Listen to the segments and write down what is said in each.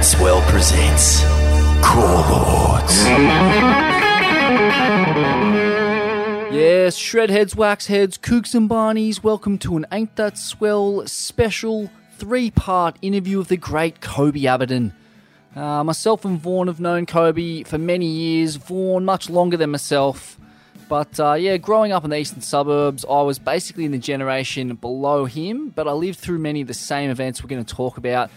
That Swell presents Core. Yes, shredheads, waxheads, kooks and barneys, welcome to an Ain't That Swell special three part interview of the great Koby Abberton. Uh, myself and Vaughn have known Koby for many years, Vaughn much longer than myself. But uh, yeah, growing up in the eastern suburbs, I was basically in the generation below him, but I lived through many of the same events we're going to talk about,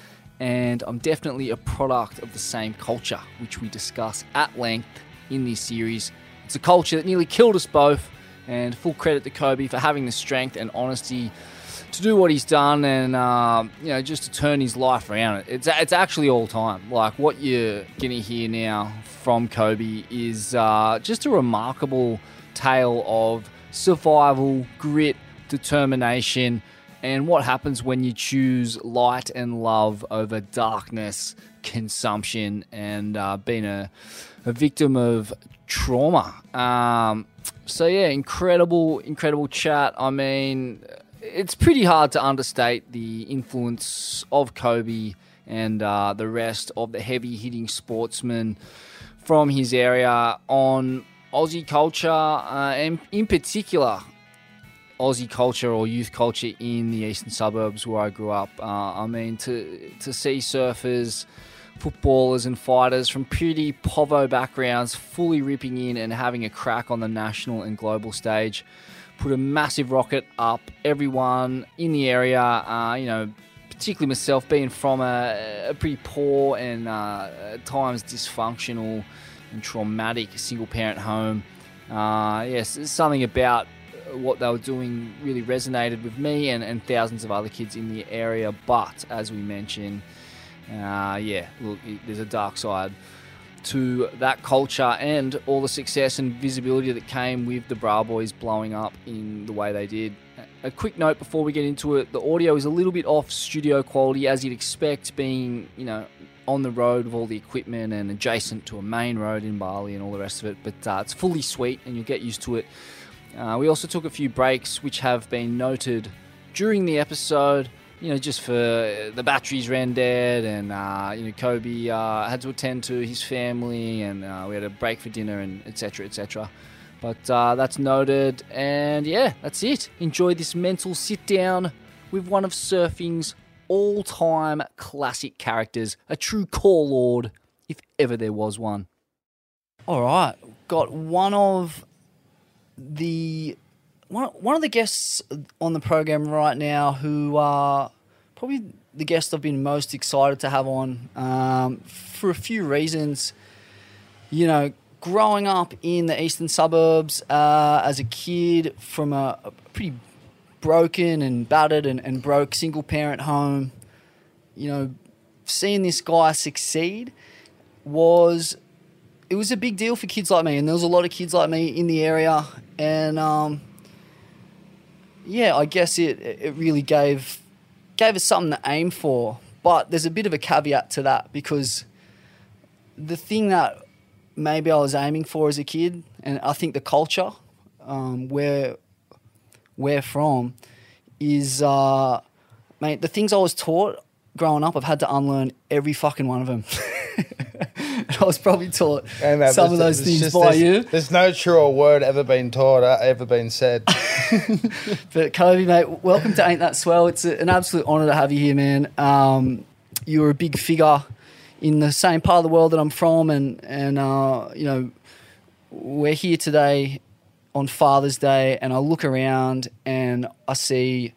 and I'm definitely a product of the same culture, which we discuss at length in this series. It's a culture that nearly killed us both, and full credit to Koby for having the strength and honesty to do what he's done and uh, you know just to turn his life around. It's it's actually all time. Like what you're gonna hear now from Koby is uh, just a remarkable tale of survival, grit, determination, and what happens when you choose light and love over darkness, consumption, and uh, being a, a victim of trauma. Um, so yeah, incredible, incredible chat. I mean, it's pretty hard to understate the influence of Koby and uh, the rest of the heavy hitting sportsmen from his area on Aussie culture, uh, and in particular, Aussie culture or youth culture in the eastern suburbs where I grew up. Uh, I mean, to to see surfers, footballers, and fighters from pretty povo backgrounds fully ripping in and having a crack on the national and global stage put a massive rocket up. Everyone in the area, uh, you know, particularly myself, being from a, a pretty poor and uh, at times dysfunctional and traumatic single parent home. Uh, yes, something about what they were doing really resonated with me and, and thousands of other kids in the area. But as we mentioned, uh, yeah, look, there's a dark side to that culture and all the success and visibility that came with the Bra Boys blowing up in the way they did. A quick note before we get into it: the audio is a little bit off studio quality, as you'd expect, being you know on the road with all the equipment and adjacent to a main road in Bali and all the rest of it. But uh, it's fully sweet, and you'll get used to it. Uh, we also took a few breaks, which have been noted during the episode you know, just for the batteries ran dead, and uh, you know, Koby uh, had to attend to his family, and uh, we had a break for dinner, and etc. etc. But uh, that's noted, and yeah, that's it. Enjoy this mental sit down with one of surfing's all-time classic characters, a true core lord, if ever there was one. All right, got one of the one, one of the guests on the program right now who are probably the guest I've been most excited to have on um, for a few reasons. You know, growing up in the eastern suburbs uh, as a kid from a, a pretty broken and battered and, and broke single parent home, you know, seeing this guy succeed was it was a big deal for kids like me, and there was a lot of kids like me in the area, and um, yeah, I guess it it really gave gave us something to aim for. But there's a bit of a caveat to that because the thing that maybe I was aiming for as a kid, and I think the culture um, where we're from is, uh, mate, the things I was taught growing up, I've had to unlearn every fucking one of them. and I was probably taught some of those things just- by there's, you. There's no truer word ever been taught, uh, ever been said. But Koby, mate, welcome to Ain't That Swell. It's an absolute honour to have you here, man. Um, you're a big figure in the same part of the world that I'm from, and and uh, you know we're here today on Father's Day, and I look around and I see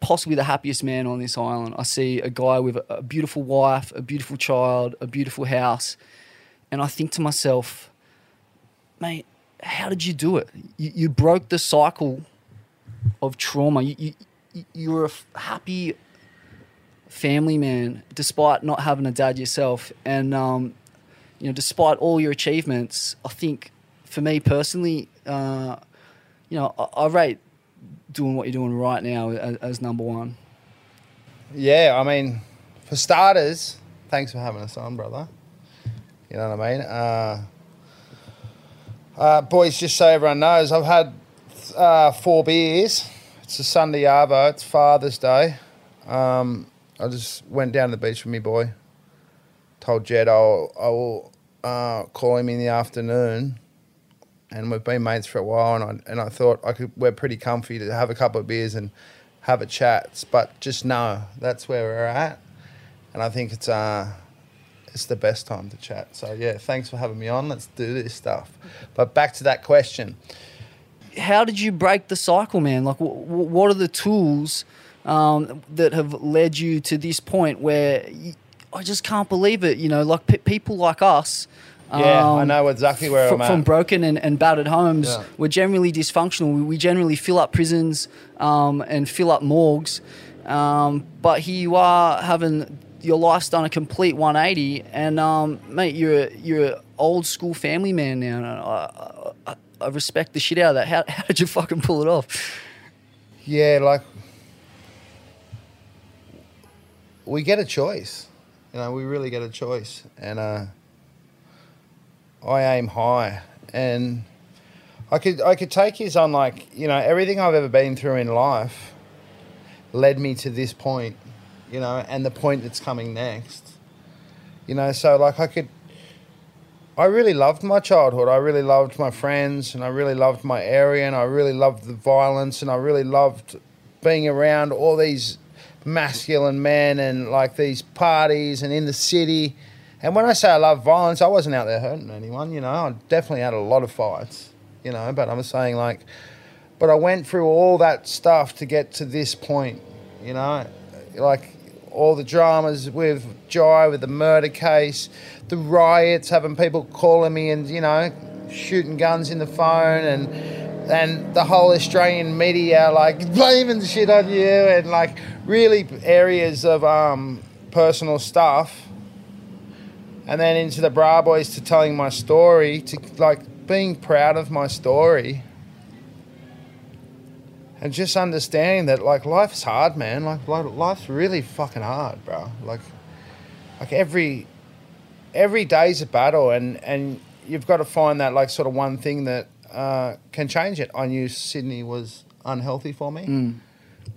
possibly the happiest man on this island. I see a guy with a, beautiful wife, a beautiful child, a beautiful house, and I think to myself, mate, how did you do it? You, you broke the cycle of trauma. You, you, you- you were a happy family man despite not having a dad yourself. And, um, you know, despite all your achievements, I think for me personally, uh, you know, I, I rate doing what you're doing right now as, as number one. yeah, I mean, for starters, thanks for having us on, brother. You know what I mean? Uh, uh, boys, just so everyone knows, I've had uh, four beers. It's a Sunday Arvo. It's Father's Day. Um, I just went down to the beach with me boy, told Jed I'll, I will uh, call him in the afternoon. And we've been mates for a while, and I, and I thought I could, we're pretty comfy to have a couple of beers and have a chat. But just know that's where we're at. And I think it's, uh, it's the best time to chat. So, yeah, thanks for having me on. Let's do this stuff. But back to that question. how did you break the cycle, man? Like, w- w- what are the tools um, that have led you to this point where I just can't believe it? You know, like pe people like us. Yeah, I um, know exactly where fr- I'm at. from broken and, and battered homes, Yeah. we're generally dysfunctional. We, we generally fill up prisons um, and fill up morgues. Um, but here you are having your life's done a complete 180, and um, mate, you're a, you're an old school family man now. And I, I, I respect the shit out of that. How, how did you fucking pull it off? Yeah, like we get a choice. You know, we really get a choice, and uh, I aim high, and I could I could take his on like you know everything I've ever been through in life led me to this point, you know, and the point that's coming next. You know, so like I could I really loved my childhood. I really loved my friends and I really loved my area and I really loved the violence and I really loved being around all these masculine men and like these parties and in the city. And when I say I love violence, I wasn't out there hurting anyone, you know. I definitely had a lot of fights, you know, but I'm saying like but I went through all that stuff to get to this point, you know, like all the dramas with Jai, with the murder case, the riots, having people calling me and you know shooting guns in the phone, and and the whole Australian media like blaming shit on you, and like really areas of um, personal stuff, and then into the Bra Boys to telling my story, to like being proud of my story and just understanding that like life's hard, man. Like, like life's really fucking hard, bro. Like, like every every day's a battle, and and you've got to find that like sort of one thing that uh, can change it. I knew Sydney was unhealthy for me.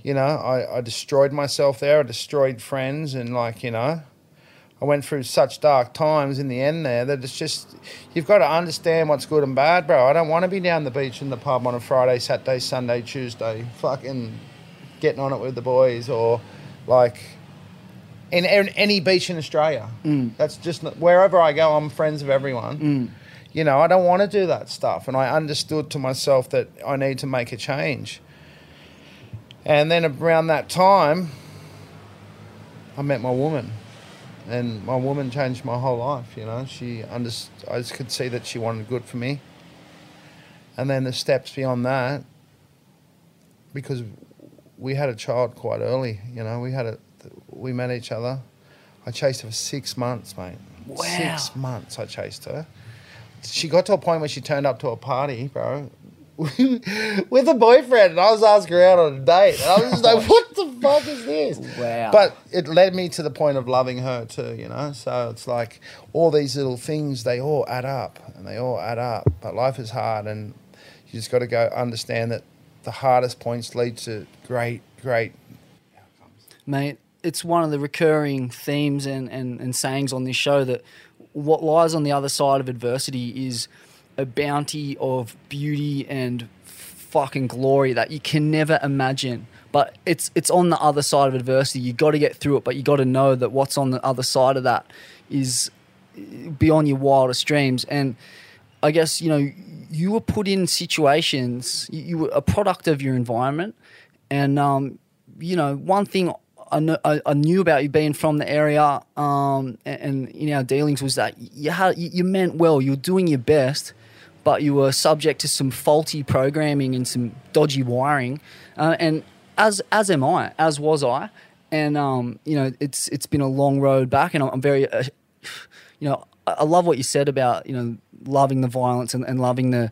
You know, I, I destroyed myself there. I destroyed friends, and like you know, I went through such dark times in the end there that it's just you've got to understand what's good and bad, bro. I don't want to be down the beach in the pub on a Friday, Saturday, Sunday, Tuesday, fucking getting on it with the boys or like in, in any beach in Australia. Mm. That's just not, wherever I go, I'm friends with everyone. Mm. You know, I don't want to do that stuff, and I understood to myself that I need to make a change. And then around that time, I met my woman and my woman changed my whole life. You know, she under I just could see that she wanted good for me. And then the steps beyond that, because we had a child quite early. You know, we had a we met each other. I chased her for six months, mate. Wow. Six months I chased her. She got to a point where she turned up to a party, bro. with a boyfriend, and I was asking her out on a date. And I was just like, "What the fuck is this?" Wow. But it led me to the point of loving her too, you know. So it's like all these little things, they all add up, and they all add up. But life is hard, and you just got to go understand that the hardest points lead to great, great. Outcomes. Mate. It's one of the recurring themes and, and, and sayings on this show that what lies on the other side of adversity is a bounty of beauty and fucking glory that you can never imagine. But it's it's on the other side of adversity. You got to get through it, but you got to know that what's on the other side of that is beyond your wildest dreams. And I guess you know you were put in situations. You, were a product of your environment, and um, you know one thing I, kn- I, I knew about you being from the area, um, and, and in our dealings was that you had you, you meant well. You were doing your best, but you were subject to some faulty programming and some dodgy wiring, uh, and as as am I, as was I, and um, you know it's it's been a long road back, and I'm, very, uh, you know, I, I love what you said about you know loving the violence and, and loving the,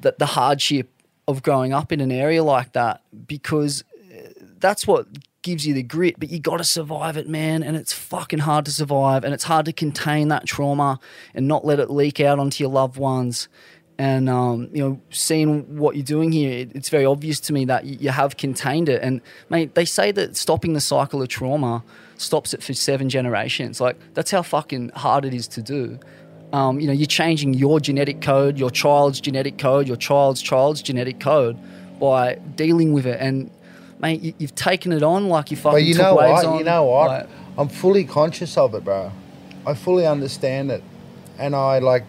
the the hardship of growing up in an area like that because uh, that's what gives you the grit, but you got to survive it, man. And it's fucking hard to survive, and it's hard to contain that trauma and not let it leak out onto your loved ones. And um, you know, seeing what you're doing here, it, it's very obvious to me that you, you have contained it. And mate, they say that stopping the cycle of trauma stops it for seven generations. Like that's how fucking hard it is to do. Um, you know, you're changing your genetic code, your child's genetic code, your child's child's genetic code by dealing with it. And mate, you, you've taken it on like you fucking But you know what? on. You know what? Like, I'm fully conscious of it, bro. I fully understand it, and I like.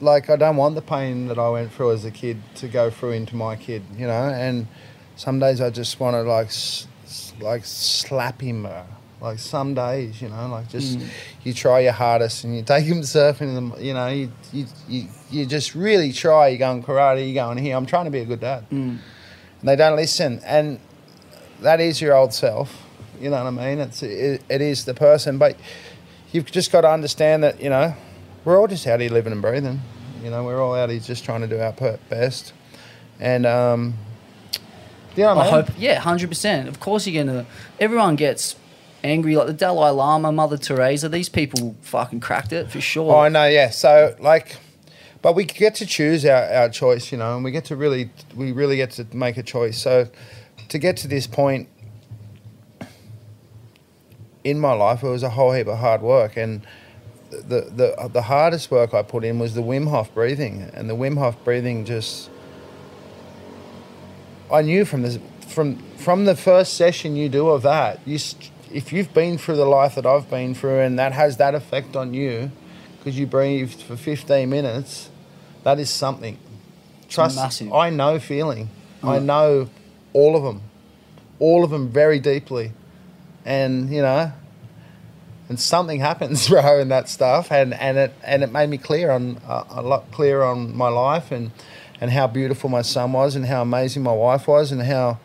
Like I don't want the pain that I went through as a kid to go through into my kid, you know. And some days I just want to like, like slap him, bro. Like some days, you know, like just mm. you try your hardest and you take him surfing, and you know, you you, you you just really try. You're going karate, you're going here. I'm trying to be a good dad, and they don't listen. And that is your old self. You know what I mean? It's it, it is the person, but you've just got to understand that you know we're all just out here living and breathing. You know, we're all out here just trying to do our best, and um, you know I I hope, yeah, hundred percent. Of course, you're gonna. Everyone gets angry, like the Dalai Lama, Mother Teresa. These people fucking cracked it for sure. Oh, I know, yeah. So like, but we get to choose our, our choice, you know, and we get to really, we really get to make a choice. So to get to this point in my life, it was a whole heap of hard work, and the the the hardest work I put in was the Wim Hof breathing, and the Wim Hof breathing just. I knew from this from from the first session you do of that, you if you've been through the life that I've been through, and that has that effect on you, because you breathed for 15 minutes, that is something. Trust. massive. I know feeling. I Mm. know all of them, all of them very deeply, and you know. And something happens, bro, and that stuff, and, and it and it made me clear on uh, a lot clearer on my life and and how beautiful my son was and how amazing my wife was and how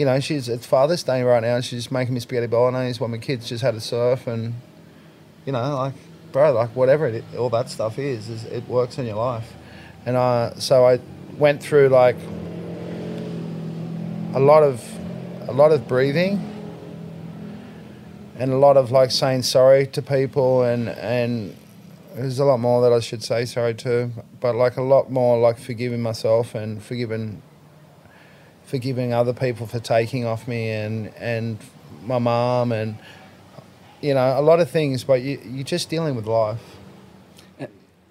you know, she's it's Father's Day right now, and she's just making me spaghetti bolognese while my kids just had a surf, and you know, like, bro, like whatever it, all that stuff is, is it works in your life, and I so I went through like a lot of a lot of breathing, and a lot of like saying sorry to people, and and there's a lot more that I should say sorry to, but like a lot more like forgiving myself and forgiving forgiving other people for taking off me and and my mom and you know a lot of things but you, you're just dealing with life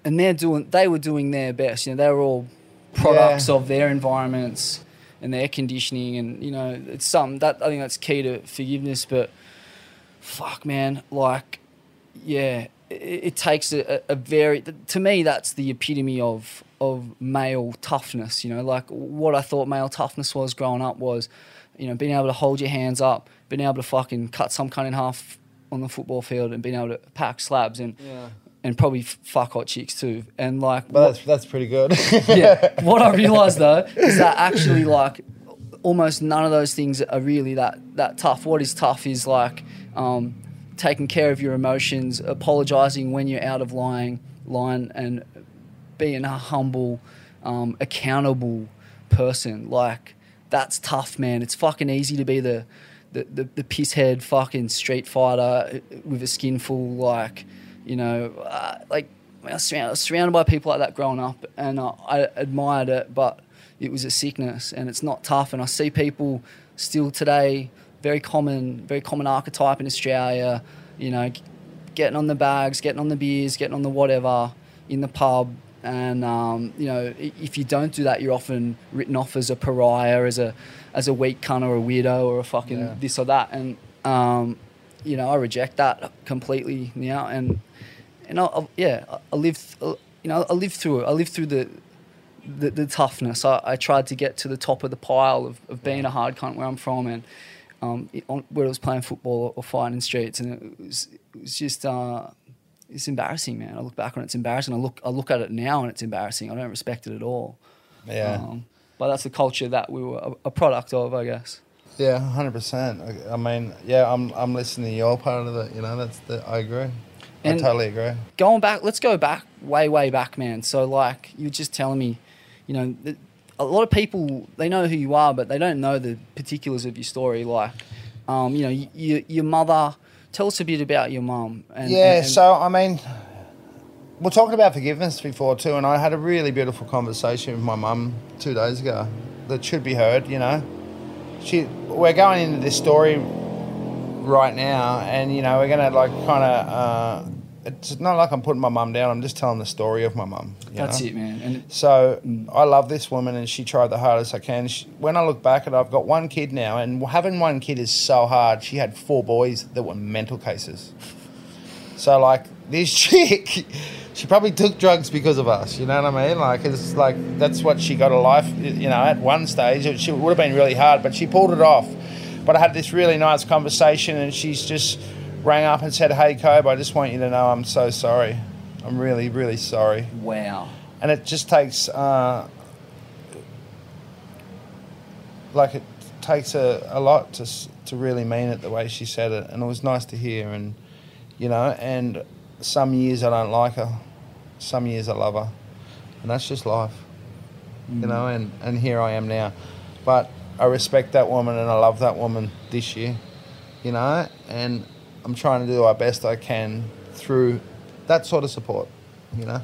and they're doing they were doing their best you know they were all products Yeah. of their environments and their conditioning and you know it's something that i think that's key to forgiveness but fuck man like yeah it, it takes a, a- very to me that's the epitome of of male toughness you know like what i thought male toughness was growing up was you know being able to hold your hands up being able to fucking cut some cunt in half on the football field and being able to pack slabs and yeah and probably fuck hot chicks too. And like, but that's that's pretty good yeah, what I realised though is that actually like almost none of those things are really that that tough. What is tough is like um, taking care of your emotions, apologising when you're out of line, line, and being a humble, um, accountable person. Like that's tough, man. It's fucking easy to be the the, the, the pisshead fucking street fighter with a skin full, like, you know, uh, like I was, surrounded, by people like that growing up, and I admired it, but it was a sickness, and it's not tough. And I see people still today, very common, very common archetype in Australia, you know, getting on the bags, getting on the beers, getting on the whatever in the pub. And um, you know, if you don't do that, you're often written off as a pariah, as a as a weak cunt or a weirdo or a fucking Yeah. this or that. And um, you know, I reject that completely now. And and I, I, yeah, I- lived, uh, you know, I lived through it. I lived through the the, the toughness. I, I tried to get to the top of the pile of, of being a hard cunt where I'm from, and um, it, on, where I was playing football or, or fighting in streets, and it was it was just uh, it's embarrassing, man. I look back on it, it's embarrassing. I look I look at it now, and it's embarrassing. I don't respect it at all. yeah Um, but that's the culture that we were a, a product of, I guess. yeah 100% I, I mean yeah I'm I'm listening to your part of it you know that's the I agree And- I totally agree going back, let's go back way, way back, man. So, like, you're just telling me, you know, that a lot of people they know who you are, but they don't know the particulars of your story. Like, um, you know, y- y- your mother. Tell us a bit about your mum. And, yeah and- so I mean we're talking about forgiveness before too, and I had a really beautiful conversation with my mum two days ago that should be heard. You know, she we're going into this story right now, and you know we're gonna like kind of. Uh, it's not like I'm putting my mum down. I'm just telling the story of my mum. That's know? it, man. And So I love this woman, and she tried the hardest I can. She, when I look back at it, I've got one kid now, and having one kid is so hard. She had four boys that were mental cases. So like this chick, she probably took drugs because of us. You know what I mean? Like it's like that's what she got a life. You know, at one stage it, she, would have been really hard, but she pulled it off. But I had this really nice conversation, and she's just rang up and said, "Hey, Cobe, I just want you to know I'm so sorry. I'm really, really sorry." wow. and it just takes uh, like it takes a, a lot to to really mean it the way she said it and it was nice to hear and you know and some years I don't like her some years I love her and that's just life you know and and here I am now but I respect that woman and I love that woman this year you know and I'm trying to do our best I can through that sort of support you know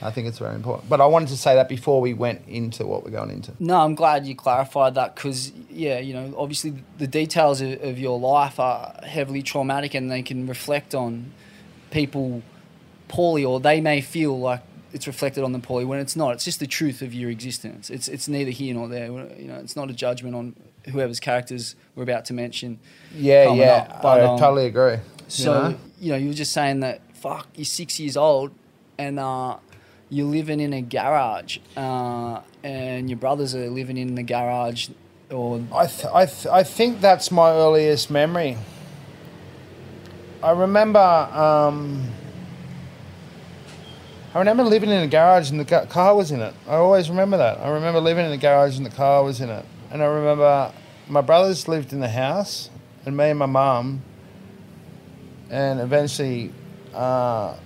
I think it's very important. But I wanted to say that before we went into what we're going into. No, I'm glad you clarified that because, yeah, you know, obviously the details of, of your life are heavily traumatic and they can reflect on people poorly, or they may feel like it's reflected on them poorly when it's not. It's just the truth of your existence. It's it's neither here nor there. You know, it's not a judgment on whoever's characters we're about to mention. Yeah, yeah, up, but, I um, totally agree. So you know? you know, you were just saying that fuck, you're six years old, and uh, you're living in a garage, uh, and your brothers are living in the garage, or I, th- I, th- I think that's my earliest memory. I remember, um, I remember living in a garage and the car was in it. I always remember that. I remember living in a garage and the car was in it. And I remember my brothers lived in the house, and me and my mum, and eventually, uh,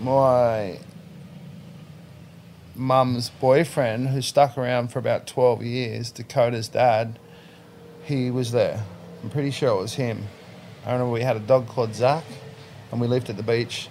my mum's boyfriend, who stuck around for about 12 years, Dakota's dad, he was there. I'm pretty sure it was him. I remember we had a dog called Zach, and we lived at the beach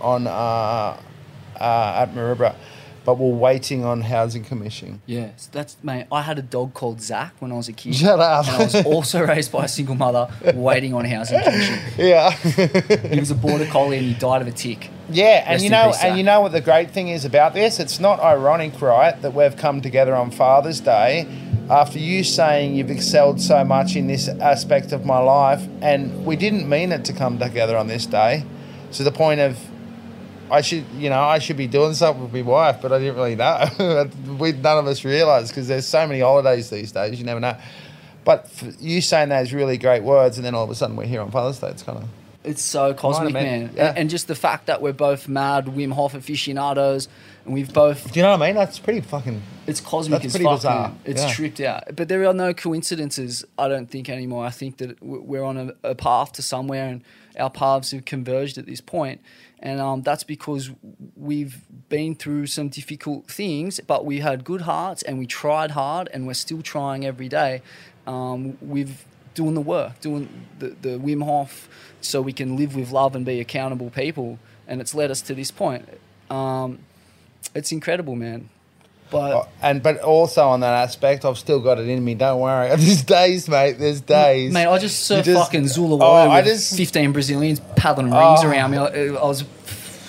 on uh, uh, at Maroubra, but we're waiting on housing commission. yes, that's mate. I had a dog called Zach when I was a kid. Shut up. And I was also raised by a single mother, waiting on housing commission. yeah. He was a border collie and he died of a tick. Yeah, and Rest you know, peace, and you know what the great thing is about this? It's not ironic, right, that we've come together on Father's Day after you saying you've excelled so much in this aspect of my life, and we didn't mean it to come together on this day, to the point of I should, you know, I should be doing something with my wife, but I didn't really know. we none of us realised because there's so many holidays these days, you never know. But you saying those really great words, and then all of a sudden we're here on Father's Day, it's kind of It's so cosmic, man. man. Yeah. And, just the fact that we're both mad Wim Hof aficionados, and we've both Do you know what I mean? That's pretty fucking. It's cosmic That's as pretty fuck. bizarre. It's Yeah. tripped out. But there are no coincidences, I don't think, anymore. I think that we're on a, a path to somewhere and our paths have converged at this point. And um, that's because we've been through some difficult things, but we had good hearts and we tried hard and we're still trying every day. Um, we've doing the work, doing the, the Wim Hof so we can live with love and be accountable people. And it's led us to this point. Um, it's incredible, man. But Oh, And but also on that aspect, I've still got it in me. Don't worry. There's days, mate. There's days. Mate, I just You just- fucking Zula Oh, Water with just- 15 Brazilians paddling rings Oh. around me. I, I was,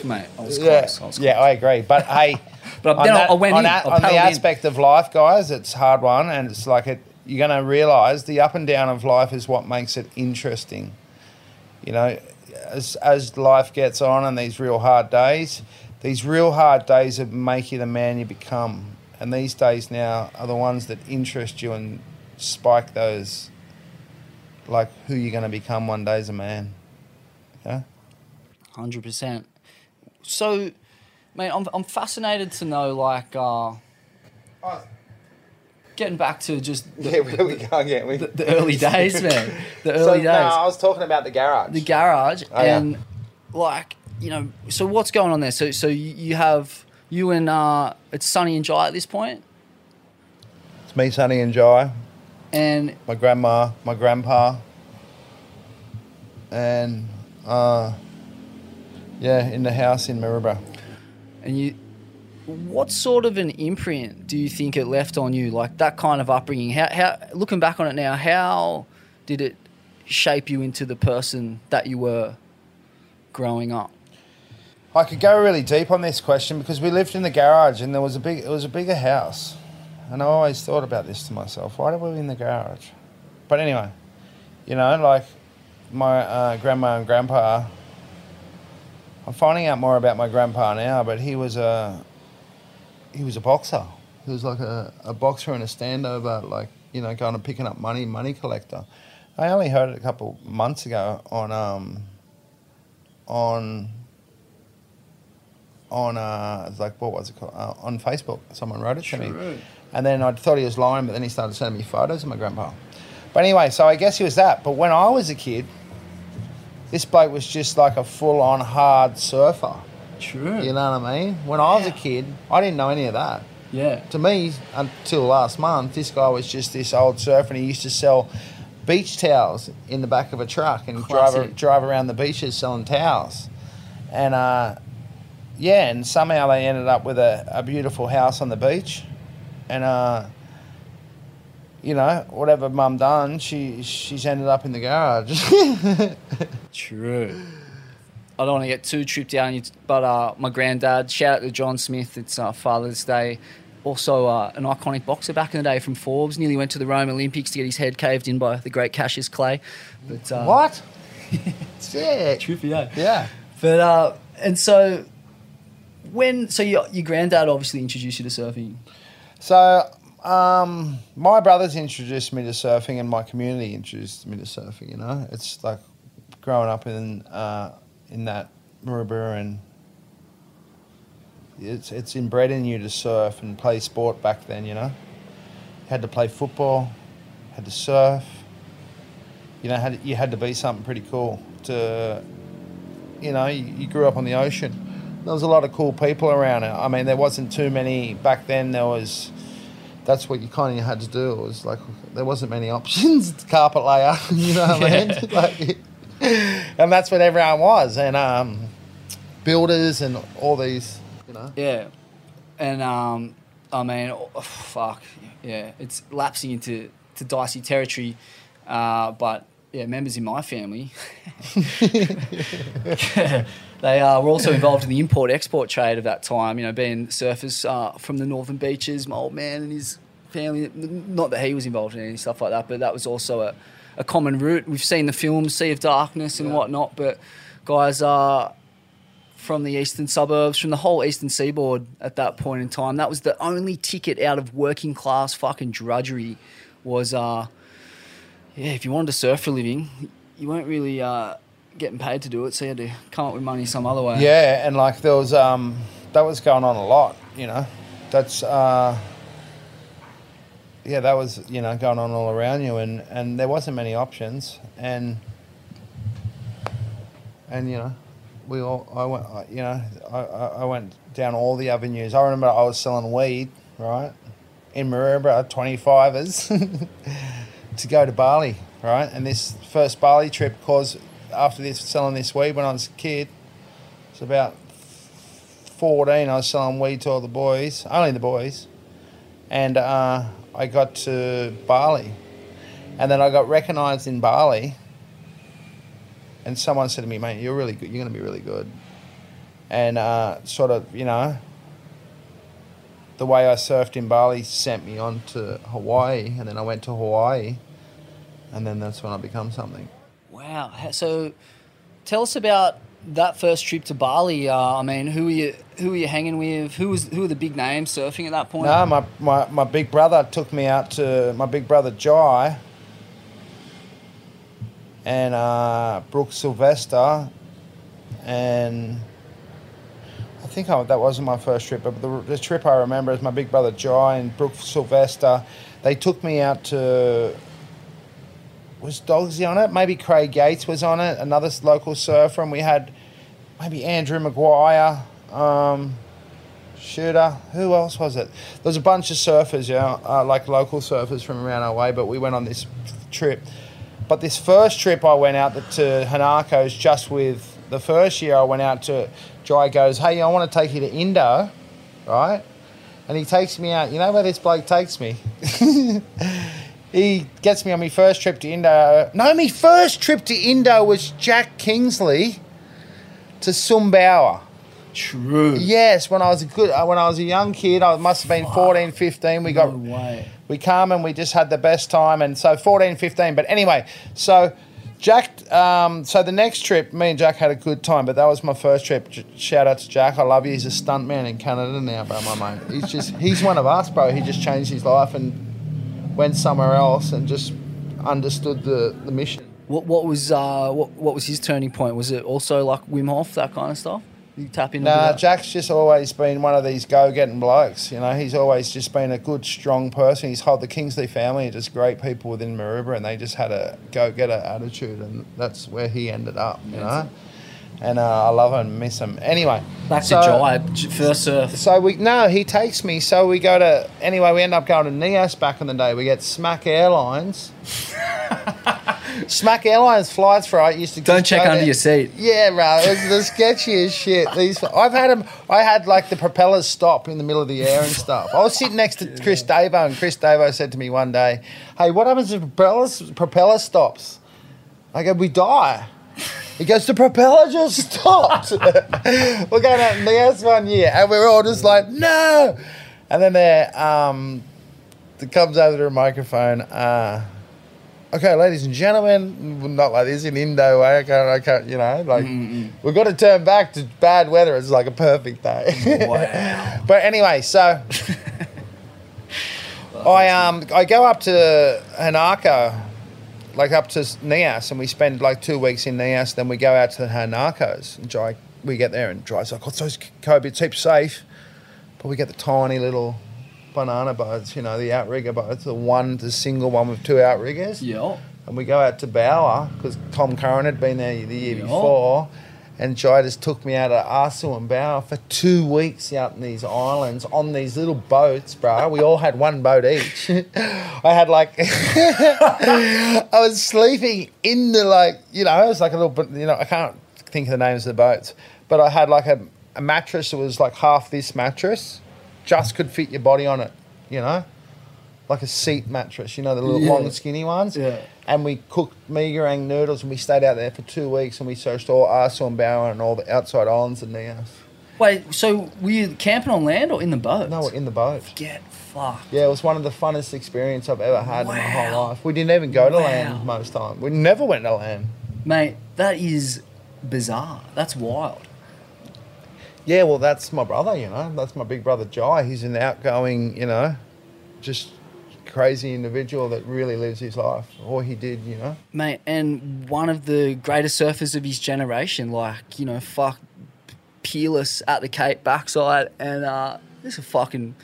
mate, I was yeah, close. I was yeah. I agree. But hey, But on then I- that- I went on in. on the in. aspect of life, guys, it's hard one, and it's like it. You're going to realize the up and down of life is what makes it interesting. You know, as as life gets on and these real hard days, these real hard days that make you the man you become. And these days now are the ones that interest you and spike those, like who you're going to become one day as a man. Yeah. 100%. So, mate, I'm, I'm fascinated to know, like, uh, getting back to just the, Yeah, where we go again? We, the, the early days, man. The so, early days. No, I was talking about the garage. the garage Oh, yeah. and like you know so what's going on there so so you have you and uh it's Sunny and Jai at this point it's me, Sunny, and Jai, and my grandma, my grandpa, and uh, yeah, in the house in Maroubra. and you. What sort of an imprint do you think it left on you? Like that kind of upbringing. How, how looking back on it now, how did it shape you into the person that you were growing up? I could go really deep on this question because we lived in the garage and there was a big it was a bigger house. And I always thought about this to myself. Why did we live in the garage? But anyway, you know, like my uh, grandma and grandpa. I'm finding out more about my grandpa now, but he was a he was a boxer. He was like a, a boxer and a standover, like you know, going and picking up money, money collector. I only heard it a couple months ago on um, on on uh, it's like what was it called uh, on Facebook. Someone wrote it to me, and then I thought he was lying, but then he started sending me photos of my grandpa. But anyway, so I guess he was that. But when I was a kid, this bloke was just like a full-on hard surfer. True. You know what I mean? When I was a kid, I didn't know any of that. Yeah. To me, until last month, this guy was just this old surfer, and he used to sell beach towels in the back of a truck and drive drive around the beaches selling towels. And uh, yeah, and somehow they ended up with a, a beautiful house on the beach, and uh, you know whatever mum done, she she's ended up in the garage. True. I don't want to get too tripped you, but uh, my granddad, shout out to John Smith, it's uh, Father's Day. Also, uh, an iconic boxer back in the day from Forbes. Nearly went to the Rome Olympics to get his head caved in by the great Cassius Clay. But uh, what? Sick. Trippy, eh? Yeah. But uh, and so when so your your granddad obviously introduced you to surfing. So, um, my brothers introduced me to surfing, and my community introduced me to surfing. You know, it's like growing up in uh, in that Maroubra, and it's it's inbred in you to surf and play sport back then. You know, had to play football, had to surf. You know, had you had to be something pretty cool to, you know, you, you grew up on the ocean. There was a lot of cool people around it. I mean, there wasn't too many back then. There was, that's what you kind of had to do. It was like there wasn't many options. Carpet layer, you know what I mean? Like, and that's what everyone was. And um, builders and all these, you know. Yeah, and um, I mean, oh, fuck, yeah, it's lapsing into to dicey territory, uh, but yeah, members in my family, they uh, were also involved in the import export trade of that time. You know, being surfers uh, from the northern beaches, my old man and his family, not that he was involved in any stuff like that, but that was also a, a common route. We've seen the film Sea of Darkness and Yeah. whatnot, but guys are from the eastern suburbs, from the whole eastern seaboard at that point in time. That was the only ticket out of working class fucking drudgery. Was uh, yeah, if you wanted to surf for a living, you weren't really uh, getting paid to do it, so you had to come up with money some other way. Yeah, and like there was um that was going on a lot, you know. That's uh yeah, that was you know going on all around you, and and there wasn't many options, and and you know, we all I went you know I, I I went down all the avenues. I remember I was selling weed right in Maroubra, twenty fivers, to go to Bali, right, and this first Bali trip caused after this selling this weed when I was a kid. It's about 14. I was selling weed to all the boys, only the boys. And uh, I got to Bali. And then I got recognised in Bali. And someone said to me, mate, you're really good. You're going to be really good. And uh, sort of, you know, the way I surfed in Bali sent me on to Hawaii. And then I went to Hawaii. And then that's when I become something. Wow. So, tell us about that first trip to Bali. Uh, I mean, who were you? Who were you hanging with? Who was? Who were the big names surfing at that point? No, my, my, my big brother took me out to my big brother Jai and uh, Brooke Sylvester, and I think I, that wasn't my first trip, but the, the trip I remember is my big brother Jai and Brooke Sylvester. They took me out to. Was Dogsy on it? Maybe Craig Gates was on it, another local surfer, and we had maybe Andrew Maguire. Um, shooter. Who else was it? There was a bunch of surfers, yeah, uh, like local surfers from around our way. But we went on this trip. But this first trip, I went out to Hinako's just with the first year I went out to, Jai goes, hey, I want to take you to Indo, right? And he takes me out. You know where this bloke takes me? he gets me on my first trip to Indo. No, my first trip to Indo was Jack Kingsley to Sumbawa. True. Yes, when I was a good, uh, when I was a young kid, I must have been 14, 15. We got way. we come and we just had the best time and so 14 15 but anyway so jack um, so the next trip me and jack had a good time but that was my first trip J- shout out to jack i love you he's a stunt man in canada now bro my mate he's just he's one of us bro he just changed his life and went somewhere else and just understood the, the mission What what was uh what what was his turning point? Was it also like Wim Hof that kind of stuff? You tap into Nah? Jack's just always been one of these go-getting blokes. You know, he's always just been a good, strong person. He's had the Kingsley family, are just great people within Maroubra, and they just had a go-getter attitude, and that's where he ended up. You know, and uh, I love him, miss him. Anyway, Back so- to Jai, first surf. So we no, he takes me. So we go to anyway. We end up going to Nias back in the day. We get SMAC Airlines. SMAC Airlines flights for I used to Don't check under there. your seat. Yeah, bro, it was the sketchiest shit. These I've had them. I had like the propellers stop in the middle of the air and stuff. I was sitting next to Chris Davo, and Chris Davo said to me one day, "Hey, what happens if propellers propeller stops?" I go, "We die." He goes, the propeller just stopped. we're going out in the S one year, and we're all just like, no. And then there, um, it comes over to a microphone. Uh, okay, ladies and gentlemen, not like this in Indo way. I can't, I can't, you know, like we've got to turn back to bad weather. It's like a perfect day. Wow. but anyway, so I um I go up to Hinako, like up to Nias, and we spend like two weeks in Nias. Then we go out to the Hinakos and Jai. We get there and Jai's like, "What's those Koby? It's heaps safe." But we get the tiny little banana boats, you know, the outrigger boats, the one, the single one with two outriggers. Yeah. And we go out to Bawa because Tom Curren had been there the year Yeah. before. And Jai just took me out of Asu and Bawa for two weeks out in these islands on these little boats, bro. We all had one boat each. I had like, I was sleeping in the like, you know, it was like a little bit, you know, I can't think of the names of the boats, but I had like a, a mattress that was like half this mattress, just could fit your body on it, you know? Like a seat mattress, you know, the little Yeah. long skinny ones Yeah. And we cooked Mi Goreng noodles and we stayed out there for two weeks and we searched all Asu and Bawa and all the outside islands and Nias. Wait, so were you camping on land or in the boat? No, we're in the boat. Get fucked. Yeah, it was one of the funnest experiences I've ever had in my whole life. We didn't even go to Wow. land most time. We never went to land. Mate, that is bizarre. That's wild. Yeah, well, that's my brother, you know. That's my big brother Jai. He's an outgoing, you know, just crazy individual that really lives his life, or he did, you know. Mate, and one of the greatest surfers of his generation, like, you know, fuck peerless at the Cape backside and uh this is a fucking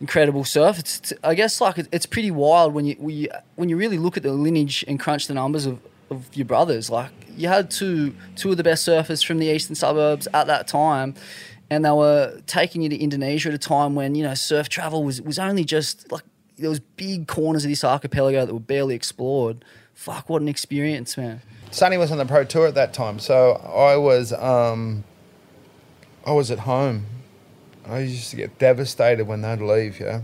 incredible surf. It's I guess like it's pretty wild when you when you when you really look at the lineage and crunch the numbers of, of your brothers. Like you had two two of the best surfers from the eastern suburbs at that time and they were taking you to Indonesia at a time when, you know, surf travel was was only just like there was big corners of this archipelago that were barely explored. Fuck, what an experience, man. Sunny was on the pro tour at that time, so I was um, I was at home. I used to get devastated when they'd leave. Yeah,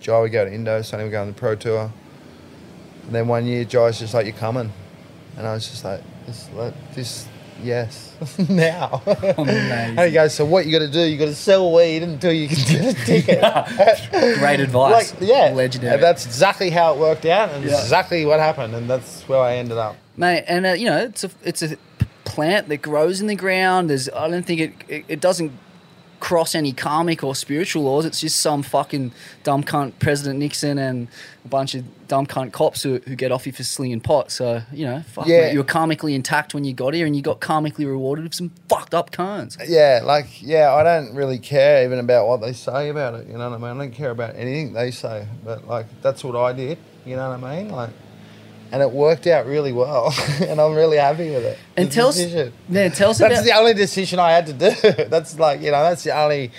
Jai would go to Indo, Sunny would go on the pro tour, and then one year Jai's just like, "You're coming," and I was just like, "This, let- this yes, now." Amazing. and he goes, "So what you got to do? You got to sell weed until you can get a ticket." Great advice. Like, yeah, Legendary. And that's exactly how it worked out, and Yeah. exactly what happened, and that's where I ended up. mate. And uh, you know, it's a it's a plant that grows in the ground. There's I don't think it, it it doesn't cross any karmic or spiritual laws. It's just some fucking dumb cunt President Nixon and a bunch of dumb cunt cops who, who get off you for slinging pot. So you know, fuck, Yeah. mate, you were karmically intact when you got here, and you got karmically rewarded with some fucked up cons. Yeah, like yeah, I don't really care even about what they say about it. You know what I mean? I don't care about anything they say, but like that's what I did. You know what I mean? Like, and it worked out really well, and I'm really happy with it. And The tell us, decision. man, tell us That's about. the only decision I had to do. that's like you know, that's the only.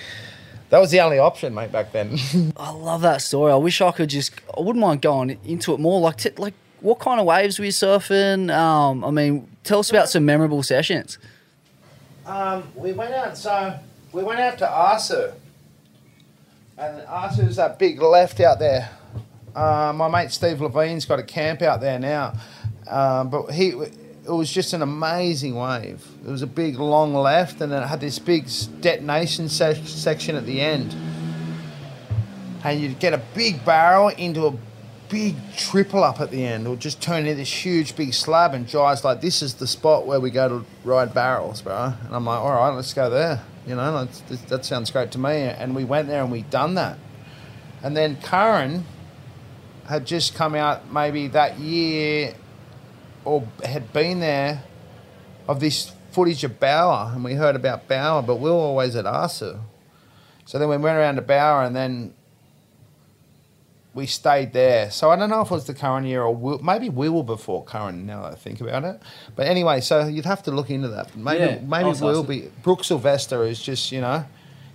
That was the only option, mate, back then. I love that story. I wish I could just. I wouldn't mind going into it more. Like, t- like what kind of waves were you surfing? Um, I mean, tell us about some memorable sessions. Um, we went out. So we went out to Asu, and Asu's that big left out there. Uh, my mate Steve Levine's got a camp out there now, um, but he it was just an amazing wave. It was a big long left, and then it had this big detonation se- section at the end, and you'd get a big barrel into a big triple up at the end, or just turn into this huge big slab. And Jai's like, "This is the spot where we go to ride barrels, bro." And I'm like, "All right, let's go there." You know, that sounds great to me. And we went there and we done that. And then Curren had just come out maybe that year, or had been there, of this footage of Bawa, and we heard about Bawa, but we were always at Asu. So then we went around to Bawa, and then we stayed there. So I don't know if it was the Curren year or Will, maybe we were before Curren. Now that I think about it, but anyway, so you'd have to look into that. Maybe Yeah, maybe we'll ask be. Brooke Sylvester is just you know,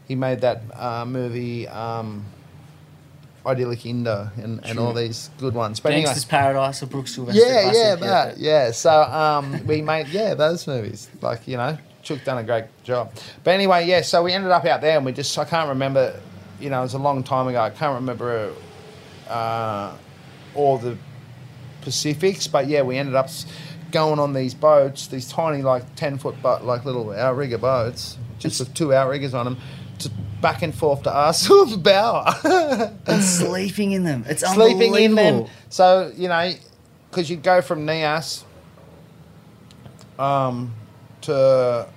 he made that uh, movie. Um, Idyllic Indo and, and all these good ones. But anyway, Gangster's Paradise of Brooks Sylvester. yeah, classic, yeah, that, yeah. So um, we made yeah those movies. Like you know, Chuck done a great job. But anyway, yeah. So we ended up out there, and we just I can't remember. You know, it was a long time ago. I can't remember uh, all the Pacifics, but yeah, we ended up going on these boats, these tiny like ten foot but like little outrigger boats, just with two outriggers on them. To back and forth to us Bawa. And sleeping in them. It's sleeping in them. So you know, because you go from Nias um, to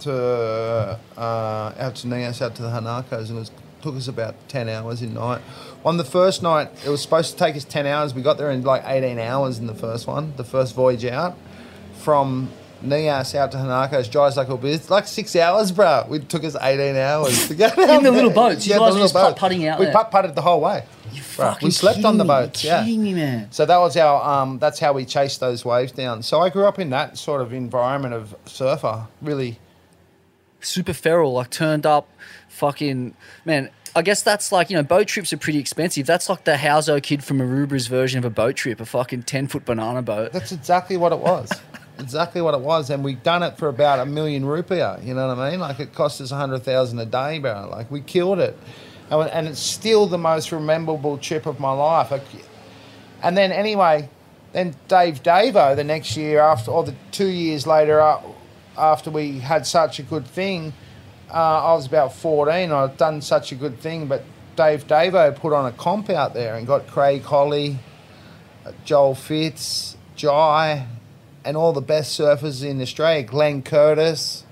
to uh, out to Nias, out to the Hinakos, and it took us about ten hours in night. On the first night, it was supposed to take us ten hours. We got there in like eighteen hours in the first one, the first voyage out from. Nias out to Hinakos, Jai's like, "Oh, it's like six hours, bro. It took us 18 hours to get In the little boats? You the guys were little just putt- boat. putting out We there? putt putted the whole way. You fucking we slept on the me. boats, You're yeah. kidding me, man. So that was our um, that's how we chased those waves down. So I grew up in that sort of environment of surfer. Really, super feral, like turned up, fucking man. I guess that's like you know boat trips are pretty expensive. That's like the Houso kid from Maroubra's version of a boat trip, a fucking ten foot banana boat. that's exactly what it was. exactly what it was, and we done it for about a million rupiah. You know what I mean? Like it cost us a hundred thousand a day, bro. Like we killed it, and, it's still the most memorable trip of my life. And then anyway, then Dave Davo the next year after, or the two years later, uh, after we had such a good thing, uh, I was about 14. I'd done such a good thing, but Dave Davo put on a comp out there and got Craig Holly, uh, Joel Fitz, Jai, and all the best surfers in Australia. Glenn Curtis.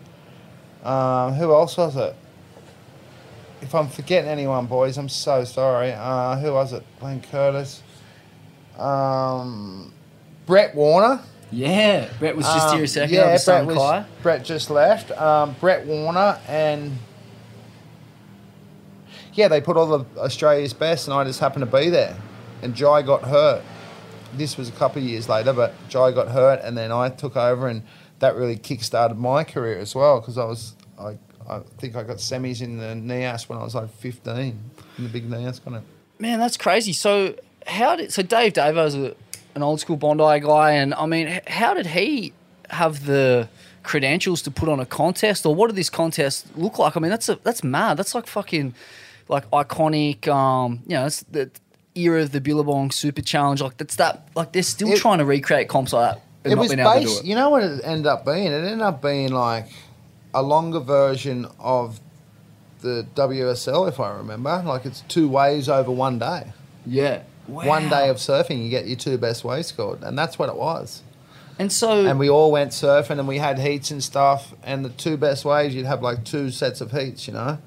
Uh, who else was it? If I'm forgetting anyone, boys, I'm so sorry. Uh, who was it? Glenn Curtis. Um, Brett Warner. Yeah, Brett was just Um, here a second. Yeah, Yeah, Brett, was, Brett just left. Um, Brett Warner and yeah, they put all the Australia's best, and I just happened to be there. And Jai got hurt. This was a couple of years later, but Jai got hurt, and then I took over, and that really kick-started my career as well because I was I, I think I got semis in the NIAS when I was like 15 in the big NIAS kind of. Man, that's crazy. So how did so Dave Davo's a, an old school Bondi guy, and I mean, how did he have the credentials to put on a contest, or what did this contest look like? I mean, that's a, that's mad. That's like fucking like iconic. Um, you know, it's the era of the Billabong Super Challenge. Like that's that. Like they're still It- trying to recreate comps like that. And it not was being able to do based. it. You know what it ended up being? It ended up being like a longer version of the WSL, if I remember. Like it's two waves over one day. Yeah. One day of surfing, you get your two best waves scored, and that's what it was. and so And we all went surfing, and we had heats and stuff. And the two best waves, you'd have like two sets of heats, you know.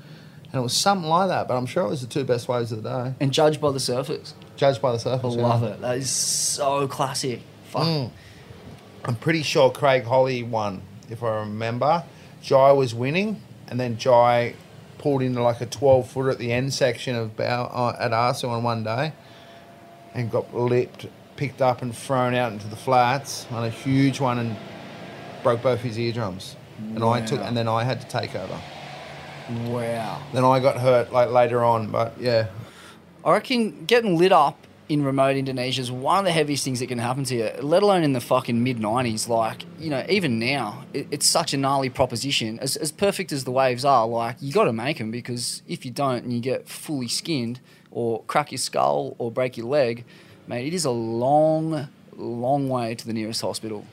And it was something like that, but I'm sure it was the two best waves of the day, and judged by the surface. judged by the surface. I yeah. love it. That is so classic. Fuck. Mm. I'm pretty sure Craig Holly won, if I remember. Jai was winning, and then Jai pulled into like a 12 footer at the end section of Bow uh, at Arsenal on one day, and got lipped, picked up, and thrown out into the flats on a huge one, and broke both his eardrums. And I took, and then I had to take over. Wow. Then I got hurt like later on, but yeah, I reckon getting lit up in remote Indonesia is one of the heaviest things that can happen to you, let alone in the fucking mid 90s. Like, you know, even now, it, it's such a gnarly proposition. As, as perfect as the waves are, like, you got to make them because if you don't and you get fully skinned or crack your skull or break your leg, mate, it is a long, long way to the nearest hospital.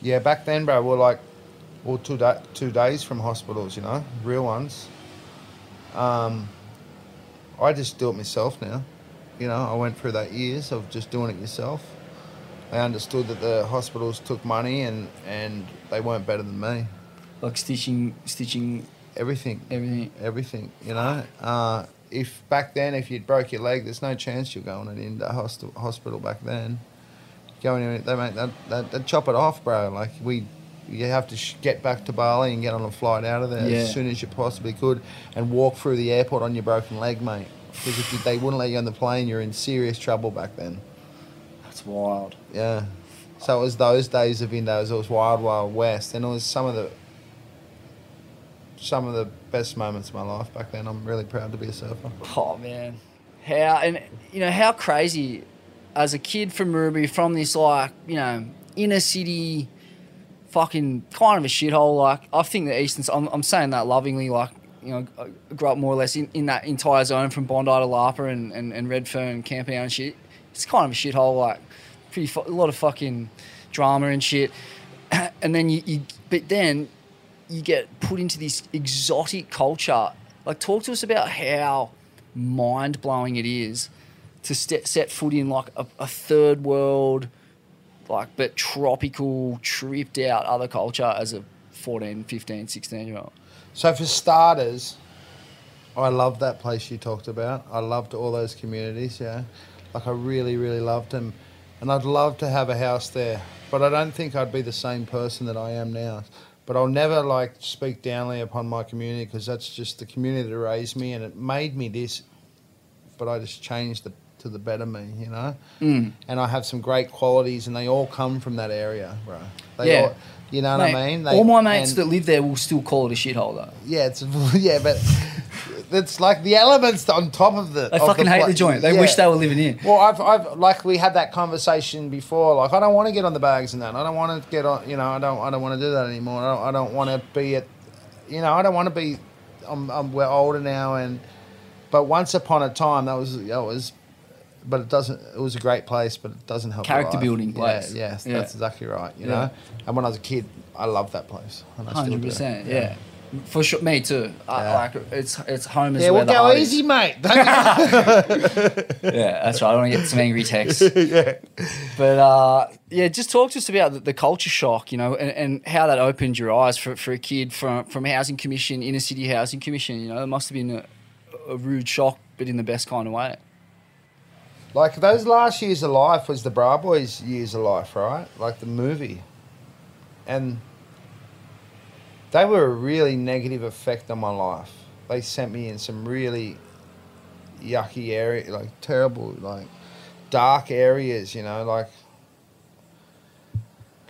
Yeah, back then, bro, we're like, well, two, da- two days from hospitals, you know, real ones. Um, I just do it myself now. You know, I went through that years of just doing it yourself. I understood that the hospitals took money and, and they weren't better than me. Like stitching, stitching Everything, everything. everything, you know. Uh, if back then, if you'd broke your leg, there's no chance you're going into host- hospital back then. Going in, they make that, that they'd chop it off, bro. Like we, you have to sh- get back to Bali and get on a flight out of there Yeah. as soon as you possibly could, and walk through the airport on your broken leg, mate. Because if you, they wouldn't let you on the plane, you're in serious trouble back then. That's wild. Yeah. So it was those days of Indos. It was wild, wild west, and it was some of the some of the best moments of my life back then. I'm really proud to be a surfer. Oh man, how and you know how crazy as a kid from Ruby, from this like you know inner city, fucking kind of a shithole. Like I think the Eastern, I'm, I'm saying that lovingly. Like you know, I grew up more or less in, in that entire zone from Bondi to Lapa and, and, and Redfern, Camperdown and shit. It's kind of a shithole. Like pretty fu- a lot of fucking drama and shit. and then you, you but then you get put into this exotic culture. Like, talk to us about how mind blowing it is to set, set foot in like a, a third world, like, but tropical, tripped out other culture as a 14, 15, 16 year old. So for starters, I love that place you talked about. I loved all those communities. Yeah, like I really, really loved them, and I'd love to have a house there. But I don't think I'd be the same person that I am now. But I'll never like speak downly upon my community because that's just the community that raised me and it made me this. But I just changed the, to the better me, you know. Mm. And I have some great qualities, and they all come from that area, bro. They Yeah. all, you know what I mean? They- all my mates and- that live there will still call it a shithole though. yeah, it's yeah, but it's like the elements on top of the. They of fucking hate pla- the joint. They yeah. wish they were living in. Well, I've, I've like we had that conversation before. Like, I don't want to get on the bags and that. I don't want to get on. You know, I don't. I don't want to do that anymore. I don't. I don't want to be at. You know, I don't want to be. I'm, I'm. We're older now, and but once upon a time, that was that was. But it doesn't. It was a great place, but it doesn't help. Character building Yeah, place. yes, Yeah. that's exactly right. You Yeah. know, and when I was a kid, I loved that place. and I still do. Hundred percent, yeah. For sure, me too. I, Yeah. like it's it's home is Yeah, where we'll go easy, is. mate. Yeah, that's right. I don't want to get some angry texts. yeah. But uh, yeah, just talk to us about the, the culture shock, you know, and, and how that opened your eyes for, for a kid from from housing commission, inner city housing commission. You know, it must have been a, a rude shock, but in the best kind of way. Like those last years of life was the Bra Boys years of life, right? Like the movie. And they were a really negative effect on my life. They sent me in some really yucky area, like terrible, like dark areas, you know, like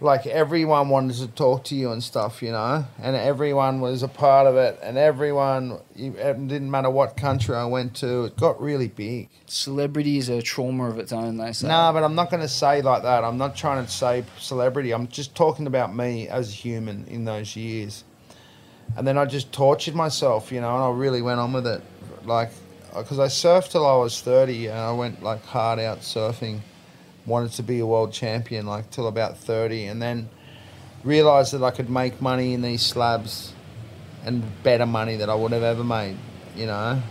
like everyone wanted to talk to you and stuff, you know, and everyone was a part of it, and everyone, it didn't matter what country I went to, it got really big. Celebrity is a trauma of its own. They say. No, but I'm not going to say like that. I'm not trying to say celebrity. I'm just talking about me as a human in those years. And then I just tortured myself, you know, and I really went on with it. Like, uh, because I surfed till I was 30 and I went like hard out surfing. Wanted to be a world champion like till about 30 and then realized that I could make money in these slabs and better money than I would have ever made, you know.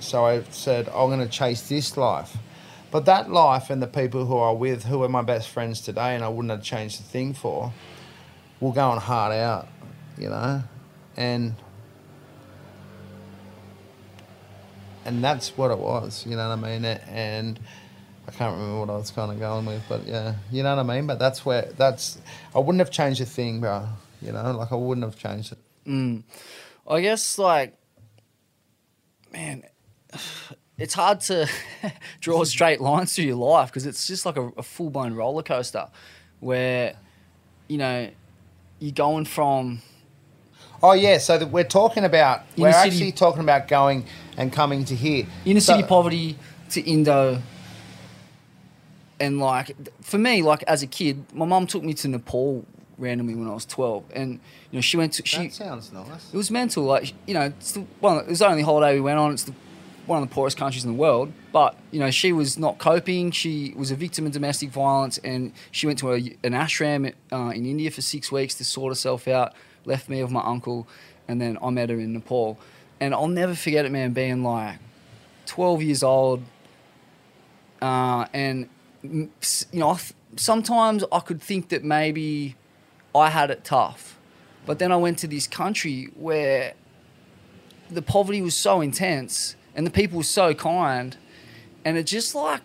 So I said, I'm going to chase this life. But that life and the people who are with, who are my best friends today, and I wouldn't have changed a thing for, will go on hard out, you know? And and that's what it was, you know what I mean? And can't remember what I was kind of going with, but yeah, you know what I mean? But that's where, that's, I wouldn't have changed a thing, bro, you know? Like, I wouldn't have changed it. Mm. I guess like, man, it's hard to draw straight lines through your life because it's just like a, a full blown roller coaster, where, you know, you're going from Oh yeah, so that we're talking about we're city- actually talking about going and coming to here. inner So- city poverty to Indo and like for me, like as a kid, my mum took me to Nepal randomly when I was twelve, and you know she went to she. that sounds nice. It was mental. Like you know, it's the one. It was the only holiday we went on. It's the, one of the poorest countries in the world. But you know, she was not coping. She was a victim of domestic violence, and she went to a, an ashram uh, in India for six weeks to sort herself out. Left me with my uncle, and then I met her in Nepal. And I'll never forget it, man. Being like twelve years old, uh, and you know, sometimes I could think that maybe I had it tough. But then I went to this country where the poverty was so intense and the people were so kind and it just like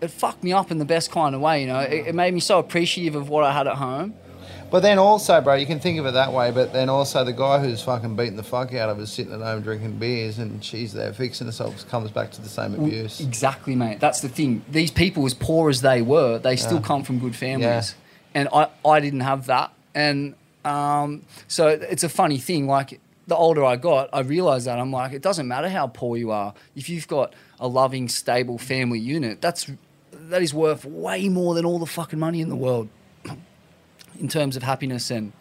it fucked me up in the best kind of way you know it, it made me so appreciative of what i had at home But then also, bro, you can think of it that way. But then also, the guy who's fucking beating the fuck out of us, sitting at home drinking beers, and she's there fixing herself, comes back to the same abuse. exactly mate that's the thing these people as poor as they were they still Yeah. come from good families Yeah. and i i didn't have that and um, so it's a funny thing like the older i got i realized that i'm like it doesn't matter how poor you are if you've got a loving stable family unit that's that is worth way more than all the fucking money in the world in terms of happiness and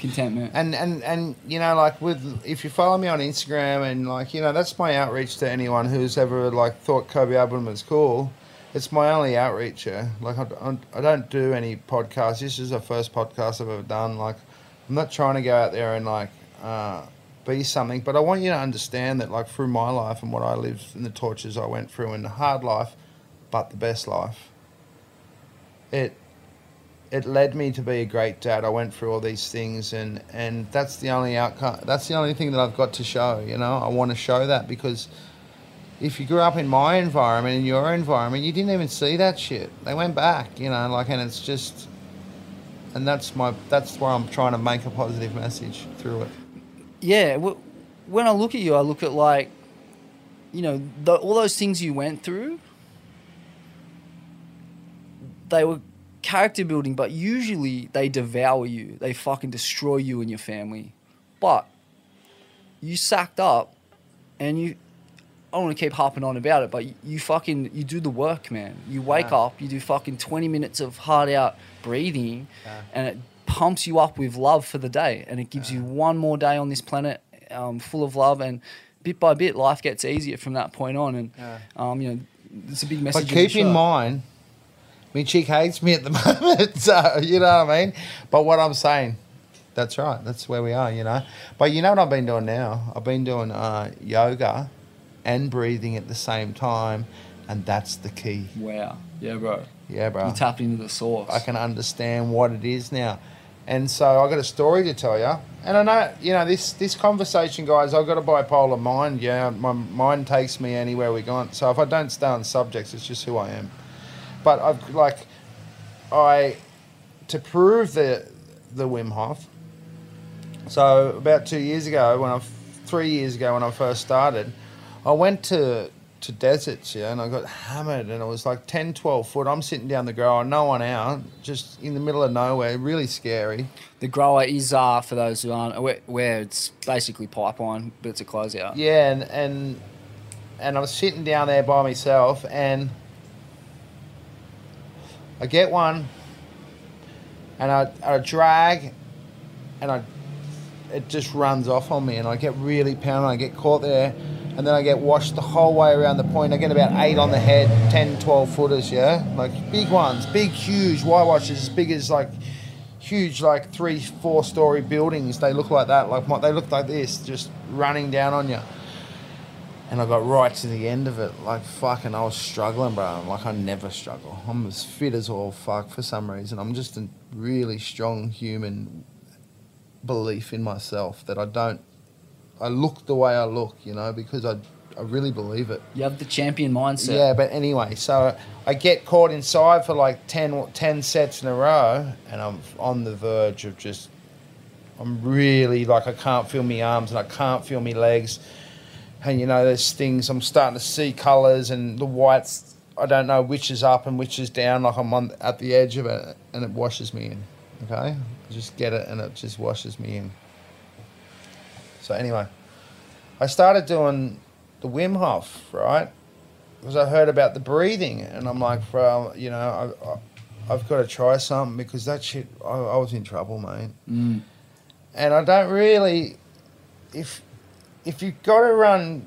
contentment And and and you know, like with if you follow me on Instagram and like you know, that's my outreach to anyone who's ever like thought Koby Abberton was cool. It's my only outreach. Yeah? Like I, I don't do any podcasts. This is the first podcast I've ever done. Like I'm not trying to go out there and like uh, be something, but I want you to understand that like through my life and what I lived and the tortures I went through and the hard life, but the best life. It it led me to be a great dad. I went through all these things, and and that's the only outcome. That's the only thing that I've got to show. You know, I want to show that because if you grew up in my environment, in your environment, you didn't even see that shit. They went back. You know, like, and it's just, and that's my that's where I'm trying to make a positive message through it. yeah, when I look at you, I look at like, you know, the, all those things you went through. They were character building, but usually they devour you. They fucking destroy you and your family. But you sacked up, and you. I don't want to keep harping on about it, but you, fucking you do the work, man. You wake Yeah. up, you do fucking twenty minutes of hard out breathing, Yeah. and it pumps you up with love for the day, and it gives you one more day on this planet um, full of love, and bit by bit, life gets easier from that point on. And Yeah. um, you know, it's a big message. But keep in mind, mean, chick hates me at the moment, so you know what I mean. But what I'm saying, that's right. That's where we are, you know. But you know what I've been doing now? I've been doing uh, yoga and breathing at the same time, and that's the key. Wow, yeah, bro, Yeah, bro. you tapped into the source. I can understand what it is now. And so I got a story to tell you. And I know, you know, this this conversation, guys. I've got a bipolar mind. Yeah, my mind takes me anywhere we go. So if I don't stay on subjects, it's just who I am. But I've like, I to prove the the Wim Hof. So about two years ago, when I three years ago when I first started, I went to to deserts, yeah, and I got hammered, and it was like 10, 12 foot. I'm sitting down the grower, no one out, just in the middle of nowhere, really scary. the grower is, uh, for those who aren't aware, where it's basically pipeline, but it's a closeout. Yeah, and and and I was sitting down there by myself, and I get one, and I, I drag, and I it just runs off on me, and I get really pounded. I get caught there, and then I get washed the whole way around the point. I get about eight on the head, 10, 12 footers, yeah, like big ones, big, huge white washes, as big as like huge, like three, four story buildings. They look like that, like they look like this, just running down on you. And I got right to the end of it, like fucking, I was struggling, bro. Like I never struggle. I'm as fit as all fuck for some reason. I'm just a really strong human belief in myself that I don't. I look the way I look, you know, because I, I really believe it. You have the champion mindset. Yeah, but anyway, so I get caught inside for like 10, 10 sets in a row, and I'm on the verge of just. I'm really like I can't feel my arms and I can't feel my legs, and you know there's things I'm starting to see colours and the whites. I don't know which is up and which is down. Like I'm on at the edge of it, and it washes me in. Okay, I just get it, and it just washes me in. So anyway, I started doing the Wim Hof, right? because I heard about the breathing, and I'm like, bro, you know, I, I, I've got to try something because that shit, I, I was in trouble, mate. Mm. And I don't really, if if you've got to run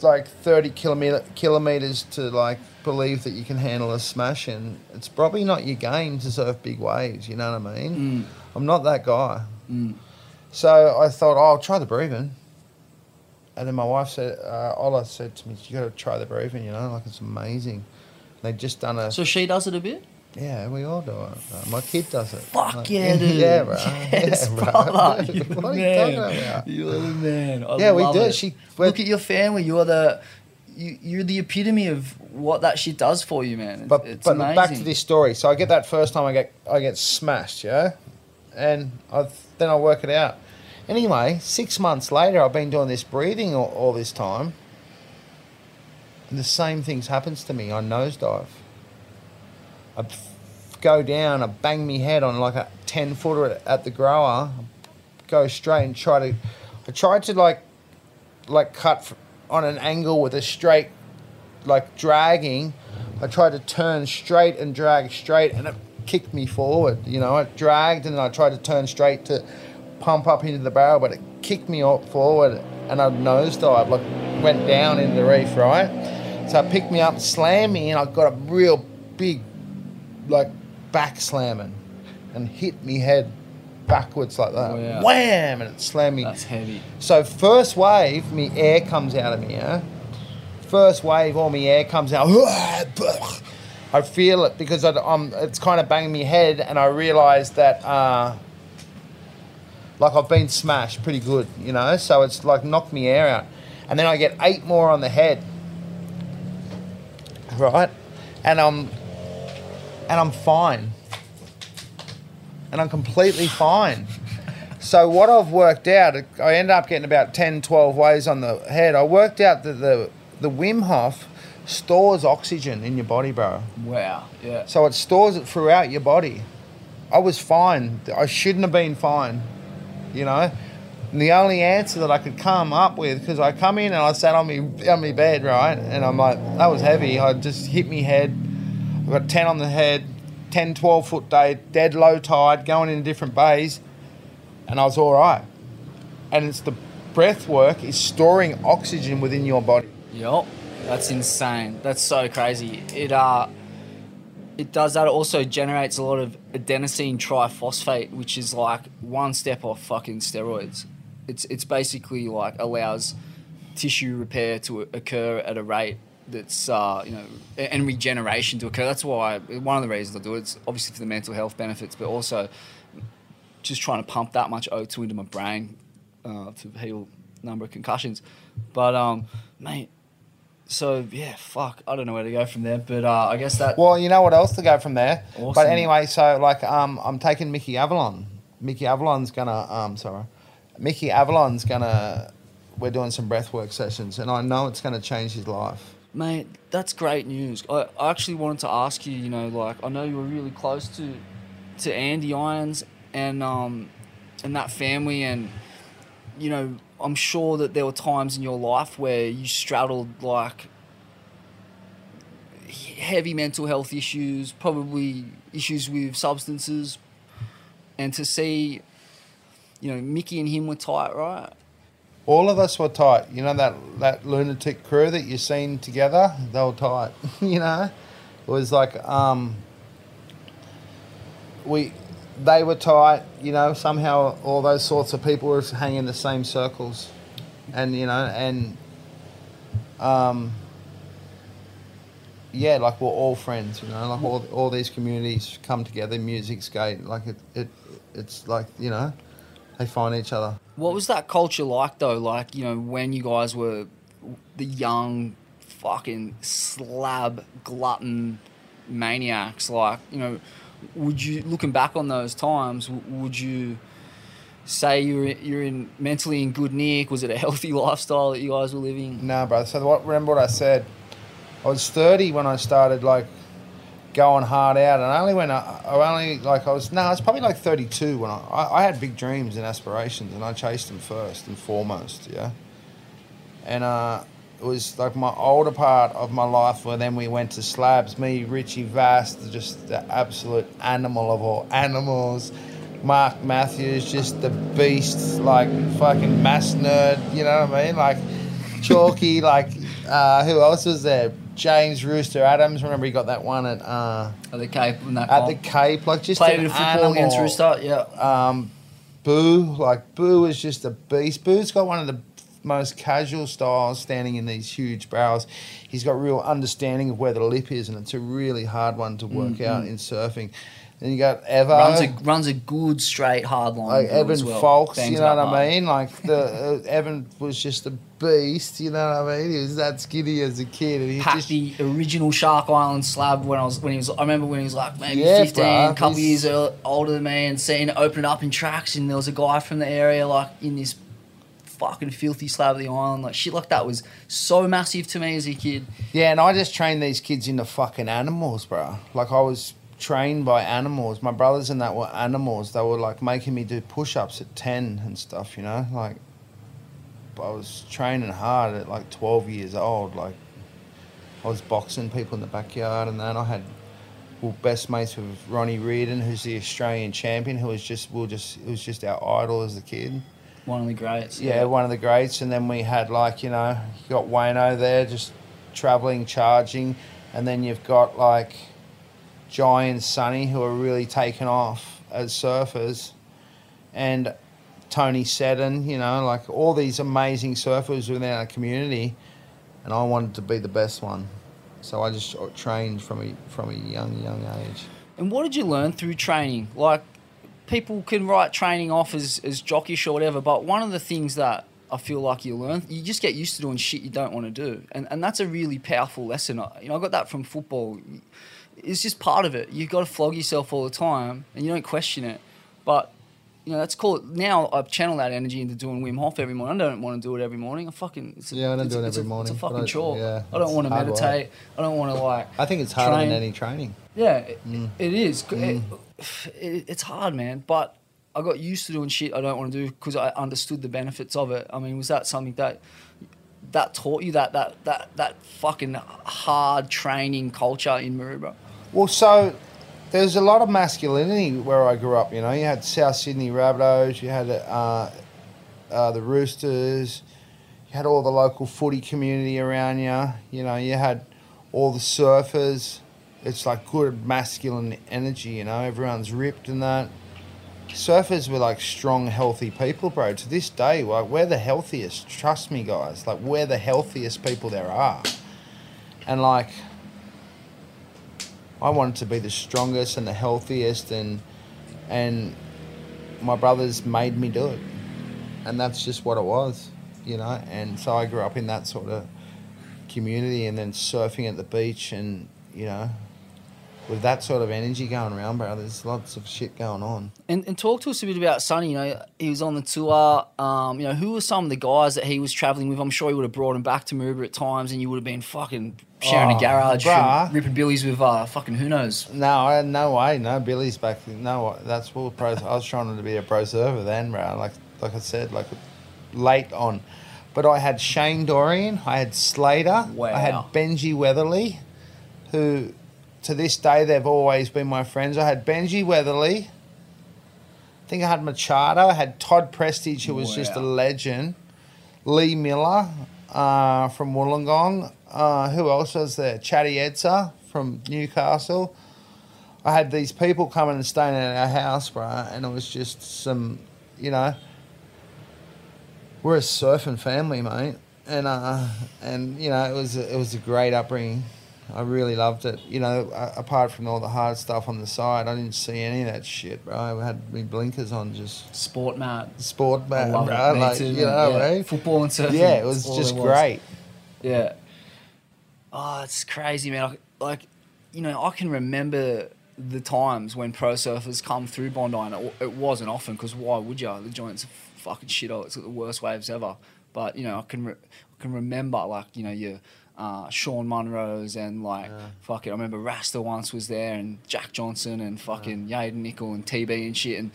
like 30 kilometer, kilometers to like believe that you can handle a smash, and it's probably not your game to surf big waves. You know what I mean? Mm. I'm not that guy. Mm. So I thought, oh, I'll try the breathing. And then my wife said, uh, Ola said to me, you got to try the breathing, you know, like it's amazing. They'd just done a, So she does it a bit. Yeah, we all do it. My kid does it. Fuck Like, yeah, dude. Yeah, bro. Yes, yeah, bro. brother. You're the what are you man. talking about? You're the man. I Yeah, we do. it. She- Look at your family. You're the you, you're the epitome of what that shit does for you, man. It's, But, it's but amazing. back to this story. So I get that first time I get I get smashed, yeah, and I then I work it out. Anyway, six months later, I've been doing this breathing all, all this time, and the same things happens to me. I nosedive. I go down. I bang my head on like a ten footer at the grower. Go straight and try to. I tried to like, like cut on an angle with a straight like dragging, I tried to turn straight and drag straight, and it kicked me forward. You know, it dragged, and I tried to turn straight to pump up into the barrel, but it kicked me up forward, and I nosedive, like went down into the reef, right? So it picked me up, slammed me, and I got a real big, like back slamming, and hit me head backwards like that. Wow. Wham! And it slammed me. That's heavy. So first wave, me air comes out of me, yeah. First wave, all me air comes out. I feel it because I, am it's kind of banging me head, and I realise that, uh, like I've been smashed pretty good, you know. So it's like knocked me air out, and then I get eight more on the head, right? And I'm, and I'm fine, and I'm completely fine. So what I've worked out, I end up getting about 10, 12 waves on the head. I worked out that the, the Wim Hof stores oxygen in your body, bro. Wow. Yeah. So it stores it throughout your body. I was fine. I shouldn't have been fine, you know. And the only answer that I could come up with, because I come in and I sat on me on my bed, right, and I'm like, that was heavy. I just hit me head. I got 10 on the head, 10, 12 foot day, dead low tide, going in different bays, and I was all right. And it's the breath work is storing oxygen within your body. Yup. That's insane. That's so crazy. It uh it does that. It also generates a lot of adenosine triphosphate, which is like one step off fucking steroids. It's it's basically like allows tissue repair to occur at a rate that's uh, you know and regeneration to occur. That's why one of the reasons I do it. It's obviously for the mental health benefits, but also just trying to pump that much O2 into my brain uh, to heal a number of concussions. But um, mate, so yeah, fuck, I don't know where to go from there. But uh, I guess that Well, you know what else to go from there. But anyway, so like um, I'm taking Mickey Avalon. Mickey Avalon's gonna um, sorry, Mickey Avalon's gonna. We're doing some breathwork sessions, and I know it's gonna change his life. Mate, that's great news. I, I actually wanted to ask you, you know, like I know you were really close to to Andy Irons and um and that family and you know, I'm sure that there were times in your life where you straddled like heavy mental health issues, probably issues with substances and to see you know, Mickey and him were tight, right? All of us were tight. You know that that lunatic crew that you've seen together. They were tight. you know, it was like um, we they were tight. You know, somehow all those sorts of people were hanging in the same circles, and you know, and um, yeah, like we're all friends. You know, like all all these communities come together. Music, skate, like it it it's like you know, they find each other. What was that culture like though? Like, you know, when you guys were the young fucking slab glutton maniacs, like, you know, would you looking back on those times, would you say you're you're in mentally in good nick? Was it a healthy lifestyle that you guys were living? No, brother. So what? Remember what I said? I was thirty when I started like going hard out, and only when I I only like I was. No, I was probably like thirty-two when I, I. I had big dreams and aspirations, and I chased them first and foremost. Yeah. And uh, it was like my older part of my life where then we went to slabs. Me, Richie Vast, just the absolute animal of all animals. Mark Matthews, just the beast, like fucking mass nerd. You know what I mean? Like Chalky, like uh, who else was there? James Rooster Adams. Remember he got that one at uh, At the Cape at the. Cape, like just Played a an bit of football against Rooster, yeah. Um, Boo, like Boo is just a beast. Boo's got one of the most casual styles, standing in these huge barrels. He's got real understanding of where the lip is, and it's a really hard one to work out in surfing. Then you got Evo, Runs a runs a good straight hard line. like Evan well. Faulks. Bangs You know what I mean? Like the uh, Evan was just a beast. You know what I mean? He was that skinny as a kid, and he Packed just the original Shark Island slab when I was when he was. I remember when he was like maybe Yeah, fifteen, a couple he's- years earl- older than me, and seeing it open up in tracks, and there was a guy from the area like in this fucking filthy slab of the island, like shit like that was so massive to me as a kid. Yeah, and I just trained these kids into fucking animals, bro. Like I was trained by animals. My brothers and that were animals. They were like making me do push-ups at ten and stuff. You know, like I was training hard at like twelve years old. Like I was boxing people in the backyard and that. I had well, best mates with Ronnie Reardon, who's the Australian champion, who was just we just it was just our idol as a kid. One of the greats. Yeah, one of the greats. And then we had like, you know, you got Wayno there just travelling, charging. And then you've got like Jai and Sunny who are really taken off as surfers. And Tony Seddon, you know, like all these amazing surfers within our community. And I wanted to be the best one. So I just trained from a, from a young, young age. And what did you learn through training? Like, people can write training off as, as jockish or whatever, but one of the things that I feel like you learn, you just get used to doing shit you don't want to do. And, and that's a really powerful lesson. I- You know, I got that from football. It's just part of it. You've got to flog yourself all the time and you don't question it. But, you know, that's cool. Now I've channeled that energy into doing Wim Hof every morning. I don't want to do it every morning. I fucking, it's a, Yeah, I don't do it every a, morning, It's a fucking I- chore. yeah, I don't want to hard work. meditate. I don't want to like. I think it's harder train. than any training. Yeah, it, mm. it is. It- mm. it- it's hard, man. But I got used to doing shit I don't want to do because I understood the benefits of it. I mean, was that something that that taught you that that that that fucking hard training culture in Maroubra? Well, so there's a lot of masculinity where I grew up. You know, you had South Sydney Rabbitohs, you had uh, uh, the Roosters, you had all the local footy community around you. You know, you had all the surfers. It's like good masculine energy. You know, everyone's ripped and that. Surfers were like strong, healthy people, bro. To this day, like we're the healthiest. Trust me, guys. Like we're the healthiest people there are, and like. I wanted to be the strongest and the healthiest, and and my brothers made me do it, and that's just what it was, you know. And so I grew up in that sort of community, and then surfing at the beach, and you know, with that sort of energy going around, bro. There's lots of shit going on. And, and talk to us a bit about Sunny. You know, he was on the tour. Um, you know, who were some of the guys that he was traveling with? I'm sure he would have brought him back to Maroubra at times, and you would have been fucking sharing Oh, a garage, ripping billies with uh, fucking who knows. No, I, no way, no Billy's back. No, that's what pro. I was trying to be a pro server then, bro. Like, like I said, like late on, but I had Shane Dorian, I had Slater, Wow. I had Benji Weatherly, who, to this day, they've always been my friends. I had Benji Weatherly. I think I had Machado. I had Todd Prestage, who was just a legend. Lee Miller uh, from Wollongong. Uh, who else was there? Chatty Edsa from Newcastle. I had these people coming and staying at our house, bro, and it was just some, you know, we're a surfing family, mate, and uh, and you know, it was a, it was a great upbringing. I really loved it. You know, apart from all the hard stuff on the side, I didn't see any of that shit, bro. I had my blinkers on, just Sport mad. sport, I man, bro. it. Like, too, you know, yeah. right? Football and surfing. Yeah, it was just great. Yeah. Oh, it's crazy, man. Like, you know, I can remember the times when pro surfers come through Bondi, and it, wasn't often because why would you? The joint's a fucking shit. It's got the worst waves ever. But you know, I can re- I can remember like you know your uh, Sean Munro's and like fucking. I remember Rasta once was there and Jack Johnson and fucking Yaden Nickel and TB and shit and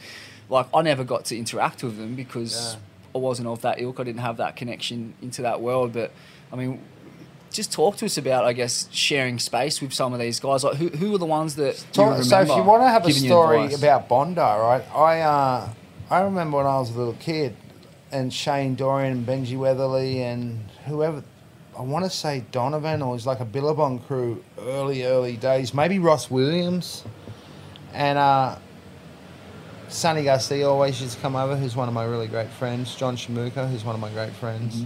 like I never got to interact with them because Yeah. I wasn't of that ilk. I didn't have that connection into that world. But I mean, just talk to us about, I guess, sharing space with some of these guys. Like, who who are the ones that you Talk- so if you want to have a story about Bondi, right? I uh, I remember when I was a little kid, and Shane Dorian and Benji Weatherly and whoever. I want to say Donovan or it was like a Billabong crew early early days. Maybe Ross Williams, and uh, Sunny Garcia always used to come over. Who's one of my really great friends. John Shamuka, who's one of my great friends.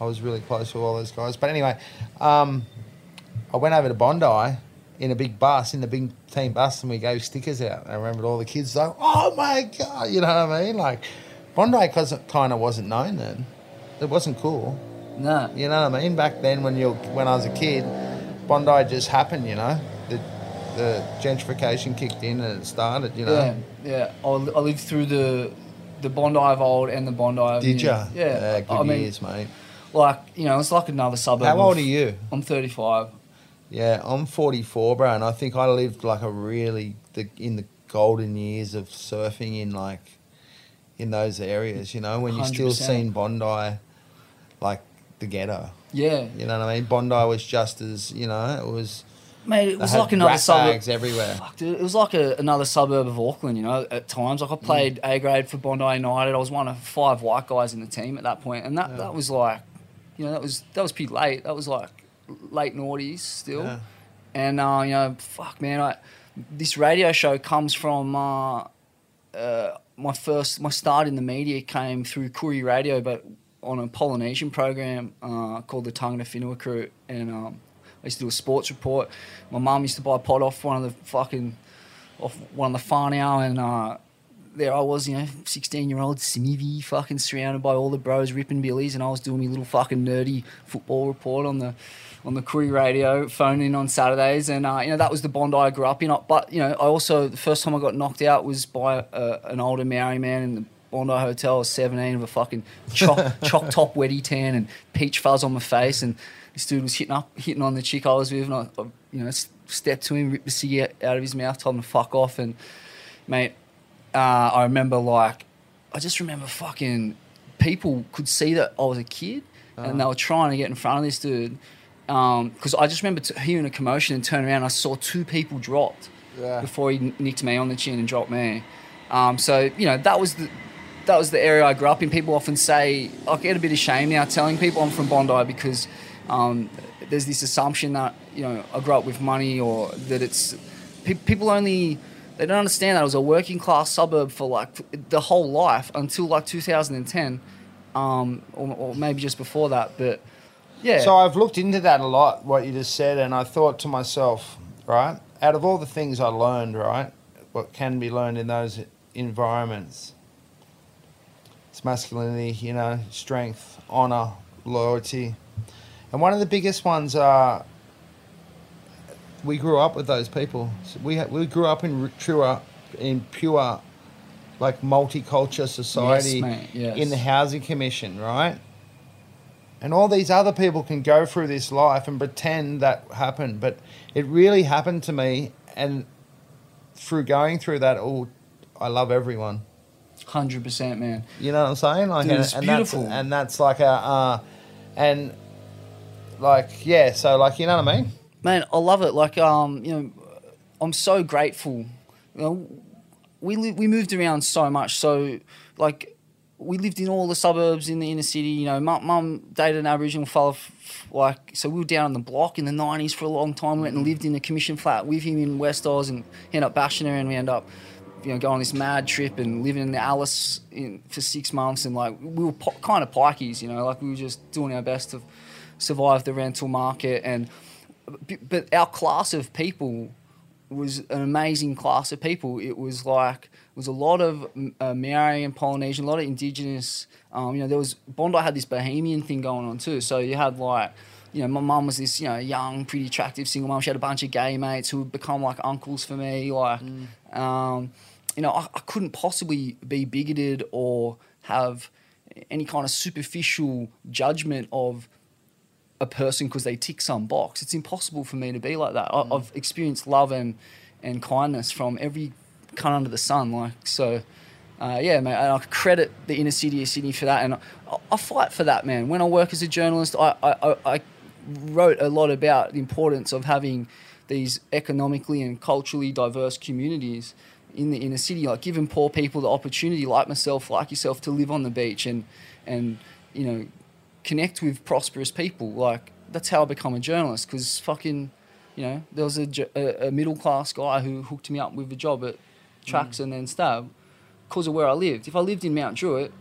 I was really close with all those guys. But anyway, um, I went over to Bondi in a big bus, in the big team bus, and we gave stickers out. I remember all the kids like, "Oh my god!" You know what I mean? Like Bondi, kind of wasn't known then. It wasn't cool. Nah. You know what I mean? Back then, when you when I was a kid, Bondi just happened. You know, the the gentrification kicked in and it started. You know. Yeah, yeah. I, I lived through the the Bondi of old and the Bondi of Did ya? Yeah. good I mean, years, mate. like you know, it's like another suburb. How of- old are you? I'm 35. Yeah, I'm 44, bro, and I think I lived like a really the in the golden years of surfing in like in those areas. You know, when you still seen Bondi, like the ghetto. Yeah, You know what I mean? Bondi was just as you know, it was. mate. It was like another suburb. everywhere. Fuck, dude, it was like a, another suburb of Auckland, you know, at times. Like, I played A grade for Bondi United. I was one of five white guys in the team at that point, And that, Yeah. that was like, you know, that was that was pretty late. That was like late noughties still. Yeah. And, uh, you know, fuck, man, I, this radio show comes from uh, uh, my first, my start in the media came through Koori Radio, but on a Polynesian program uh, called the Tangata Whenua Crew. And um, I used to do a sports report. My mum used to buy a pot off one of the fucking, off one of the whānau and uh, there I was, you know, 16 year old Simivi, fucking surrounded by all the bros ripping billies, and I was doing my little fucking nerdy football report on the on the Koori radio, phoning in on Saturdays, and uh, you know that was the bond I grew up in. But you know, I also the first time I got knocked out was by uh, an older Maori man in the Bondi Hotel. I was 17 with a fucking choc top wetty tan and peach fuzz on my face, and this dude was hitting up, hitting on the chick I was with, and I, I you know, stepped to him, ripped the cigarette out of his mouth, told him to fuck off, and mate, uh, I remember like, I just remember fucking people could see that I was a kid, and they were trying to get in front of this dude. Because I just remember t- hearing a commotion and turning around, I saw two people dropped Yeah. before he nicked me on the chin and dropped me. Um, so you know that was the that was the area I grew up in. People often say I get a bit of shame now telling people I'm from Bondi because um, there's this assumption that you know I grew up with money or that it's pe- people only they don't understand that I was a working class suburb for like the whole life until like 2010, um, or, or maybe just before that. But yeah, So I've looked into that a lot, what you just said, and I thought to myself, right, out of all the things I learned, right, what can be learned in those environments, it's masculinity, you know, strength, honor, loyalty. And one of the biggest ones are we grew up with those people. So we, we grew up in truer, in pure, like multicultural society mate, yes. in the housing commission, right? And all these other people can go through this life and pretend that happened, but it really happened to me. And through going through that, oh, I love everyone. Hundred percent, man. You know what I'm saying? Like, Dude, and, it's and beautiful. That's, and that's like a, uh, and like yeah. So like, you know what I mean? Man, I love it. Like, um, you know, I'm so grateful. You know, we li- we moved around so much. So, like, we lived in all the suburbs in the inner city. You know, mum, mum dated an Aboriginal fella. f- f- Like, so we were down on the block in the '90s for a long time. Went and lived in a commission flat with him in West Oz, and he ended up bashing her, and we ended up. You know, going on this mad trip and living in the Alice in, for six months, and like we were po- kind of pikeys, you know, like we were just doing our best to survive the rental market. And but our class of people was an amazing class of people. It was like it was a lot of mm, uh, Maori and Polynesian, a lot of indigenous. Um, you know, there was Bondi had this Bohemian thing going on too. So you had like. You know, my mum was this, you know, young, pretty attractive single mum. She had a bunch of gay mates who would become like uncles for me. Like, um, you know, I, I couldn't possibly be bigoted or have any kind of superficial judgment of a person because they tick some box. It's impossible for me to be like that. I, I've experienced love and and kindness from every cunt under the sun. Like so, uh, yeah, man. And I credit the inner city of Sydney for that, and I, I fight for that, man. When I work as a journalist, I, I, I wrote a lot about the importance of having these economically and culturally diverse communities in the inner city, like giving poor people the opportunity, like myself, like yourself, to live on the beach and and you know connect with prosperous people. Like that's how I become a journalist because fucking you know there was a a middle class guy who hooked me up with a job at Tracks mm. and then Stab because of where I lived. If I lived in Mount Druitt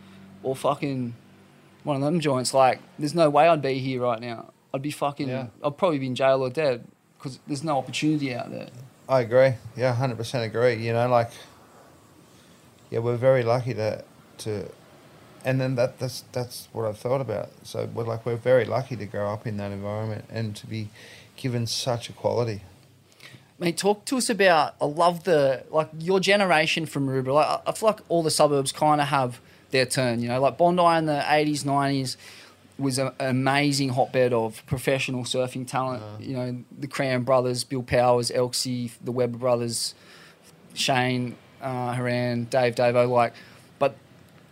or fucking one of them joints, like there's no way I'd be here right now. I'd be fucking. Yeah. I'd probably be in jail or dead because there's no opportunity out there. I agree. Yeah, hundred percent agree. You know, like, yeah, we're very lucky to, to, and then that that's that's what I thought about. So we're like we're very lucky to grow up in that environment and to be given such equality. Mate, talk to us about. I love the like your generation from Maroubra. Like I feel like all the suburbs kind of have their turn. You know, like Bondi in the eighties, nineties was a- an amazing hotbed of professional surfing talent. You know, the Cram brothers, Bill Powers, Elksy, the Weber brothers, Shane, uh, Haran, Dave, Davo. Like, but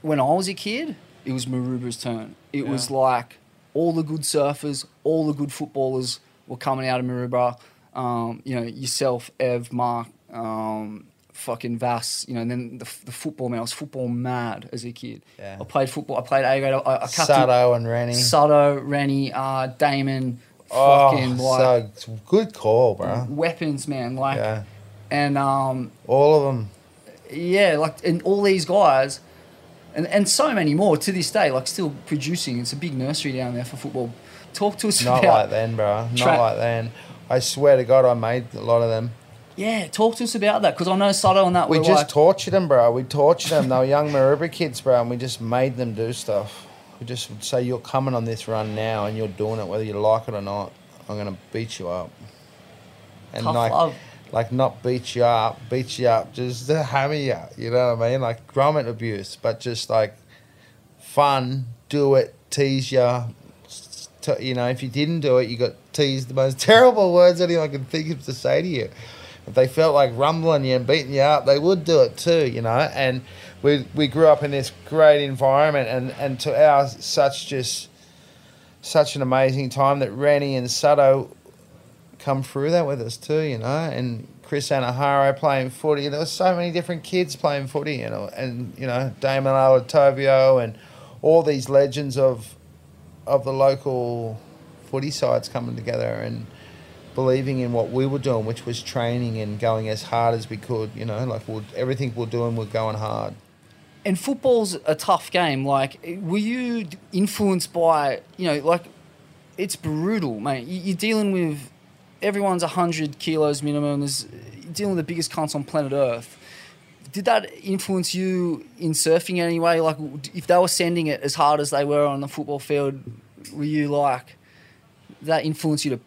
when I was a kid, it was Maroubra's turn. It was like all the good surfers, all the good footballers were coming out of Maroubra. Um, you know, yourself, Ev, Mark, um, fucking Vass. You know, and then the, the football man. I was football mad as a kid. Yeah. I played football. I played A grade. I, I Sutto and Rennie. Sutto, Rennie, uh, Damon. oh, Fucking like so good call, bro. weapons, man. Like, Yeah, and um, all of them. yeah, like and all these guys, and and so many more to this day, like still producing. It's a big nursery down there for football. Talk to us Not about like then, bro. Not Tra- like then. I swear to God, I made a lot of them. Yeah. Talk to us about that because I know Sutto and that We just like, tortured them, bro. We tortured them. They were young Maroubra kids, bro, and we just made them do stuff. We just would say, "You're coming on this run now, and you're doing it, whether you like it or not. I'm gonna beat you up." And Tough like, love. like not beat you up, beat you up, just to hammer you. You know what I mean? Like grommet abuse, but just like fun. Do it, tease you. t- You know, if you didn't do it, you got teased the most terrible words anyone could think of to say to you. If they felt like rumbling you and beating you up, they would do it too, you know. And we we grew up in this great environment, and and to our such just such an amazing time that Rennie and Sutto come through that with us too, you know. And Chris Anaharo playing footy. There was so many different kids playing footy, you know, and you know Damon Alatovio and all these legends of of the local footy sides coming together and believing in what we were doing, which was training and going as hard as we could. You know, like we're, everything we're doing, we're going hard. and football's a tough game. Like, were you influenced by you know like it's brutal, mate. You- You're dealing with everyone's hundred kilos minimum. There's you're dealing with the biggest cunts on planet Earth. Did that influence you in surfing in any way? Like, if they were sending it as hard as they were on the football field, were you like that influence you to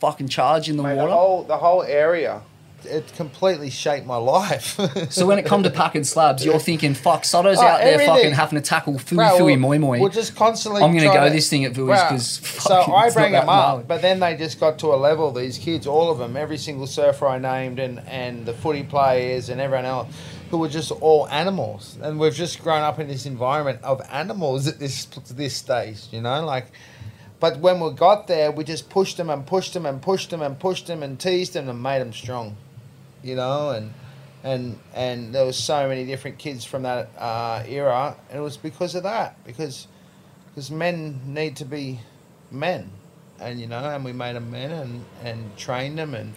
fucking charge in the Mate, the water? whole the whole area, it completely shaped my life. so when it come to packing slabs, you're thinking, "Fuck, Sutto's Oh, out there everything. fucking having to tackle fooey Bro, we're- moi moi." We're just constantly. I'm gonna go to- this thing at Vui's Bro, 'cause so I bring them up, but then they just got to a level. These kids, all of them, every single surfer I named, and and the footy players and everyone else, who were just all animals, and we've just grown up in this environment of animals at this this stage. You know, like. But when we got there, we just pushed them and pushed them and pushed them and pushed them and teased them and made them strong, you know, and and and there was so many different kids from that uh, era, and it was because of that, because because men need to be men, and you know, and we made them men and and trained them, and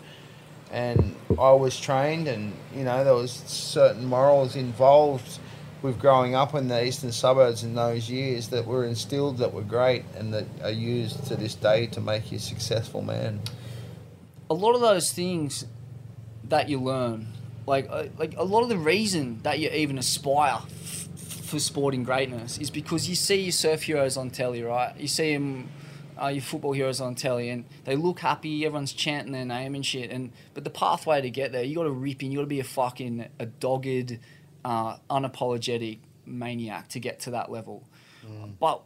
and I was trained, and you know, there was certain morals involved with growing up in the eastern suburbs in those years that were instilled that were great and that are used to this day to make you a successful man. a lot of those things that you learn, like uh, like a lot of the reason that you even aspire f- for sporting greatness is because you see your surf heroes on telly, right? You see them, uh, your football heroes on telly, and they look happy. Everyone's chanting their name and shit. And but the pathway to get there, you got to rip in. You got to be a fucking a dogged, uh, unapologetic maniac to get to that level. But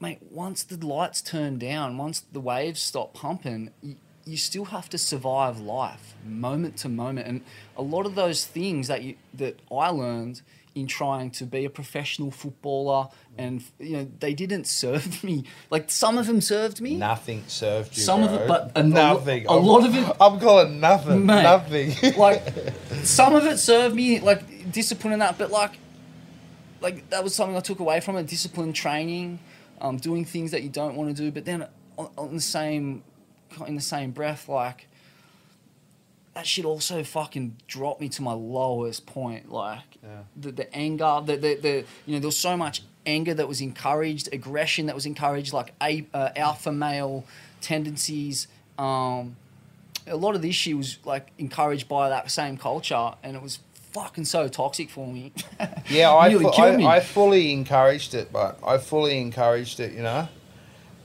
mate, once the lights turn down, once the waves stop pumping, you, you still have to survive life moment to moment, and a lot of those things that you that I learned in trying to be a professional footballer, and you know they didn't serve me. Like some of them served me. Nothing served you. Some of it, but a nothing. a lot of it- I'm calling nothing. Mate, Nothing. like some of it served me like discipline and that, but like like that was something I took away from it. Discipline training, um, doing things that you don't want to do, but then on, on the same in the same breath, like that shit also fucking dropped me to my lowest point. Like Yeah. the the anger, the, the the you know there was so much anger that was encouraged, aggression that was encouraged, like a, uh, alpha male tendencies. Um, a lot of this shit was like encouraged by that same culture, and it was fucking so toxic for me. Yeah, I, fu- killed me. I, I fully encouraged it, but I fully encouraged it, you know.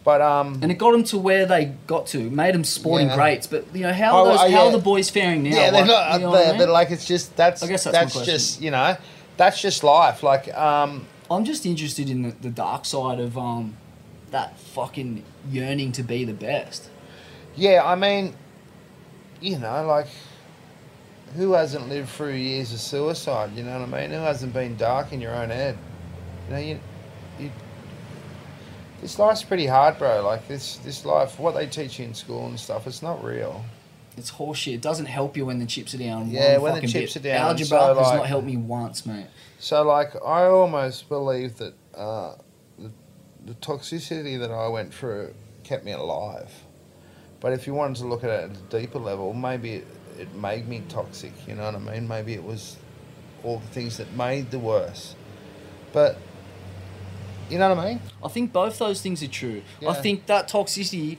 But um, and it got them to where they got to, made them sporting Yeah. greats. But you know how Oh, are those, uh, how yeah. are the boys faring now? yeah, they're Like, not you know I there, mean? but like it's just that's I guess that's that's just you know that's just life. Like um, I'm just interested in the, the dark side of um, that fucking yearning to be the best. yeah, I mean, you know, like who hasn't lived through years of suicide? You know what I mean? Who hasn't been dark in your own head? You know, you, you this life's pretty hard, bro. Like this, this life, what they teach you in school and stuff, it's not real. It's horseshit. It doesn't help you when the chips are down. Yeah, when the chips bit. are down, Algebra so, has like- not helped me once, mate. So, like, I almost believe that uh, the, the toxicity that I went through kept me alive. But if you wanted to look at it at a deeper level, maybe it, it made me toxic. You know what I mean? Maybe it was all the things that made the worse. But you know what I mean? I think both those things are true. I think that toxicity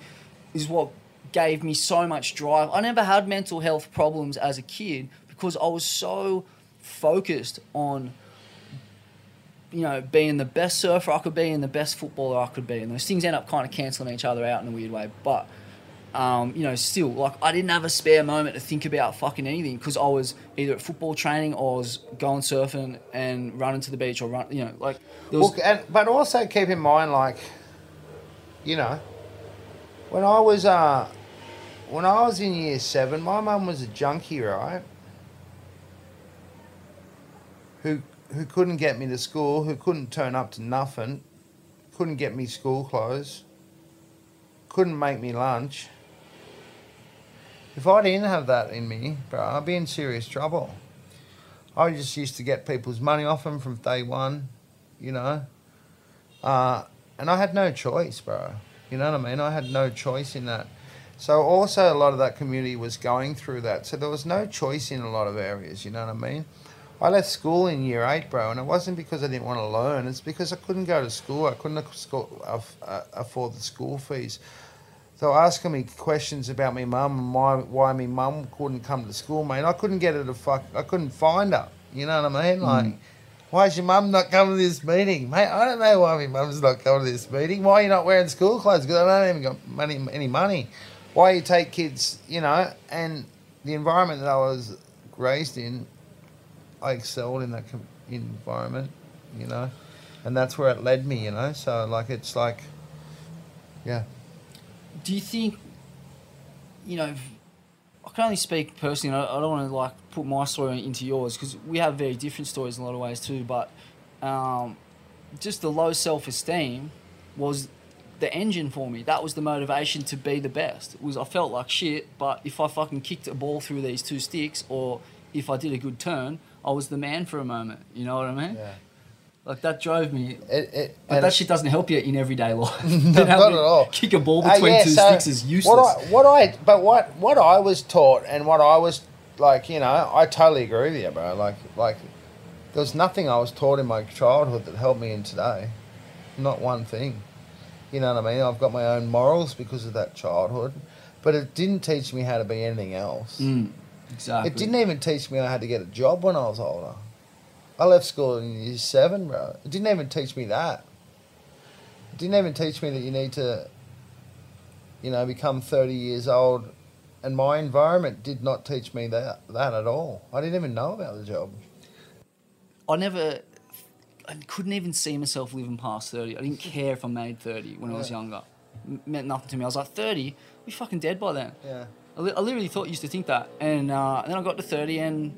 is what gave me so much drive. I never had mental health problems as a kid because I was so focused on you know being the best surfer I could be and the best footballer I could be and those things end up kind of cancelling each other out in a weird way but um, you know, still, like, I didn't have a spare moment to think about fucking anything because I was either at football training or I was going surfing and running to the beach or run, you know, like, was, Look, and, but also keep in mind, like, you know, when I was uh, when I was in year seven, my mum was a junkie, right? Who who couldn't get me to school, who couldn't turn up to nothing, couldn't get me school clothes, couldn't make me lunch. If I didn't have that in me, bro, I'd be in serious trouble. I just used to get people's money off them from day one, you know. Uh, and I had no choice, bro. You know what I mean? I had no choice in that. So also a lot of that community was going through that. So there was no choice in a lot of areas, you know what I mean? I left school in year eight, bro, and it wasn't because I didn't want to learn. It's because I couldn't go to school. I couldn't uh, afford the school fees. So asking me questions about me mum and why why me mum couldn't come to school, mate. I couldn't get her to fuck. I couldn't find her. You know what I mean? Hmm. Like, why is your mum not coming to this meeting, mate? I don't know why my mum's not coming to this meeting. Why are you not wearing school clothes? Because I don't even got money, any money. Why you take kids? You know, and the environment that I was raised in, I excelled in that com- environment. You know, and that's where it led me. You know, so like it's like, yeah. Do you think, you know, I can only speak personally. I don't want to like put my story into yours because we have very different stories in a lot of ways too. But um, just the low self esteem was the engine for me. That was the motivation to be the best. It was I felt like shit, but if I fucking kicked a ball through these two sticks, or if I did a good turn, I was the man for a moment. You know what I mean? Yeah. Like that drove me. It, it, that shit doesn't help you in everyday life. No, not at all. Kick a ball Uh, between yeah, two so sticks is useless. What I, what I, but what what I was taught and what I was like, you know, I totally agree with you, bro. Like like, there was nothing I was taught in my childhood that helped me in today. Not one thing. You know what I mean? I've got my own morals because of that childhood, but it didn't teach me how to be anything else. Mm, exactly. It didn't even teach me I had to get a job when I was older. I left school in year seven, bro. It didn't even teach me that. It didn't even teach me that you need to, you know, become 30 years old. And my environment did not teach me that, that at all. I didn't even know about the job. I never. I couldn't even see myself living past thirty. I didn't care if I made thirty when I was younger. M- meant nothing to me. I was like thirty. be fucking dead by then. Yeah. I, li- I literally thought used to think that, and, uh, and then I got to thirty, and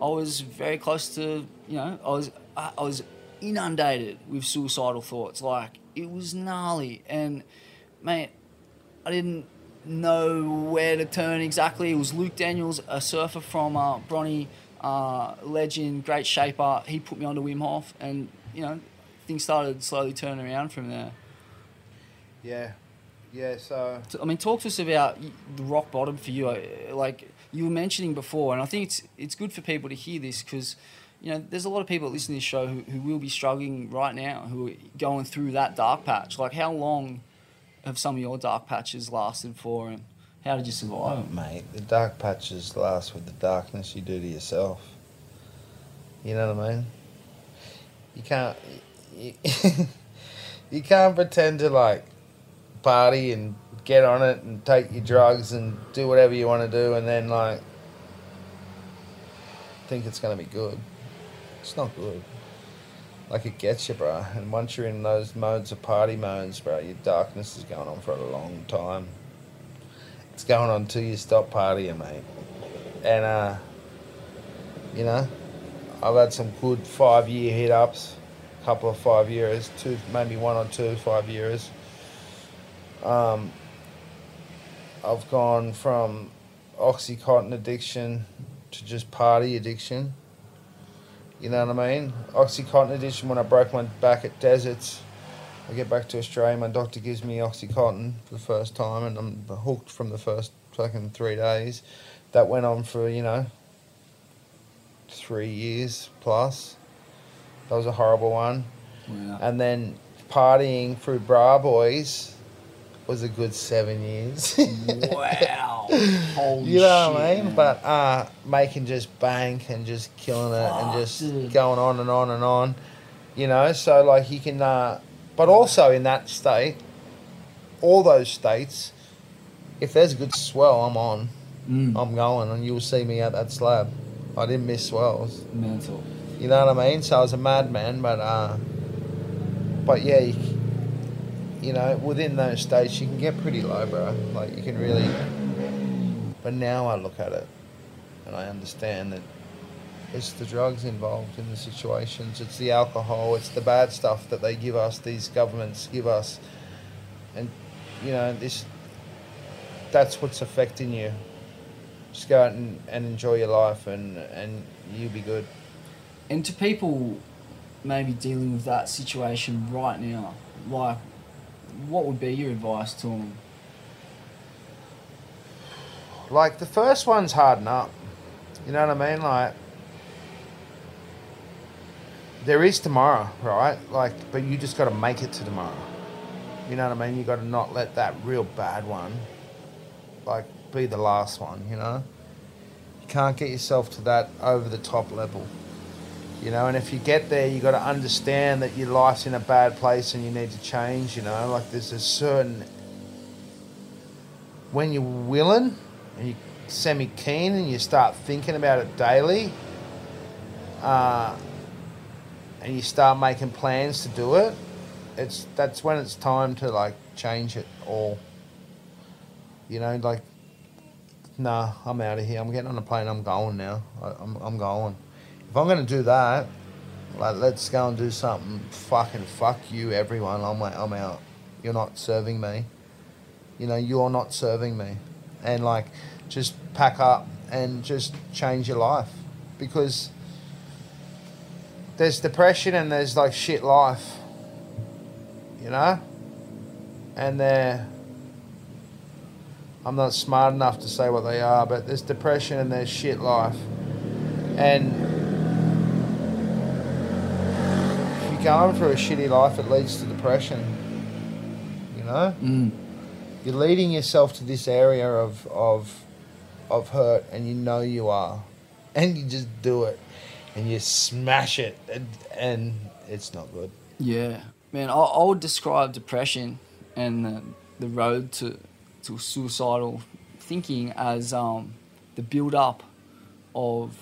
I was very close to you know I was I, I was inundated with suicidal thoughts. Like it was gnarly, and mate, I didn't know where to turn exactly. It was Luke Daniels, a surfer from uh, Bronny, uh, legend, great shaper. He put me onto Wim Hof, and you know things started slowly turning around from there. Yeah. Yeah. So. I mean, talk to us about the rock bottom for you. uh, Like you were mentioning before, and I think it's it's good for people to hear this because, you know, there's a lot of people that listen to this show who, who will be struggling right now, who are going through that dark patch. Like, how long have some of your dark patches lasted for, and how did you survive? Oh, mate, the dark patches last with the darkness you do to yourself. You know what I mean? You can't. You, you can't pretend to like party and get on it and take your drugs and do whatever you want to do and then like think it's gonna be good. It's not good. Like it gets you, bro. And once you're in those modes of party modes, bro, your darkness is going on for a long time. It's going on till you stop partying, mate. And uh, you know, I've had some good five year hit ups, a couple of five years, two maybe one or two five years. Um, I've gone from oxycontin addiction to just party addiction. You know what I mean? Oxycontin addiction when I broke my back at deserts. I get back to Australia, my doctor gives me Oxycontin for the first time, and I'm hooked from the first fucking three days. That went on for, you know, three years plus. That was a horrible one. Wow. And then partying through Bra Boys was a good seven years. wow. Holy you know what I mean? man. But uh, making just bank and just killing it Fuck, and just dude. going on and on and on. You know, so like you can, uh, but also in that state, all those states, if there's a good swell, I'm on. Mm, I'm going, and you'll see me at that slab. I didn't miss swells. mental. You know what I mean? So I was a madman, but uh, but yeah, you, you know, within those states, you can get pretty low, bro. Like you can really. But now I look at it, and I understand that it's the drugs involved in the situations. It's the alcohol. It's the bad stuff that they give us. These governments give us, and you know this. That's what's affecting you. Just go out and, and enjoy your life, and and you'll be good. And to people maybe dealing with that situation right now, like, what would be your advice to them? Like the first one's harden up. You know what I mean? Like there is tomorrow, right? Like, but you just got to make it to tomorrow. You know what I mean? You got to not let that real bad one, like, be the last one. You know, you can't get yourself to that over the top level. You know, and if you get there, you got to understand that your life's in a bad place and you need to change. You know, like there's a certain when you're willing and you're semi keen and you start thinking about it daily, uh, and you start making plans to do it, it's that's when it's time to like change it all. You know, like, nah, I'm out of here. I'm getting on a plane. I'm going now. I, I'm I'm going. If I'm gonna do that, like, let's go and do something. Fucking fuck you, everyone. I'm like, I'm out. You're not serving me you know you're not serving me and like just pack up and just change your life because there's depression and there's like shit life you know and they're i'm not smart enough to say what they are but there's depression and there's shit life and if you're going through a shitty life it leads to depression you know? Mm. you're leading yourself to this area of of of hurt and you know you are. And you just do it and you smash it and, and it's not good. Yeah, man, I, I would describe depression and the, the road to, to suicidal thinking as um, the build up of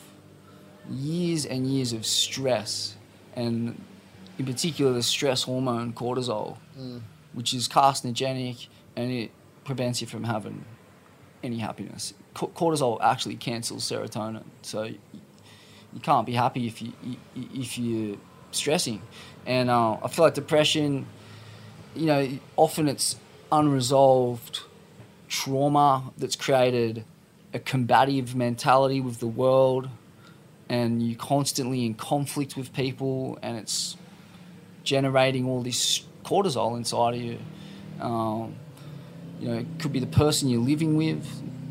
years and years of stress, and in particular the stress hormone cortisol, which is carcinogenic and it prevents you from having any happiness. Co- cortisol actually cancels serotonin, so y- you can't be happy if you if you're stressing. And uh, I feel like depression, you know, often it's unresolved trauma that's created a combative mentality with the world, and you're constantly in conflict with people, and it's generating all this cortisol inside of you. Um, you know, it could be the person you're living with.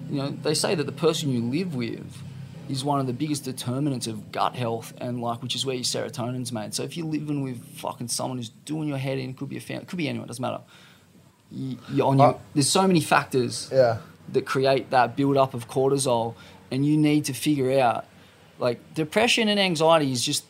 You know, they say that the person you live with is one of the biggest determinants of gut health and like, which is where your serotonin's made. So if you're living with fucking someone who's doing your head in, could be a family, could be anyone, doesn't matter. You, you're on your, Uh, there's so many factors Yeah. that create that build up of cortisol, and you need to figure out like depression and anxiety is just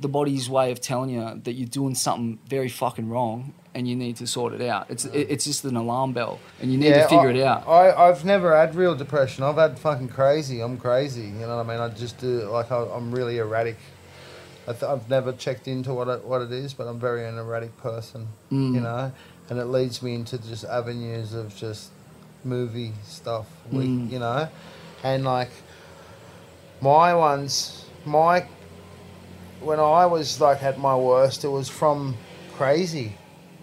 the body's way of telling you that you're doing something very fucking wrong and you need to sort it out. It's it, it's just an alarm bell, and you need to figure I, it out. I, I've never had real depression. I've had fucking crazy. I'm crazy. You know what I mean? I just do, like, I, I'm really erratic. I th- I've never checked into what it, what it is, but I'm very an erratic person, Mm. you know? And it leads me into just avenues of just movie stuff, we, Mm. you know? And, like, my ones, my, when I was, like, at my worst, it was from crazy,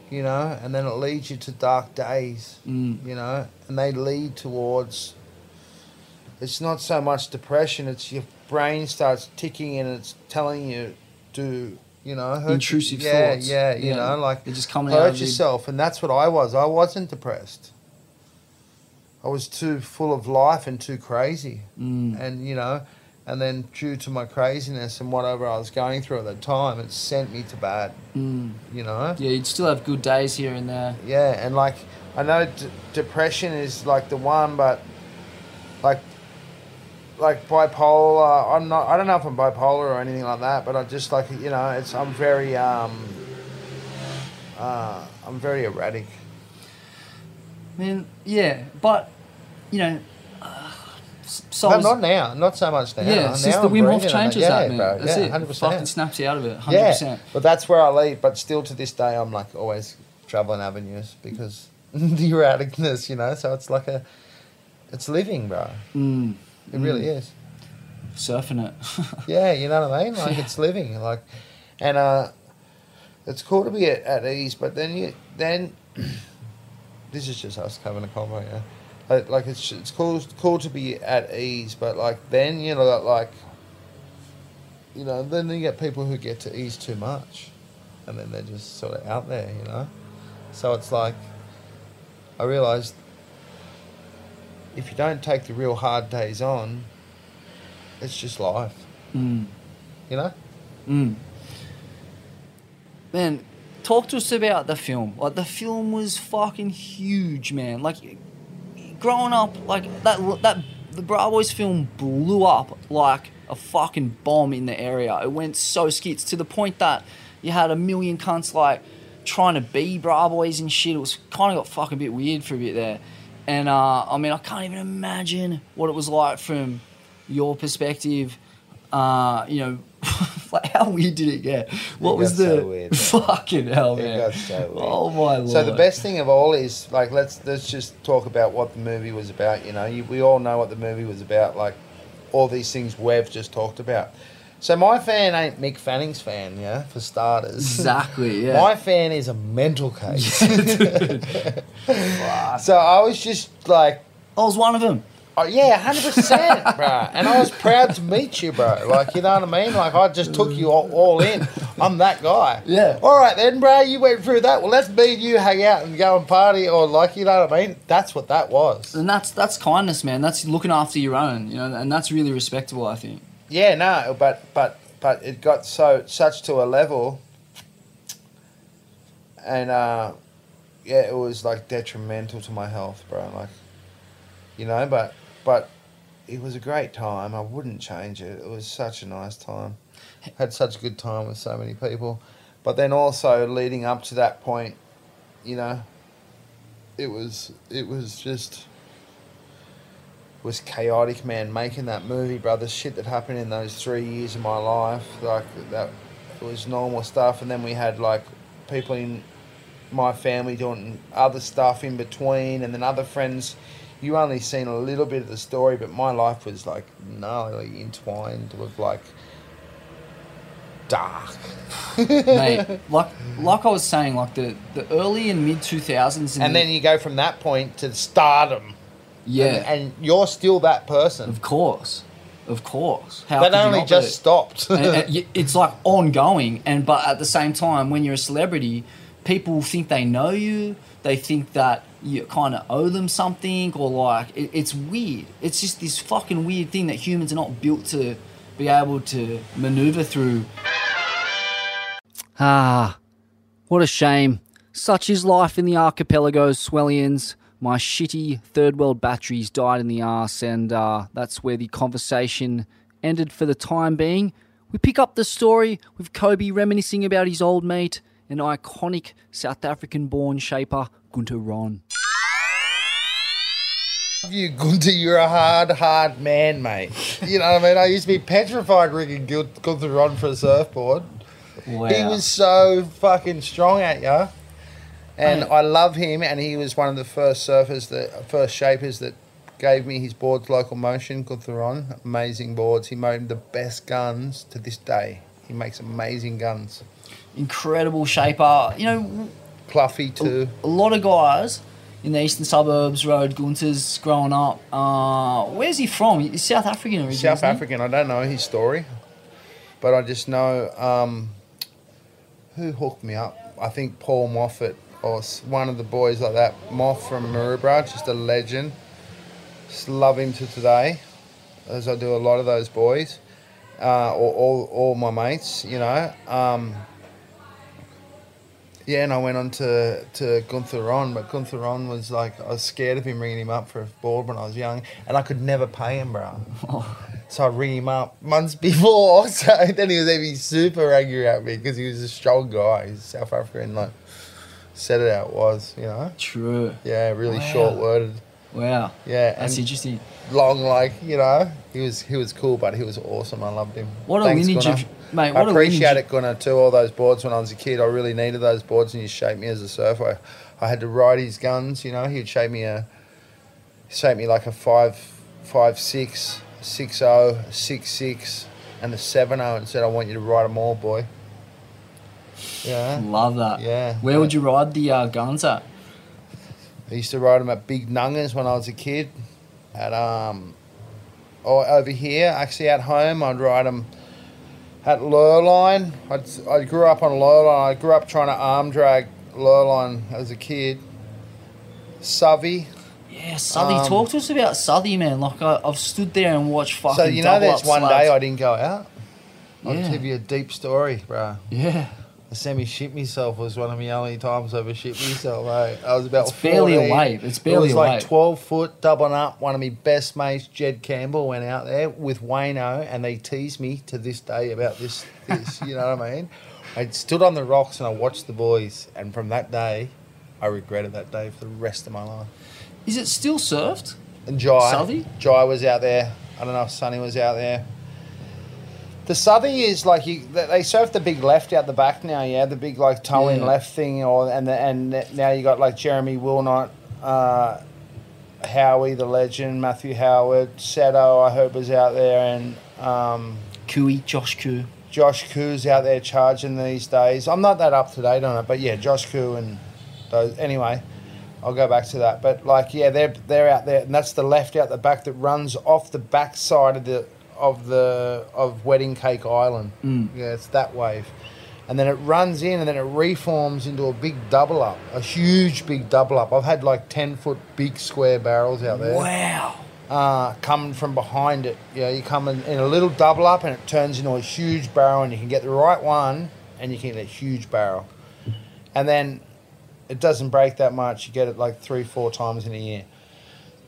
you know? And then it leads you to dark days Mm. you know, and they lead towards. It's not so much depression; it's your brain starts ticking and it's telling you to, you know, hurt Intrusive yeah, thoughts. Yeah, you Yeah. know, like They're just coming hurt the- yourself, and that's what I was. I wasn't depressed. I was too full of life and too crazy, Mm. and you know, and then due to my craziness and whatever I was going through at the time, it sent me to bad. Mm. You know. Yeah, you'd still have good days here and there. Yeah, and like I know d- depression is like the one, but like like bipolar. I'm not. I don't know if I'm bipolar or anything like that, but I just like you know, it's I'm very um. Uh, I'm very erratic. I mean, yeah, but you know, uh, s- so No, not now. Not so much now. yeah, it's now the I'm Wim Hof breathing on it. changes yeah, that man. Bro. That's yeah, it. hundred Fucking percent. snaps you out of it. Hundred Yeah, percent. but that's where I lead. But still, to this day, I'm like always traveling avenues because the erraticness, you know. So it's like a, it's living, bro. Mm. It really is. Surfing it. Yeah, you know what I mean. Like Yeah. it's living, like, and uh, it's cool to be at, at ease. But then you then, this is just us having a convo, yeah. Like, like it's it's cool cool to be at ease, but like then you know that like, you know, then you get people who get to ease too much, and then they're just sort of out there, you know. So it's like, I realized if you don't take the real hard days on, it's just life. mm. You know? Mm. Man, talk to us about the film. Like the film was fucking huge, man. Like growing up, like that that the Bra Boys film blew up like a fucking bomb in the area. It went so skits to the point that you had a million cunts like trying to be Bra Boys and shit. It was kind of got fucking a bit weird for a bit there. And uh, I mean, I can't even imagine what it was like from your perspective. Uh, you know, like how weird did it get? What was got the so weird, fucking hell, It man? got so weird. Oh my lord! So the best thing of all is like let's let's just talk about what the movie was about. You know, you, we all know what the movie was about. Like all these things we've just talked about. So my fan ain't Mick Fanning's fan, yeah, for starters. exactly, yeah. My fan is a mental case. so I was just like, I was one of them. Oh, yeah, hundred percent, bro. And I was proud to meet you, bro. Like you know what I mean? Like I just took you all, all in. I'm that guy. Yeah. All right then, bro. You went through that. Well, let's me and you hang out and go and party, or like you know what I mean? That's what that was. And that's that's kindness, man. That's looking after your own, you know, and that's really respectable. I think. Yeah, no, but but but it got so such to a level, and uh, yeah, it was like detrimental to my health, bro. Like, you know, but but it was a great time. I wouldn't change it. It was such a nice time. Had such a good time with so many people, but then also leading up to that point, you know, it was it was just was chaotic, man. Making that movie, bro, the shit that happened in those three years of my life, like that, was normal stuff. And then we had like people in my family doing other stuff in between, and then other friends. You only seen a little bit of the story, but my life was like gnarly entwined with like dark. Mate, like like I was saying, like the, the early and mid two thousands, And then you go from that point to stardom. yeah, And, and you're still that person. of course, of course. How That only just be? stopped. And- and it's like ongoing, and but at the same time, when you're a celebrity, people think they know you. They think that you kind of owe them something, or like it, it's weird. It's just this fucking weird thing that humans are not built to be able to maneuver through. Ah, what a shame. Such is life in the archipelagos, Swellians. My shitty third world batteries died in the arse, and uh, that's where the conversation ended for the time being. We pick up the story with Koby reminiscing about his old mate, an iconic South African born shaper, Gunther Rohn. you, Gunter, you're a hard, hard man, mate. You know what I mean? I used to be petrified rigging Gun- Gunther on for a surfboard. Wow. He was so fucking strong at you. And Mate. I love him, and he was one of the first surfers, that first shapers that gave me his boards local motion, Gunther Rohn. Amazing boards. He made the best guns to this day. He makes amazing guns. Incredible shaper. You know, Cluffy too. a lot of guys in the eastern suburbs rode Gunters growing up. Uh, where's he from? He's South African originally. South? African. I don't know his story, but I just know um, who hooked me up. I think Paul Moffat or one of the boys like that. Moff from Maroubra, just a legend. Just love him to today, as I do a lot of those boys, uh, or all, all my mates. You know. Um, yeah, and I went on to, to Gunther Rohn, but Gunther Rohn was like, I was scared of him ringing him up for a board when I was young, and I could never pay him, bro. So I ring him up months before. So then he was even super angry at me because he was a strong guy. He's South African, like said it out was, you know. True. Yeah, really Wow. short worded. Wow. Yeah, That's interesting. long, like you know. He was he was cool, but he was awesome. I loved him. What a lineage Gunnar. of- mate, I appreciate it, Gunnar, too. All those boards when I was a kid, I really needed those boards, and you shaped me as a surfer. I, I had to ride his guns. You know, he'd shape me a shape me like a five five six six oh six six and a seven oh, and said, "I want you to ride them all, boy." Yeah. Love that. Yeah. Where would you ride the uh, guns at? I used to ride them at Big Nungas when I was a kid. At um, or over here, actually at home, I'd ride them at Lurline. I'd, I grew up on Lurline. I grew up trying to arm drag Lurline as a kid. Southey. Yeah, Southey. Um, Talk to us about Southey, man. Like I, I've stood there and watched fucking. So you know, there's one day I didn't go out. I'll Yeah. give you a deep story, bro. Yeah. I semi shit myself was one of my only times I ever shit myself, mate. I was about It's barely a wave. It's barely It was like wave. 12 foot, doubling up. One of my best mates, Jed Campbell, went out there with Wayno, and they tease me to this day about this. this you know what I mean? I stood on the rocks and I watched the boys, and from that day, I regretted that day for the rest of my life. Is it still surfed? And Jai, Southey? Jai was out there. I don't know if Sunny was out there. The Southey is like you. they- surf the big left out the back now. Yeah, the big like toe in Yeah. left thing, or and the, and now you got like Jeremy Wilnot, uh, Howie the legend, Matthew Howard, Seto. I hope is out there, and um, Cooey, Josh Coo. Josh Koo's out there charging these days. I'm not that up to date on it, but yeah, Josh Koo and those. Anyway, I'll go back to that. But like, yeah, they're they're out there, and that's the left out the back that runs off the back side of the of the of Wedding Cake Island. Mm. Yeah, it's that wave, and then it runs in, and then it reforms into a big double up, a huge big double up. I've had like ten foot big square barrels out there Wow. uh, coming from behind it. You know, you come in, in a little double up and it turns into a huge barrel, and you can get the right one, and you can get a huge barrel. And then it doesn't break that much. You get it like three, four times in a year.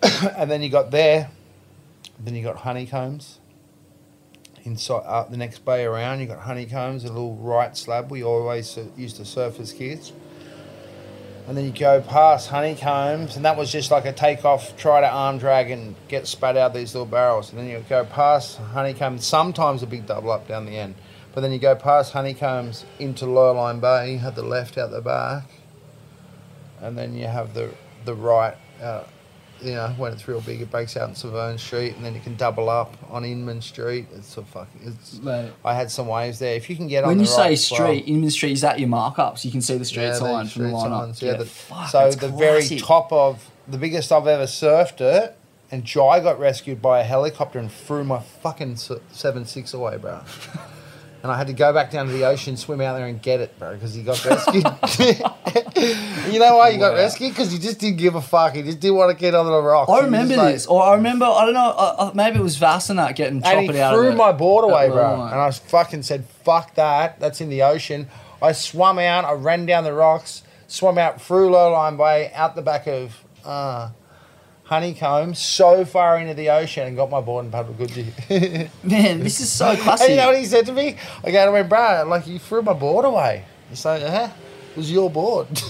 and then you got there, then you got honeycombs. Inside up the next bay around, You've got honeycombs, a little right slab we always used to surf as kids and then you go past honeycombs, and that was just like a takeoff, try to arm drag and get spat out these little barrels. And then you go past honeycombs, sometimes a big double up down the end, but then you go past honeycombs into Lurline Bay, you have the left out the back, and then you have the the right. Uh, you know, when it's real big, it breaks out in Savone Street, and then you can double up on Inman Street. It's a fucking. It's, Mate. I had some waves there. If you can get on When the you say right as well- street, Inman Street, is that your markups? You can see the street yeah, sign from the street lineup. signs, yeah, the- fuck, so the very top of the biggest I've ever surfed it, and Jai got rescued by a helicopter and threw my fucking seven six away, bro. And I had to go back down to the ocean, swim out there and get it, bro, because he got rescued. you know why he got Wow. rescued? Because he just didn't give a fuck. He just didn't want to get on the rocks. I remember like- this, or I remember I don't know. Uh, maybe it was Vassanat getting and chop he it threw my board away, bro. And I fucking said, "Fuck that! That's in the ocean." I swam out. I ran down the rocks, swam out through Lurline Bay, out the back of uh, Honeycomb, so far into the ocean, and got my board and paddled Goodyear. Man, this is so and classic. you know what he said to me? I go, I went, bro, like you threw my board away. He's like, yeah, it was your board.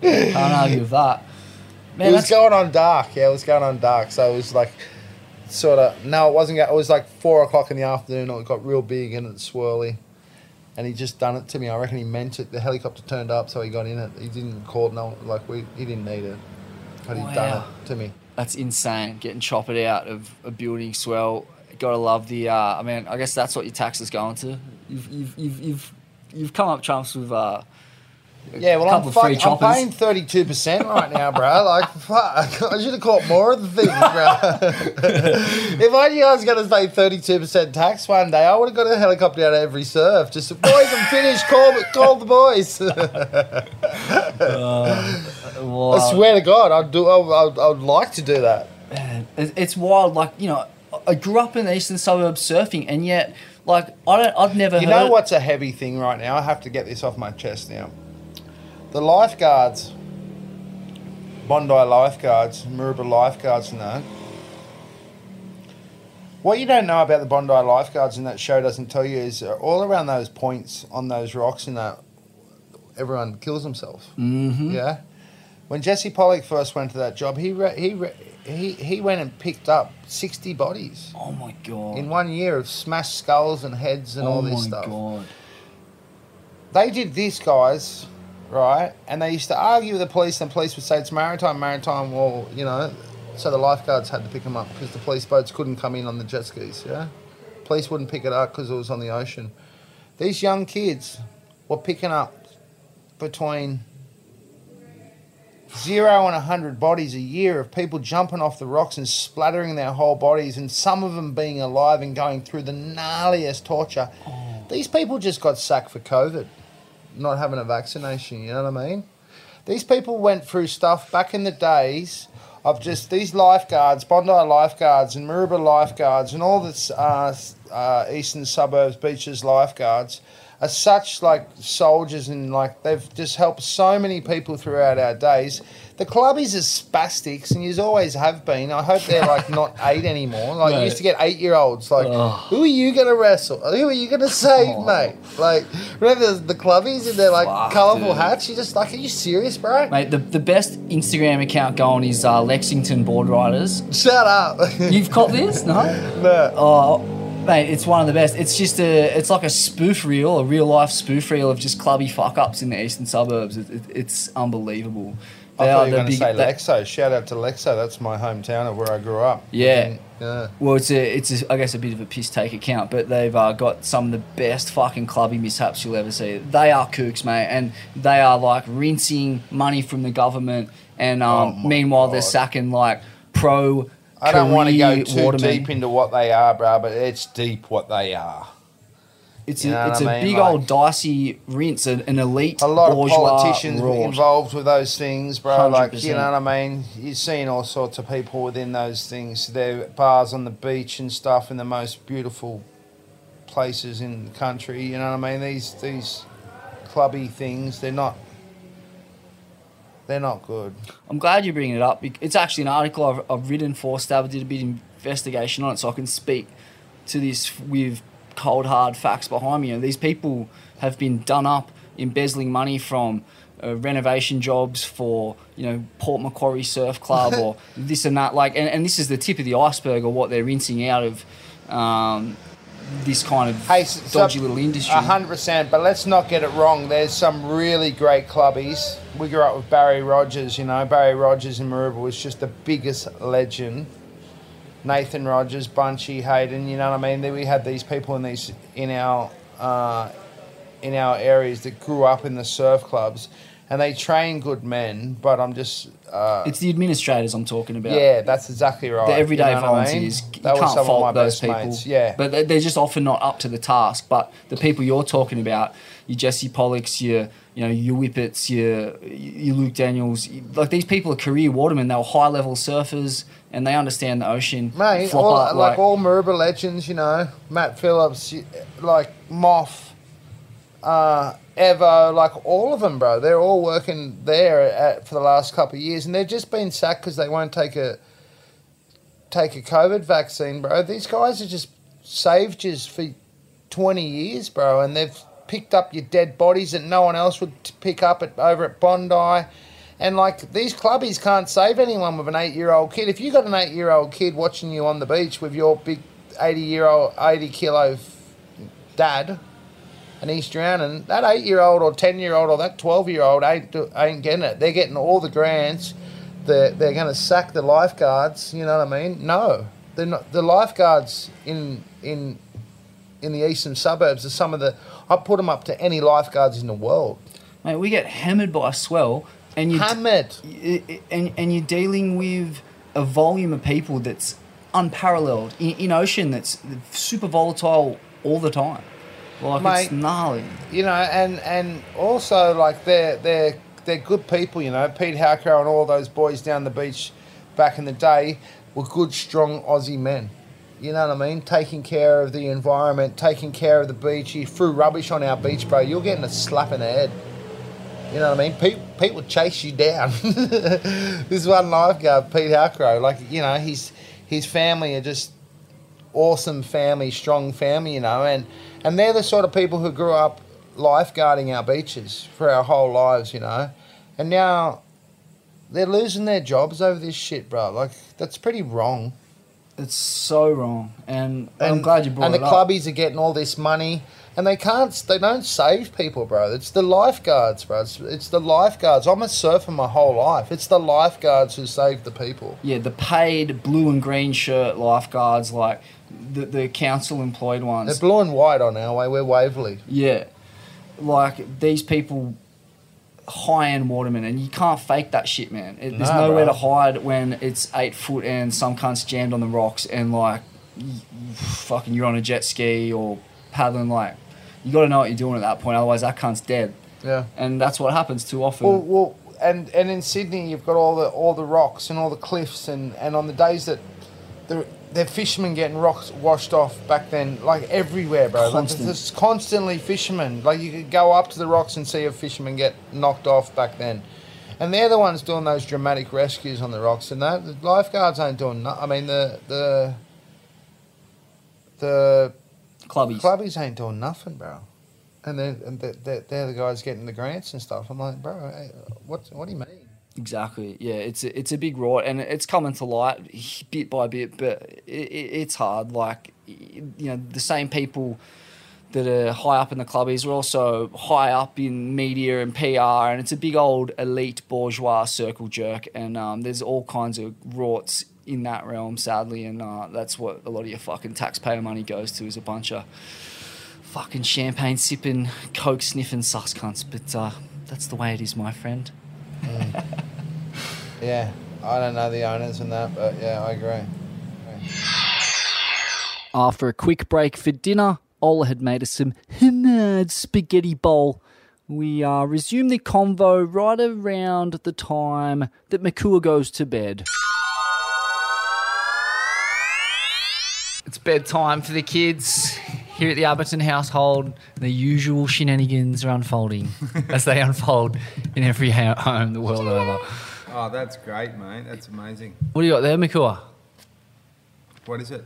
Can't argue with that. Man, it was that's, going on dark. Yeah, it was going on dark. So it was like, sort of. No, it wasn't. It was like four o'clock in the afternoon. It got real big and it's swirly, and he just done it to me. I reckon he meant it. The helicopter turned up, so he got in it. He didn't call no, like we. He didn't need it, but he done it to me. that's insane. Getting choppered out of a building swell. Gotta love the. Uh, I mean, I guess that's what your tax is going to. You've you've you've you've, you've come up trumps with. Uh, Yeah, well, I'm, fuck, I'm paying thirty two percent right now, bro. Like, fuck, I should have caught more of the things, bro. if I knew I was going to pay thirty two percent tax one day, I would have got a helicopter out of every surf. Just boys, I'm finished. Call, call the boys. well, uh, I swear to God, I'd do. I, I'd, I'd like to do that. It- It's wild. Like you know, I grew up in the eastern suburbs surfing, and yet, like I don't. I've never. You heard, know what's a heavy thing right now? I have to get this off my chest now. The lifeguards, Bondi lifeguards, Maroubra lifeguards, and that. What you don't know about the Bondi lifeguards and that show doesn't tell you is all around those points on those rocks and that, everyone kills themselves. Mm-hmm. Yeah. When Jesse Pollock first went to that job, he re- he re- he he went and picked up sixty bodies Oh my god. in one year of smashed skulls and heads and oh all this my stuff. god. They did this, guys, right? And they used to argue with the police, and the police would say it's maritime, maritime. Well, you know, so the lifeguards had to pick them up because the police boats couldn't come in on the jet skis. Yeah, police wouldn't pick it up because it was on the ocean. These young kids were picking up between zero and a hundred bodies a year of people jumping off the rocks and splattering their whole bodies, and some of them being alive and going through the gnarliest torture. Oh. These people just got sacked for COVID, not having a vaccination. You know what I mean? These people went through stuff back in the days of just these lifeguards, Bondi lifeguards, and Maroubra lifeguards, and all this uh, uh, eastern suburbs beaches lifeguards are such like soldiers and like they've just helped so many people throughout our days. The clubbies are spastics, and you always have been. I hope they're like not eight anymore. Like you used to get eight year olds. Like, who are you gonna wrestle? Who are you gonna save, Oh. mate? Like, remember the, the clubbies and their like Fuck, colourful dude. hats? You're just like, are you serious, bro? Mate, the, the best Instagram account going is uh, Lexington Board Riders. Shut up. You've caught this? No? no. Oh, mate, it's one of the best. It's just a, it's like a spoof reel, a real life spoof reel of just clubby fuck ups in the eastern suburbs. It, it, it's unbelievable. I They thought are you were the going to big- say Lexo. Shout out to Lexo. That's my hometown of where I grew up. Yeah. Yeah. Well, it's a, it's a, I guess a bit of a piss take account, but they've uh, got some of the best fucking clubby mishaps you'll ever see. They are kooks, mate, and they are like rinsing money from the government, and um, Oh meanwhile they're God. sacking like pro. I don't want to go too watermen. deep into what they are, bro, but it's deep what they are. It's You a, it's a mean? big Like- old dicey rinse, an, an elite A lot of politicians involved with those things, bro. Like, you know what I mean? You've seen all sorts of people within those things. They're bars on the beach and stuff in the most beautiful places in the country. You know what I mean? These these clubby things, they're not. They're not good. I'm glad you're bringing it up. It's actually an article I've, I've written for Stab. I did a bit of investigation on it, so I can speak to this with cold hard facts behind me. And these people have been done up embezzling money from uh, renovation jobs for you know Port Macquarie Surf Club or this and that. Like, and, and this is the tip of the iceberg of what they're rinsing out of. Um, this kind of Hey, so- dodgy little industry. A hundred percent, but let's not get it wrong. There's some really great clubbies. We grew up with Barry Rogers, you know. Barry Rogers in Maroubra was just the biggest legend. Nathan Rogers, Bunchy, Hayden, you know what I mean? We had these people in these in our uh, in our areas that grew up in the surf clubs, and they train good men. But I'm just uh, It's the administrators I'm talking about. yeah, that's exactly right. the everyday You know what I mean? volunteers. You That was can't some of fault my those best people. mates, Yeah, But they- they're just often not up to the task. But the people you're talking about, your Jesse Pollocks, your you know your Whippets, your your Luke Daniels, like these people are career watermen. They were high level surfers and they understand the ocean. Mate, all, like, all Maroubra legends, you know, Matt Phillips, like Moff, uh, Evo, like all of them, bro. They're all working there at, for the last couple of years, and they've just been sacked because they won't take a take a COVID vaccine, bro. These guys are just you for twenty years, bro, and they've picked up your dead bodies that no one else would pick up at, over at Bondi. And like these clubbies can't save anyone with an eight-year-old kid. If you got an eight-year-old kid watching you on the beach with your big eighty-year-old, eighty-kilo and he's drowning, that eight-year-old or ten-year-old or that twelve-year-old ain't ain't getting it. They're getting all the grants. They're they're going to sack the lifeguards. You know what I mean? No, they're not. The lifeguards in in in the eastern suburbs are some of the. I put them up to any lifeguards in the world. Mate, we get hammered by a swell, and you hammered, and and you're dealing with a volume of people that's unparalleled in, in ocean that's super volatile all the time. Like it's Mate. gnarly. you know, and and also like they're they're they're good people, you know. Pete Howcrow and all those boys down the beach back in the day were good, strong Aussie men. You know what I mean? Taking care of the environment, taking care of the beach. You threw rubbish on our beach, bro. You're getting a slap in the head. You know what I mean? Pete, Pete would chase you down. this one lifeguard, Pete Howcrow, like you know, his his family are just awesome family, strong family, you know, and and they're the sort of people who grew up lifeguarding our beaches for our whole lives, you know, and now they're losing their jobs over this shit, bro. Like that's pretty wrong. It's so wrong, and, I'm glad you brought And it And the up. clubbies are getting all this money, and they can't. They don't save people, bro. It's the lifeguards, bro. It's, it's the lifeguards. I'm a surfer my whole life. It's the lifeguards who save the people. yeah, the paid blue and green shirt lifeguards, like the the council employed They're blue and white on our way. We're Waverley. Yeah, like these people, high end watermen, and you can't fake that shit, man. It, there's Nah, nowhere bro. to hide when it's eight foot and some cunt's jammed on the rocks and like, fucking, you're on a jet ski or paddling. Like, you got to know what you're doing at that point, otherwise that cunt's dead. Yeah. And that's what happens too often. Well, well, and and in Sydney, you've got all the all the rocks and all the cliffs, and and on the days that the the fishermen getting rocks washed off back then, like everywhere, bro. Like, Constant. there's constantly fishermen. Like you could go up to the rocks and see a fisherman get knocked off back then. And they're the ones doing those dramatic rescues on the rocks, and that the lifeguards ain't doing. No, I mean the the the Clubbies. clubbies ain't doing nothing, bro. And they're, and they're, they're the guys getting the grants and stuff. I'm like, bro, hey, what what do you mean? Exactly. Yeah, it's a, it's a big rot, and it's coming to light bit by bit. But it, it, it's hard. Like you know, the same people that are high up in the clubbies are also high up in media and PR, and it's a big old elite bourgeois circle jerk. And um, there's all kinds of rorts in that realm, sadly, and uh, that's what a lot of your fucking taxpayer money goes to is a bunch of fucking champagne sipping, coke sniffing sus cunts. But uh, that's the way it is, my friend. Yeah, I don't know the owners and that, but yeah, I agree. After a quick break for dinner, Ola had made us some hammered spaghetti bowl. We uh, resume the convo right around the time that Makua goes to bed. Bedtime for the kids here at the Abberton household. The usual shenanigans are unfolding as they unfold in every ho- home the world over. Oh, that's great, mate. That's amazing. What do you got there, Makua? What is it?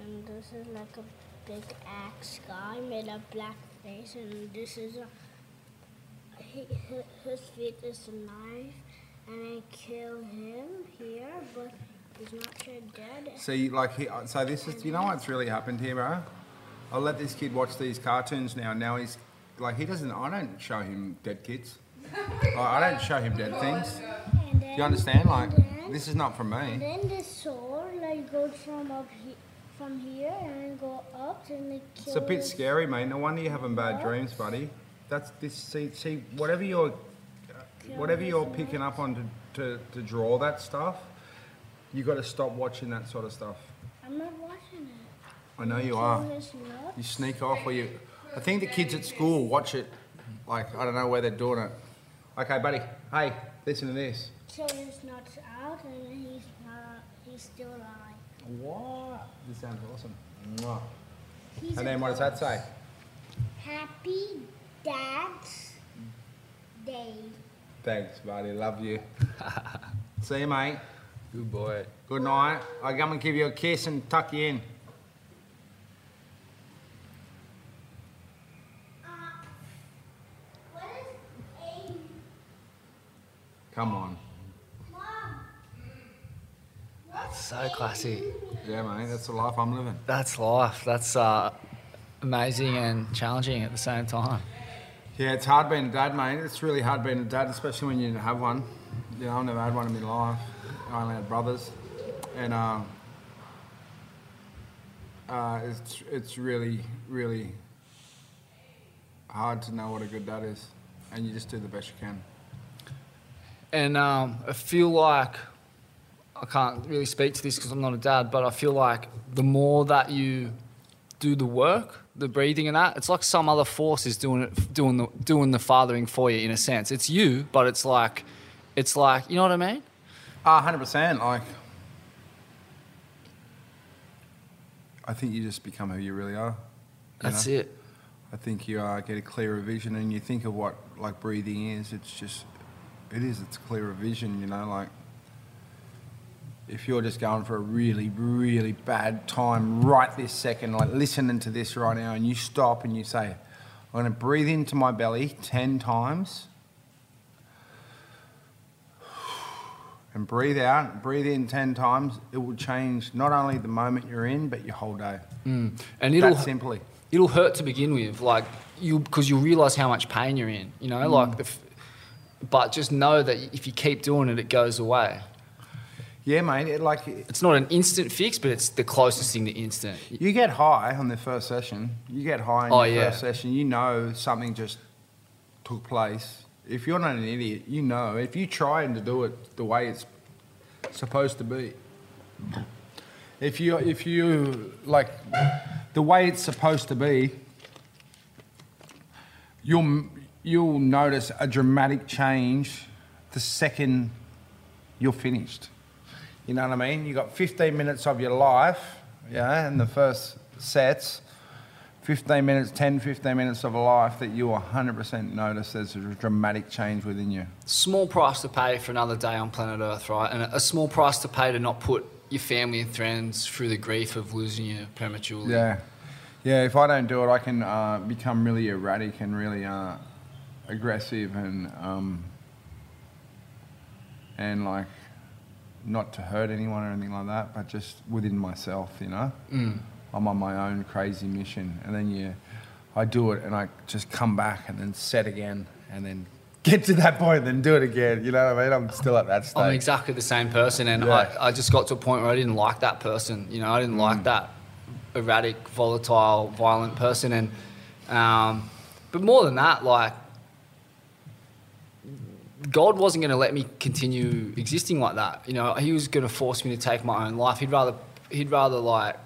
And this is like a big axe guy made of black face, and this is a he, his feet is a knife, and I kill him here, but he's not sure dead. See, like, he, uh, so this is, you know what's really happened here, bro? I'll let this kid watch these cartoons now. Now he's like, he doesn't. I don't show him dead kids. Like, I don't show him dead things. Then, Do you understand? Like, then, this is not from and me. then the sword like goes from up here, from here, and go up, and it kills. It's a bit scary, mate. No wonder you're having bad dreams, buddy. That's this. See, see, whatever you're, whatever you're picking up on to, to, to draw that stuff, you got to stop watching that sort of stuff. I'm not watching it. I know you are. You sneak off, or you. I think the kids at school watch it. Like I don't know where they're doing it. Okay, buddy. Hey, listen to this. His nuts out, and he's not. He's still alive. What? This sounds awesome. Mwah. He's And then what does that say? Happy Dad's Day. Thanks, buddy. Love you. See you, mate. Good boy. Good night. I come and give you a kiss and tuck you in. What is Come on. mom? That's so classy. Yeah, mate. That's the life I'm living. That's life. That's uh, amazing and challenging at the same time. Yeah, it's hard being a dad, mate. It's really hard being a dad, especially when you didn't have one. You know, I've never had one in my life. Had brothers, and uh, uh, it's it's really really hard to know what a good dad is, and you just do the best you can. And um, I feel like I can't really speak to this because I'm not a dad, but I feel like the more that you do the work, the breathing and that, it's like some other force is doing it, doing the doing the fathering for you in a sense. It's you, but it's like, it's like, you know what I mean? Ah, hundred percent. Like, I think you just become who you really are. you That's know? it. I think you uh, get a clearer vision, and you think of what like breathing is. It's just, it is. It's clearer vision. You know, like if you're just going for a really, really bad time right this second, like listening to this right now, and you stop and you say, "I'm going to breathe into my belly ten times." And breathe out, breathe in 10 times, it will change not only the moment you're in, but your whole day. Mm. And it'll That simply. it'll hurt to begin with, like you because you'll realize how much pain you're in. You know, like mm. the. F- but just know that if you keep doing it, it goes away. Yeah, mate. It, like It's not an instant fix, but it's the closest thing to instant. you get high on the first session. You get high in Oh, your yeah. first session. You know something just took place. If you're not an idiot, you know. If you're trying to do it the way it's supposed to be. If you if you like the way it's supposed to be, you'll you'll notice a dramatic change the second you're finished. You know what I mean? You got 15 minutes of your life, yeah, in the first sets. 15 minutes, 10, 15 minutes of a life that you 100% notice there's a dramatic change within you. Small price to pay for another day on planet Earth, right? And a small price to pay to not put your family and friends through the grief of losing you prematurely. Yeah. Yeah, if I don't do it, I can uh, become really erratic and really uh, aggressive and, um, and like, not to hurt anyone or anything like that, but just within myself, you know? Mm. I'm on my own crazy mission. And then you, I do it and I just come back and then set again and then get to that point and then do it again. You know what I mean? I'm still at that stage. I'm exactly the same person, and Yeah. I, I just got to a point where I didn't like that person. You know, I didn't Mm. like that erratic, volatile, violent person. And um, but more than that, like God wasn't going to let me continue existing like that. You know, He was going to force me to take my own life. He'd rather, he'd rather like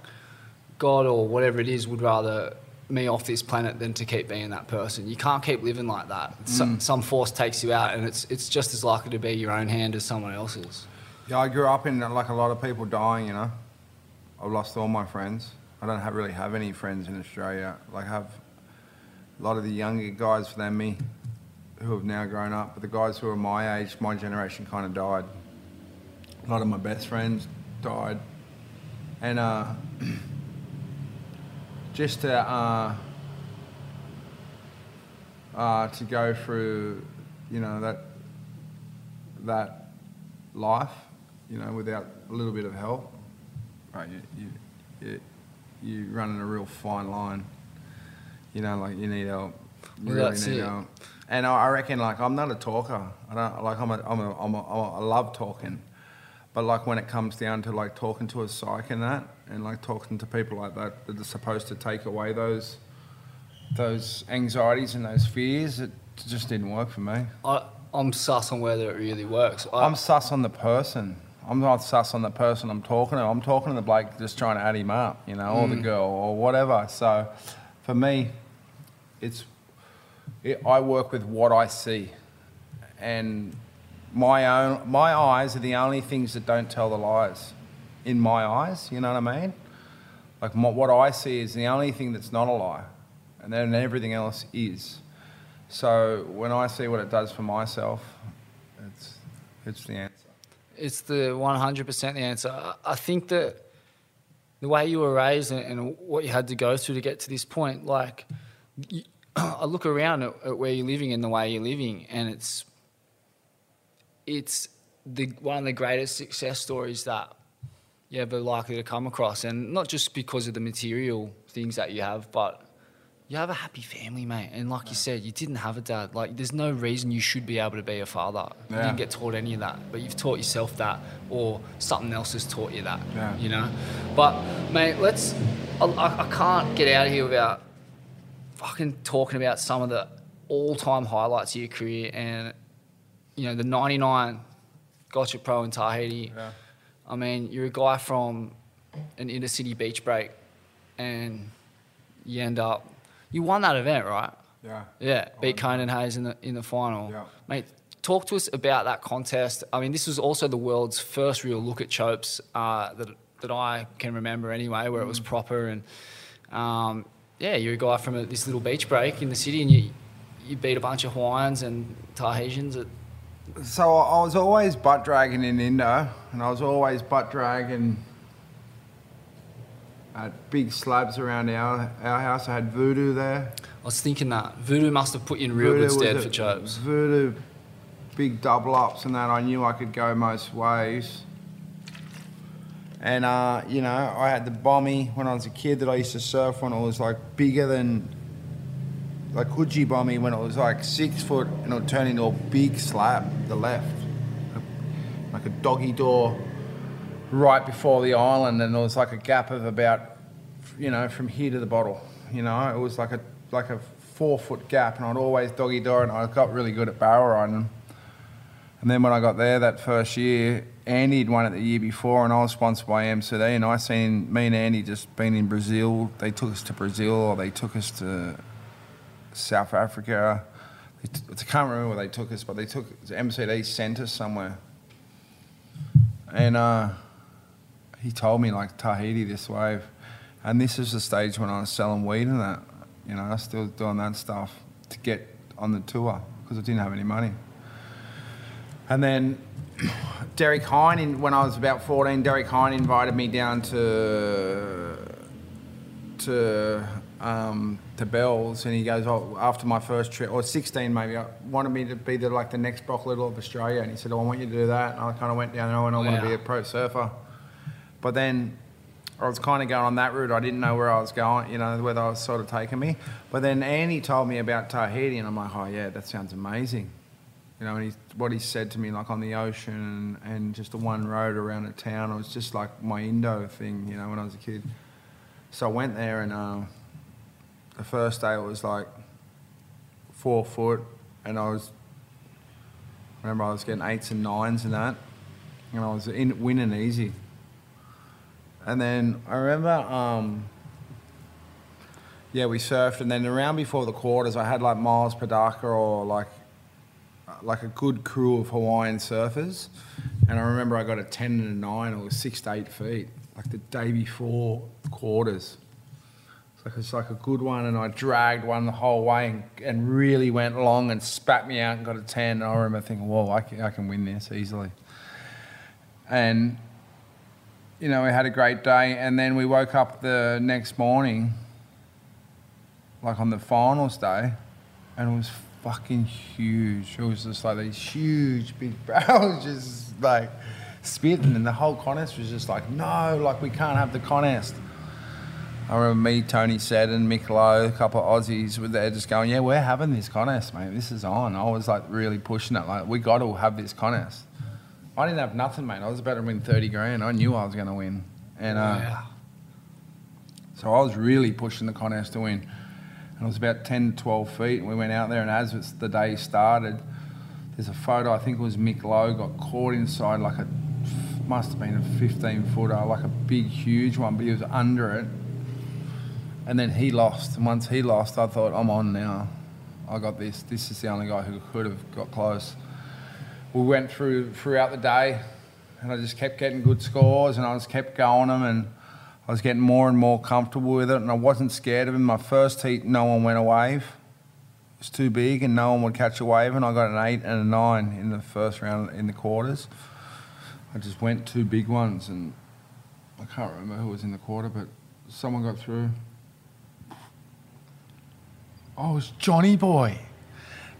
God or whatever it is would rather me off this planet than to keep being that person. You can't keep living like that. Some, some force takes you out, and it's it's just as likely to be your own hand as someone else's. Yeah, I grew up in like a lot of people dying. You know, I've lost all my friends. I don't have, really have any friends in Australia. Like, I have a lot of the younger guys than me who have now grown up, but the guys who are my age, my generation, kind of died. A lot of my best friends died, and uh, just to uh, uh, to go through, you know, that that life, you know, without a little bit of help, right? You, you, you, you're running a real fine line. You know, like you need help. You Well, that's it. help. And I I reckon, like, I'm not a talker. I don't like. I'm a. I'm a. I'm a. I'm a I love talking, but like when it comes down to like talking to a psych and that, and like talking to people like that that are supposed to take away those, those anxieties and those fears, it just didn't work for me. I, I'm sus on whether it really works. I, I'm sus on the person. I'm not sus on the person I'm talking to. I'm talking to the bloke just trying to add him up, you know, or the mm. girl or whatever. So for me, it's it, I work with what I see, and my own my eyes are the only things that don't tell the lies. In my eyes, you know what I mean? Like mo- what I see is the only thing that's not a lie, and then everything else is. So when I see what it does for myself, it's it's the answer. it's the 100% the answer. I- think that the way you were raised and, what you had to go through to get to this point, like, I look around at, at where you're living and the way you're living, and it's it's the one of the greatest success stories that you're ever likely to come across, and not just because of the material things that you have, but you have a happy family, mate. And like you said, you didn't have a dad. Like, there's no reason you should be able to be a father. You didn't get taught any of that, but you've taught yourself that, or something else has taught you that. Yeah. You know. But mate, let's. I, I I can't get out of here without fucking talking about some of the all-time highlights of your career, and you know the '99 Gotcha Pro in Tahiti. Yeah. I mean, you're a guy from an inner city beach break, and you end up you won that event, right? Yeah. Yeah, beat Conan Hayes in the in the final. Yeah. Mate, talk to us about that contest. I mean, this was also the world's first real look at chopes uh, that that I can remember anyway, where it Mm. was proper and um, yeah, you're a guy from a, this little beach break in the city, and you you beat a bunch of Hawaiians and Tahitians. At, So I was always butt dragging in Indo, and I was always butt dragging at big slabs around our, our house. I had voodoo there. I was thinking that voodoo must have put you in real Voodoo good stead for chopes. Voodoo, big double ups and that. I knew I could go most ways. And uh, you know, I had the bommy when I was a kid that I used to surf when it was like bigger than like Coogee bommy when it was like six foot and it would turn into a big slab, the left. Like a doggy door right before the island and there was like a gap of about you know, from here to the bottle. You know, it was like a like a four foot gap, and I'd always doggy door, and I got really good at barrel riding. And then when I got there that first year, Andy'd won it the year before, and I was sponsored by MCD, and I seen me and Andy just been in Brazil. They took us to Brazil, or they took us to South Africa. I can't remember where they took us, but they took to MCD sent us somewhere. And uh, he told me like Tahiti this wave, and this is the stage when I was selling weed and that. You know, I was still doing that stuff to get on the tour because I didn't have any money. And then Derek Hynd, in, when I was about 14, Derek Hynd invited me down to to um, to Bells, and he goes, "Oh, after my first trip, or 16 maybe, I wanted me to be the like the next Brock Little of Australia." And he said, oh, "I want you to do that." And I kind of went down there, and I want to be a pro surfer. But then I was kind of going on that route. I didn't know where I was going, you know, whether I was sort of taking me. But then Andy told me about Tahiti, and I'm like, "Oh yeah, that sounds amazing." You know, and he, what he said to me, like on the ocean and, and just the one road around a town, it was just like my Indo thing, you know, when I was a kid. So I went there, and uh, the first day it was like four foot, and I was, remember I was getting eights and nines and that, and I was in, winning easy. And then I remember, um, yeah, we surfed, and then around before the quarters, I had like Myles Padaca or like like a good crew of Hawaiian surfers, and I remember I got a ten and a nine. Was six to eight feet, like the day before quarters. Like it's like a good one, and I dragged one the whole way and, and really went long and spat me out and got a ten. And I remember thinking, "Whoa, I can, I can win this easily." And you know, we had a great day, and then we woke up the next morning, like on the finals day, and it was fucking huge. It was just like these huge big barrels just like spitting, and the whole contest was just like, no, like we can't have the contest. I remember me, Tony said, and Mick Lowe, a couple of Aussies were there just going, yeah, we're having this contest, mate. This is on. I was like really pushing it. Like, we got to have this contest. I didn't have nothing, mate. I was about to win 30 grand. I knew I was going to win. And uh, so I was really pushing the contest to win. And it was about 10, 12 feet. And we went out there, and as it's the day started, there's a photo, I think it was Mick Lowe, got caught inside like a, must have been a 15 footer, like a big, huge one, but he was under it. And then he lost. And once he lost, I thought, I'm on now. I got this. This is the only guy who could have got close. We went through throughout the day, and I just kept getting good scores, and I just kept going them, and I was getting more and more comfortable with it, and I wasn't scared of him. My first heat, no one went a wave. It was too big, and no one would catch a wave, and I got an eight and a nine in the first round in the quarters. I just went two big ones, and I can't remember who was in the quarter, but someone got through. Oh, it was Johnny Boy.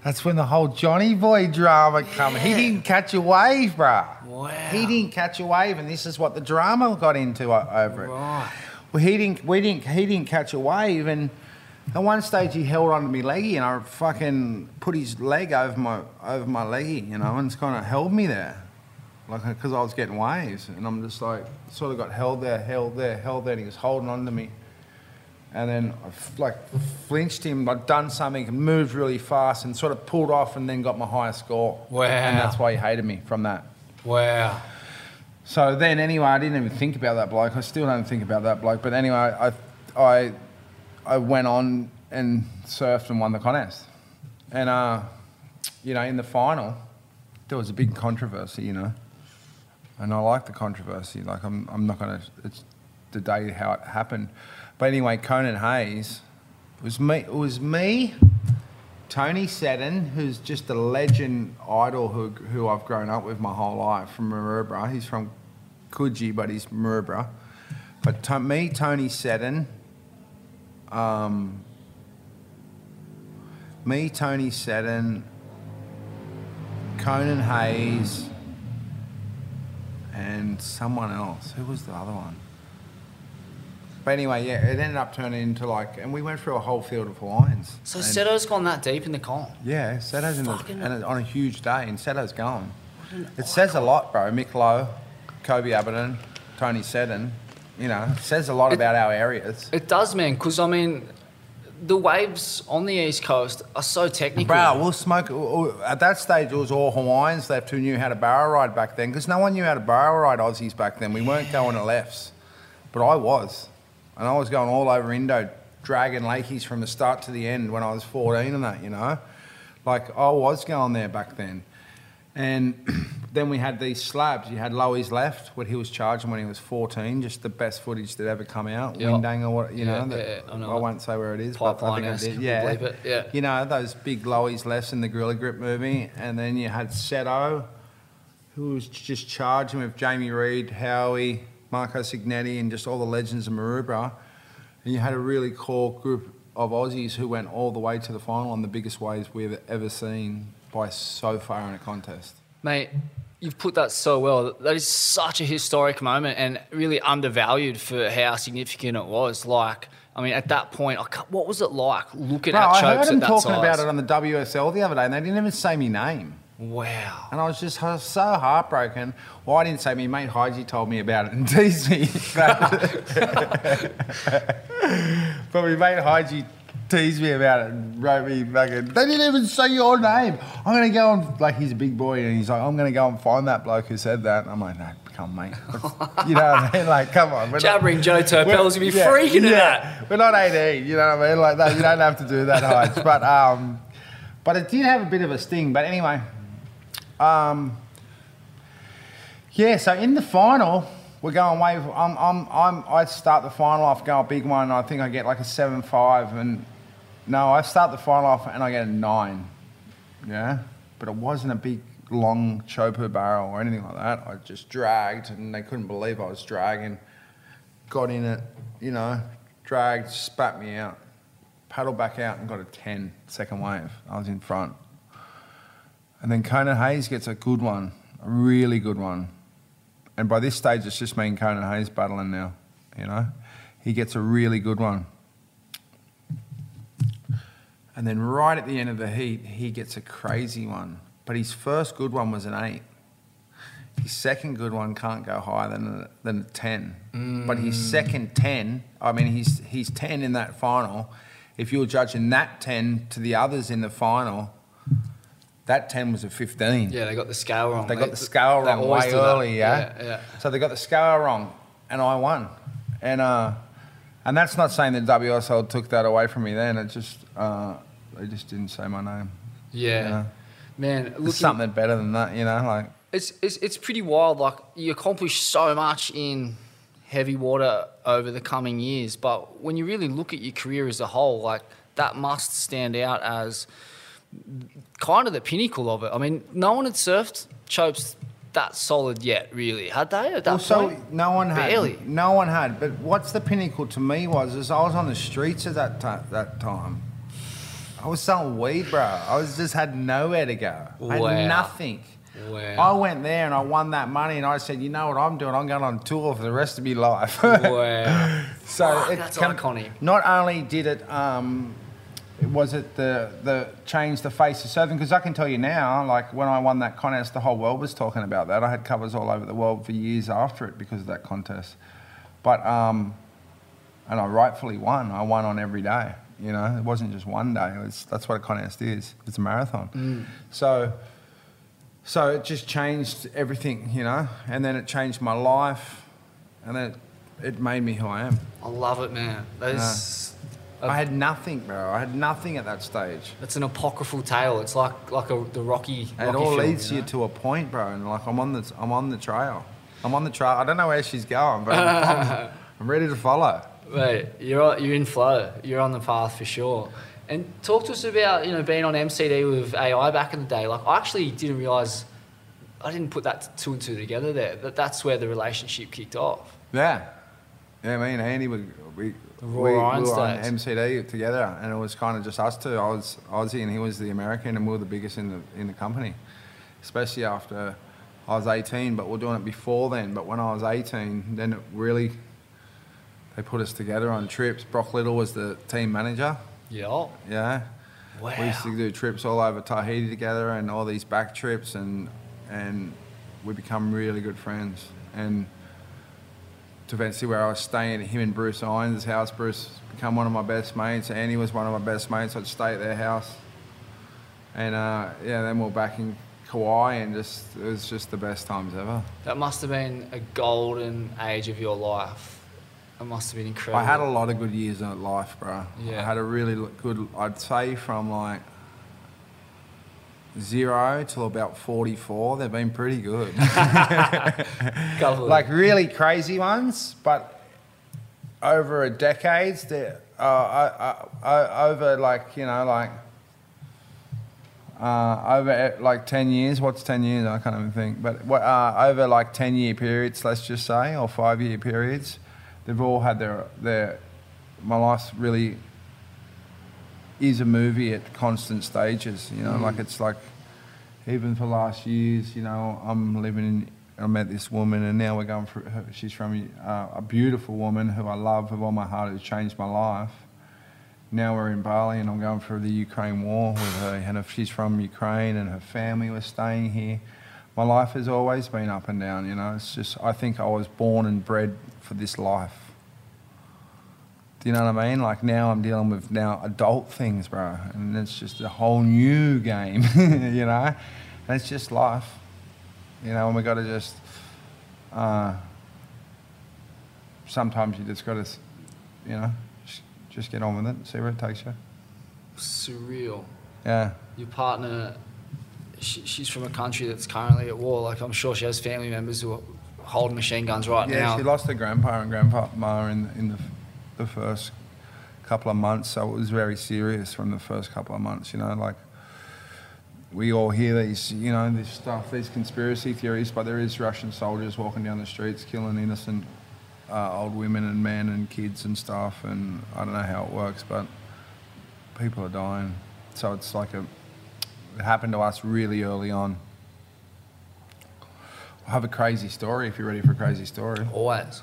That's when the whole Johnny Boy drama come. He didn't catch a wave, bruh. Wow. He didn't catch a wave, and this is what the drama got into o- over it. Right. Well, he didn't. We didn't. He didn't catch a wave, and at one stage he held onto me leggy, and I fucking put his leg over my over my leggy, you know, and it's kind of held me there, like uh, because I was getting waves, and I'm just like sort of got held there, held there, held there, and he was holding onto me. And then I like flinched him. I'd done something, moved really fast, and sort of pulled off, and then got my highest score. Wow. And that's why he hated me from that. Wow. So then, anyway, I didn't even think about that bloke. I still don't think about that bloke. But anyway, I, I, I went on and surfed and won the contest. And uh, you know, in the final, there was a big controversy. You know, and I like the controversy. Like I'm, I'm not gonna. It's the day how it happened. But anyway, Conan Hayes it was me. It was me. Tony Seddon, who's just a legend idol who, who I've grown up with my whole life from Maroubra. He's from Coogee, but he's Maroubra. But to, me, Tony Seddon, um, me, Tony Seddon, Conan Hayes, and someone else. Who was the other one? But anyway, yeah, it ended up turning into like, and we went through a whole field of Hawaiians. So And- Seto's gone that deep in the column. yeah, Seto's in the, and on a huge day, and Seto's gone. It says a lot, bro. Mick Lowe, Koby Abberton, Tony Seddon. You know, says a lot It- about our areas. It does, man, because I mean, the waves on the east coast are so technical. Bro, we'll smoke. At that stage, it was all Hawaiians left who knew how to barrel ride back then, because no one knew how to barrel ride Aussies back then. We weren't going to lefts, but I was, and I was going all over Indo, dragging lakies from the start to the end when I was 14 and that, you know, like I was going there back then. And then we had these slabs. You had Lowies left, what he was charging when he was 14, just the best footage that ever come out. Yeah. Windang or what, you Yeah, know. yeah, yeah, I know I won't say where it is, but I think I Pipeline-esque, did. Yeah. yeah. You know, those big lowies left in the Gorilla Grip movie. And then you had Seto, who was just charging with Jamie Reed, Howie, Marco Signetti, and just all the legends of Maroubra. And you had a really core group of Aussies who went all the way to the final on the biggest waves we've ever seen by so far in a contest. Mate, you've put that so well. That is such a historic moment and really undervalued for how significant it was. Like, I mean, at that point, I what was it like looking Bro, at I chokes heard at them talking size? about it on the WSL the other day, and they didn't even say my name. Wow. And I was just so heartbroken. Well, I didn't say me mate Haiji told me about it and teased me. but my mate Haiji teased me about it and wrote me fucking. They didn't even say your name. I'm gonna go and like he's a big boy and he's like I'm gonna go and find that bloke who said that. And I'm like no, come mate. you know what I mean? Like come on. we're not- Joe Turpel's going to be yeah, freaking at yeah. that. We're not 18, you know what I mean? Like that, you don't have to do that, Hodge. But um, but it did have a bit of a sting. But anyway, um, yeah. So in the final, we're going wave. I'm, I'm, I'm. I start the final off, go a big one. I think I get like a seven five, and no, I start the final off and I get a nine. Yeah, but it wasn't a big long choper barrel or anything like that. I just dragged, and they couldn't believe I was dragging. Got in it, you know, dragged, spat me out, paddled back out, and got a 10 second wave. I was in front. And then Conan Hayes gets a good one, a really good one. And by this stage, it's just me and Conan Hayes battling now, you know. he gets a really good one. And then right at the end of the heat, he gets a crazy one. But his first good one was an eight. His second good one can't go higher than a, than a 10. But his mm. second 10, I mean, he's, he's 10 in that final. If you're judging that 10 to the others in the final, that 10 was a 15. Yeah, they got the scale wrong. They got the scale they wrong way early, yeah? yeah, yeah. So they got the scale wrong, and I won. And uh, and that's not saying that WSL took that away from me then. It just uh, they just didn't say my name. Yeah. Yeah. Man, There's something better than that, you know. Like it's, it's it's pretty wild. Like you accomplish so much in heavy water over the coming years, but when you really look at your career as a whole, like that must stand out as kind of the pinnacle of it. I mean, no one had surfed chopes that solid yet, really, had they? At that also, point, no one had. Barely. No one had. But what's the pinnacle to me was is I was on the streets at that ti- that time. I was selling weed, bro. I was just had nowhere to go. I had nothing. Wow. I went there and I won that money, and I said, you know what I'm doing? I'm going on tour for the rest of my life. wow. So Fuck, it that's iconic. Not only did it, um, was it the the change the face of surfing? Because I can tell you now, like when I won that contest, the whole world was talking about that. I had covers all over the world for years after it because of that contest. But um, and I rightfully won. I won on every day. You know, it wasn't just one day. It was, that's what a contest is. It's a marathon. So. So it just changed everything, you know, and then it changed my life, and then it, it made me who I am. I love it, man. That's I had nothing, bro. I had nothing at that stage. It's an apocryphal tale. It's like like a, the Rocky. And it Rocky all film, leads you, you, to a point, bro. And like I'm on the I'm on the trail. I'm on the trail. I don't know where she's going, but I'm, I'm, ready to follow. Mate, you're you're in flow. You're on the path for sure. And talk to us about you know being on MCD with AI back in the day. Like I actually didn't realize, I didn't put that two and two together there. That that's where the relationship kicked off. Yeah, yeah. Me and Andy were we we, we were on. MCD together, and it was kind of just us two. I was Aussie, and he was the American, and we were the biggest in the in the company. Especially after I was 18, but we we're doing it before then. But when I was 18, then it really they put us together on trips. Brock Little was the team manager. Yeah. Yeah. Wow. We used to do trips all over Tahiti together and all these back trips and and we become really good friends. And to eventually where I was staying at him and Bruce Irons' house, Bruce become one of my best mates. Annie was one of my best mates. I'd stay at their house. And uh, yeah, then we're back in Kauai and just it was just the best times ever. That must have been a golden age of your life. It must have been incredible. I had a lot of good years in life, bro. Yeah. I had a really good, I'd say from like zero till about 44, they've been pretty good. Like really crazy ones, but over a decade, uh, I, I, I, over like, you know, like, uh, over eh, like 10 years, what's 10 years? I can't even think. But uh, over like 10 year periods, let's just say, or five year periods, they've all had their, their my life really is a movie at constant stages, you know, like it's like, even for last years, you know, I'm living in, I met this woman and now we're going for, her, she's from uh, a beautiful woman who I love with all my heart, who's changed my life. Now we're in Bali and I'm going through the Ukraine war with her and if she's from Ukraine and her family was staying here. My life has always been up and down, you know, it's just, I think I was born and bred for this life. Do you know what I mean? Like now I'm dealing with now adult things, bro, and it's just a whole new game, you know. And it's just life, you know. And we got to just. Uh, sometimes you just got to, you know, just, get on with it, see where it takes you. surreal. Yeah. Your partner, she, she's from a country that's currently at war. Like I'm sure she has family members who are holding machine guns right Yeah, now. she lost her grandpa and grandpa in in the, the first couple of months, so it was very serious from the first couple of months. You know, like we all hear these, you know, this stuff, these conspiracy theories, but there is Russian soldiers walking down the streets killing innocent uh, old women and men and kids and stuff, and I don't know how it works, but people are dying. So it's like a, it happened to us really early on. I have a crazy story if you're ready for a crazy story. Always.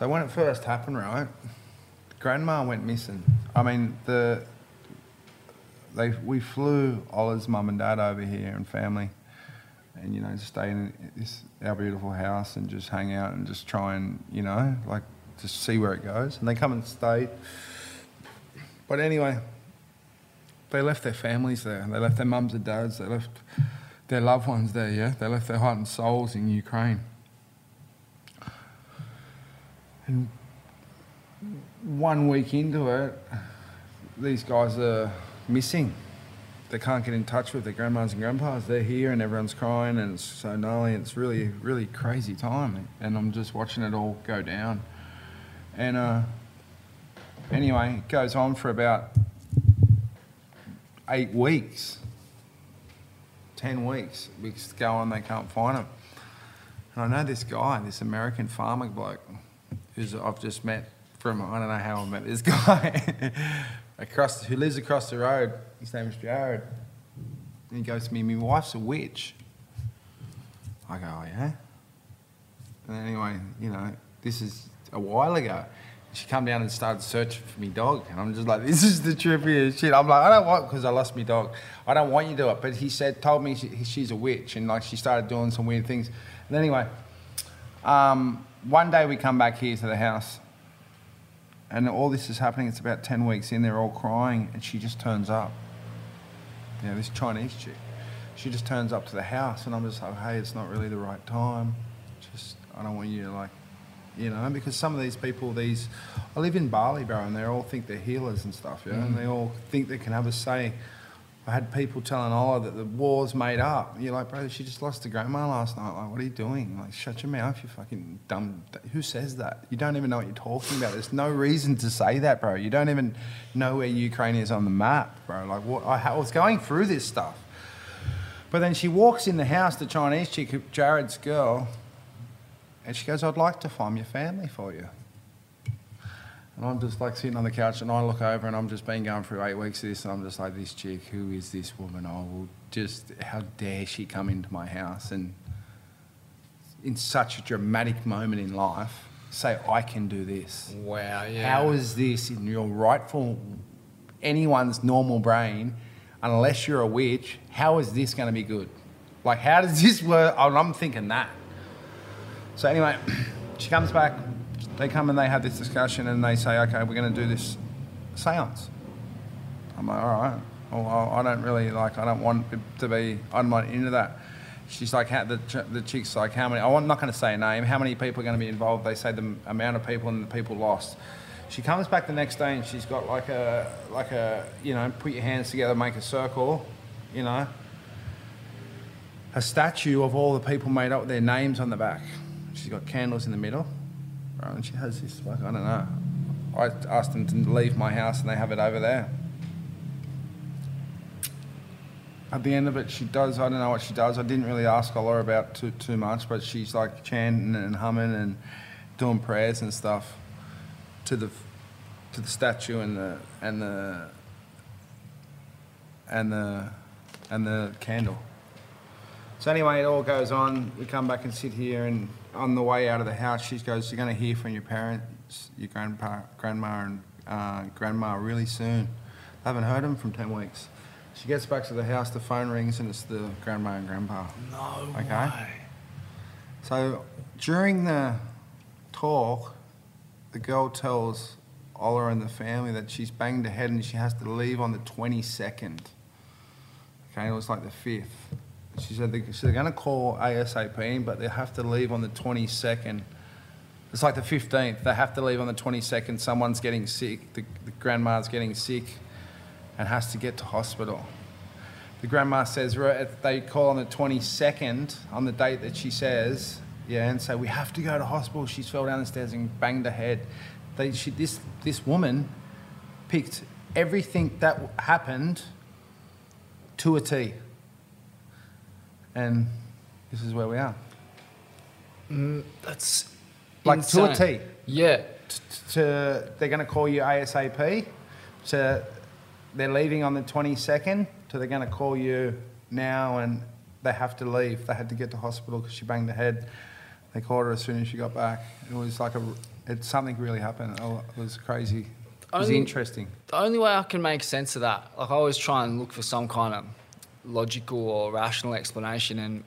So when it first happened, right, grandma went missing. I mean, the they we flew Ola's mum and dad over here and family, and you know, stay in this our beautiful house and just hang out and just try and you know, like just see where it goes. And they come and stayed. But anyway, they left their families there. They left their mums and dads. They left their loved ones there. Yeah, they left their heart and souls in Ukraine. And one week into it, these guys are missing. They can't get in touch with their grandmas and grandpas. They're here and everyone's crying and it's so gnarly. It's really, really crazy time. And I'm just watching it all go down. And uh, anyway, it goes on for about eight weeks, 10 weeks. Weeks go on, they can't find him. And I know this guy, this American farmer bloke, who's I've just met from, I don't know how I met this guy, across, who lives across the road. His name is Jared. And he goes to me, my wife's a witch. I go, oh, yeah? And anyway, you know, this is a while ago. She come down and started searching for me dog, and I'm just like, this is the trippiest shit. I'm like, I don't want because I lost my dog. I don't want you to do it. But he said, told me she, she's a witch, and like she started doing some weird things. And anyway, um, one day we come back here to the house, and all this is happening. It's about ten weeks in. They're all crying, and she just turns up. You know, this Chinese chick. She just turns up to the house, and I'm just like, hey, it's not really the right time. Just, I don't want you to like you know, because some of these people, these, I live in Bali, bro, and they all think they're healers and stuff, yeah, and mm. they all think they can have a say. I had people telling Ola that the war's made up. You're like, bro, she just lost to grandma last night. Like, what are you doing? Like, shut your mouth, you fucking dumb. Who says that? You don't even know what you're talking about. There's no reason to say that, bro. You don't even know where Ukraine is on the map, bro. Like, what? I was going through this stuff. But then she walks in the house, the Chinese chick, Jared's girl, and she goes, I'd like to find your family for you. And I'm just like sitting on the couch and I look over and I'm just been going through eight weeks of this and I'm just like, this chick, who is this woman? I will just, how dare she come into my house and in such a dramatic moment in life say, I can do this. Wow, yeah. How is this in your rightful, anyone's normal brain, unless you're a witch, how is this going to be good? Like, how does this work? And I'm thinking that. So anyway, she comes back. They come and they have this discussion and they say, okay, we're going to do this seance. I'm like, all right. Well, I don't really like. I don't want to be. I'm not into that. She's like, how, the the chick's like, how many? I'm not going to say a name. How many people are going to be involved? They say the amount of people and the people lost. She comes back the next day and she's got like a like a you know put your hands together, make a circle, you know. A statue of all the people made up with their names on the back. She's got candles in the middle, right? And she has this, like, I don't know. I asked them to leave my house and they have it over there. At the end of it, she does, I don't know what she does. I didn't really ask Ola about too, too much, but she's like chanting and humming and doing prayers and stuff to the to the statue and the and the and the and the candle. So anyway, it all goes on. We come back and sit here, and on the way out of the house, she goes, "You're going to hear from your parents, your grandpa, grandma, and uh, grandma really soon. I haven't heard them from ten weeks." She gets back to the house, the phone rings, and it's the grandma and grandpa. No Okay. way. So during the talk, the girl tells Ola and the family that she's banged her head and she has to leave on the 22nd. Okay, it was like the 5th. She said they, so they're going to call ASAP, but they have to leave on the 22nd. It's like the 15th. They have to leave on the 22nd. Someone's getting sick. The, the grandma's getting sick and has to get to hospital. The grandma says they call on the 22nd on the date that she says, yeah, and say we have to go to hospital. She's fell down the stairs and banged her head. They, she, this this woman picked everything that happened to a T, and this is where we are. Mm, that's Like to a T. Yeah. to they're going to call you ASAP. To they're leaving on the 22nd. To they're going to call you now, and they have to leave. They had to get to hospital because she banged her head. They called her as soon as she got back. It was like a, It something really happened. Oh, it was crazy. It was Only- interesting. The only way I can make sense of that, like I always try and look for some kind of logical or rational explanation, and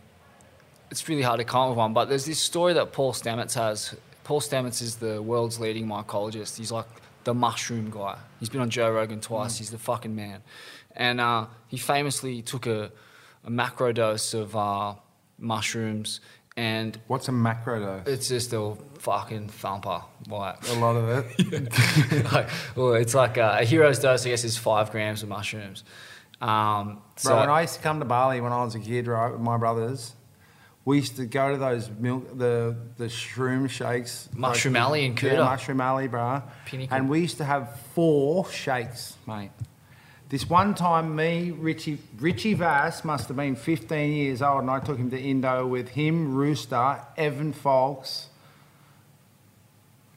it's really hard to come up with one. But there's this story that Paul Stamets has. Paul Stamets is the world's leading mycologist. He's like the mushroom guy. He's been on Joe Rogan twice. He's the fucking man. And uh, he famously took a, a macro dose of uh, mushrooms, and What's a macro dose? it's just a fucking thumper. Like, a lot of it. like, well, it's like uh, a hero's dose, I guess, is five grams of mushrooms. Um, so, Bro, when I used to come to Bali when I was a kid, right, with my brothers, we used to go to those milk, the the shroom shakes. Mushroom like- Alley in Yeah, Mushroom Alley, bro. Pinnacle. And we used to have four shakes, mate. This one time, me, Richie, Richie Vass must have been 15 years old, and I took him to Indo with him, Rooster, Evan Faulks,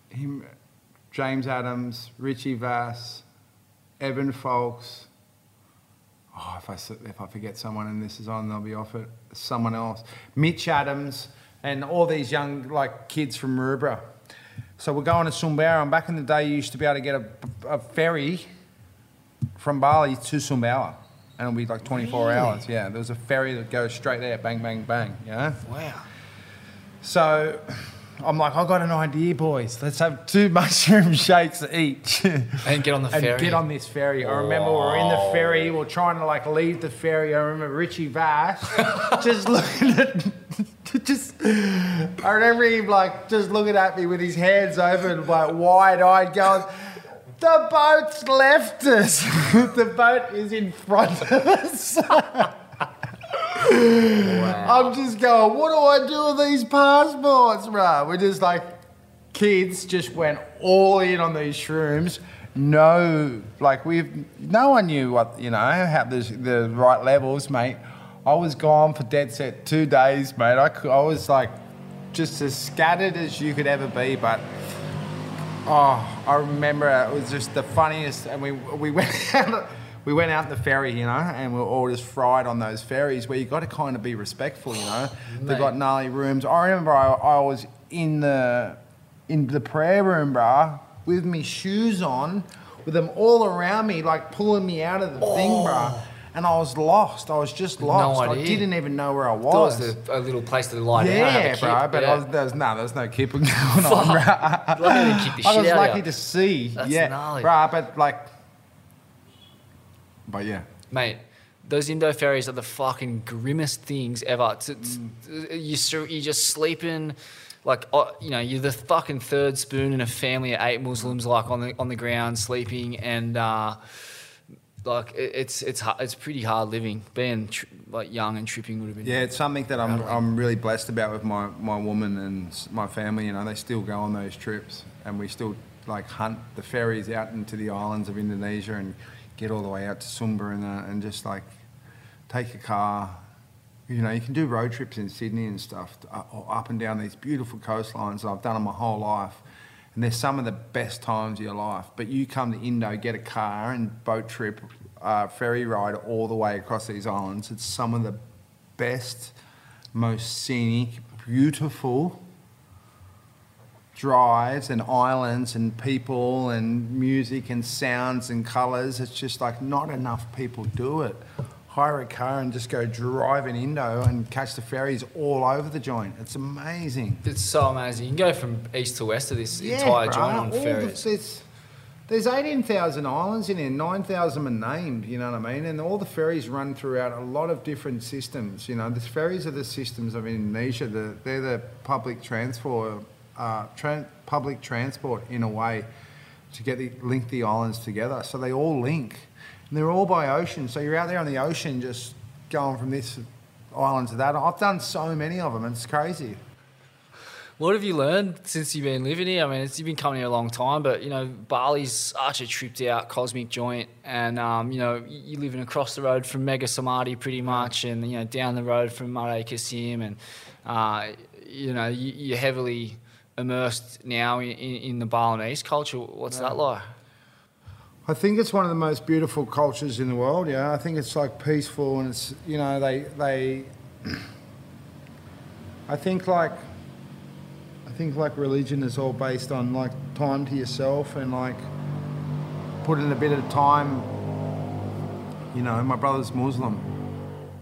him, James Adams, Richie Vass, Evan Faulks. Oh, if I, if I forget someone and this is on, they'll be off it. Someone else. Mitch Adams and all these young like kids from Maroubra. So we're going to Sumbawa, and back in the day, you used to be able to get a, a ferry from Bali to Sumbawa, and it'll be like 24 hours. Yeah, there was a ferry that goes straight there, bang, bang, bang. Yeah. wow. So I'm like, I got an idea, boys. Let's have two mushroom shakes each. And get on the ferry. and get on this ferry. I remember we were in the ferry, we are trying to like leave the ferry. I remember Richie Vash just looking at, just, I remember him like just looking at me with his hands open, like wide eyed, going, the boat's left us. the boat is in front of us. I'm just going, what do I do with these passports, bro? We're just like, kids just went all in on these shrooms. No, like we've, no one knew what, you know, how the, the right levels, mate. I was gone for dead set two days, mate. I, I was like just as scattered as you could ever be, but Oh, I remember it was just the funniest, and we we went out, we went out in the ferry, you know, and we are all just fried on those ferries where you got to kind of be respectful, you know. They've got gnarly rooms. I remember I, I was in the in the prayer room, bruh, with me shoes on, with them all around me, like pulling me out of the thing, oh. bruh. And I was lost. I was just no lost. I didn't even know where I That was. was the, a little place to lie down. Yeah, bro. But yeah. I was, there was no, there was no keeping going on, bro. Lucky they didn't kick the I was lucky to see. That's yeah, gnarly. bro. But like, but yeah, Mate, those Indo ferries are the fucking grimmest things ever. It's, it's, you, sur- you're just sleeping, like, you know, you're the fucking third spoon in a family of eight Muslims, like, on the, on the ground sleeping. And, uh, like, it, it's, it's, it's pretty hard living. Being, tr- like, young and tripping would have been. yeah. It's something that I'm I'm really blessed about with my my woman and my family. You know, they still go on those trips, and we still like hunt the ferries out into the islands of Indonesia and get all the way out to Sumba and uh, and just like take a car. You know, you can do road trips in Sydney and stuff, uh, up and down these beautiful coastlines I've done in my whole life. And they're some of the best times of your life. But you come to Indo, get a car and boat trip, uh, ferry ride all the way across these islands. It's some of the best, most scenic, beautiful drives and islands and people and music and sounds and colours. It's just like not enough people do it. Hire a car and just go drive in Indo and catch the ferries all over the joint. It's amazing. It's so amazing. You can go from east to west of this entire bruh, joint on all the- ferries. there's, there's 18,000 islands in here, 9,000 are named, you know what I mean? And all the ferries run throughout a lot of different systems. You know, the ferries are the systems of Indonesia. The, they're the public transport, uh, tran- public transport in a way to get the, link the islands together. So they all link. And they're all by ocean. So you're out there on the ocean just going from this island to that. I've done so many of them. It's crazy. What have you learned since you've been living here? I mean, it's, you've been coming here a long time, but you know, Bali's such a tripped out cosmic joint, and um, you know, you're living across the road from Mega Samadhi pretty much, and you know, down the road from Mare Kasim, and uh, you know, you, you're heavily immersed now in, in, the Balinese culture. What's that like? I think it's one of the most beautiful cultures in the world. Yeah, I think it's like peaceful and it's you know they they. I think like, I think like religion is all based on like time to yourself and like put in a bit of time. You know, my brother's Muslim.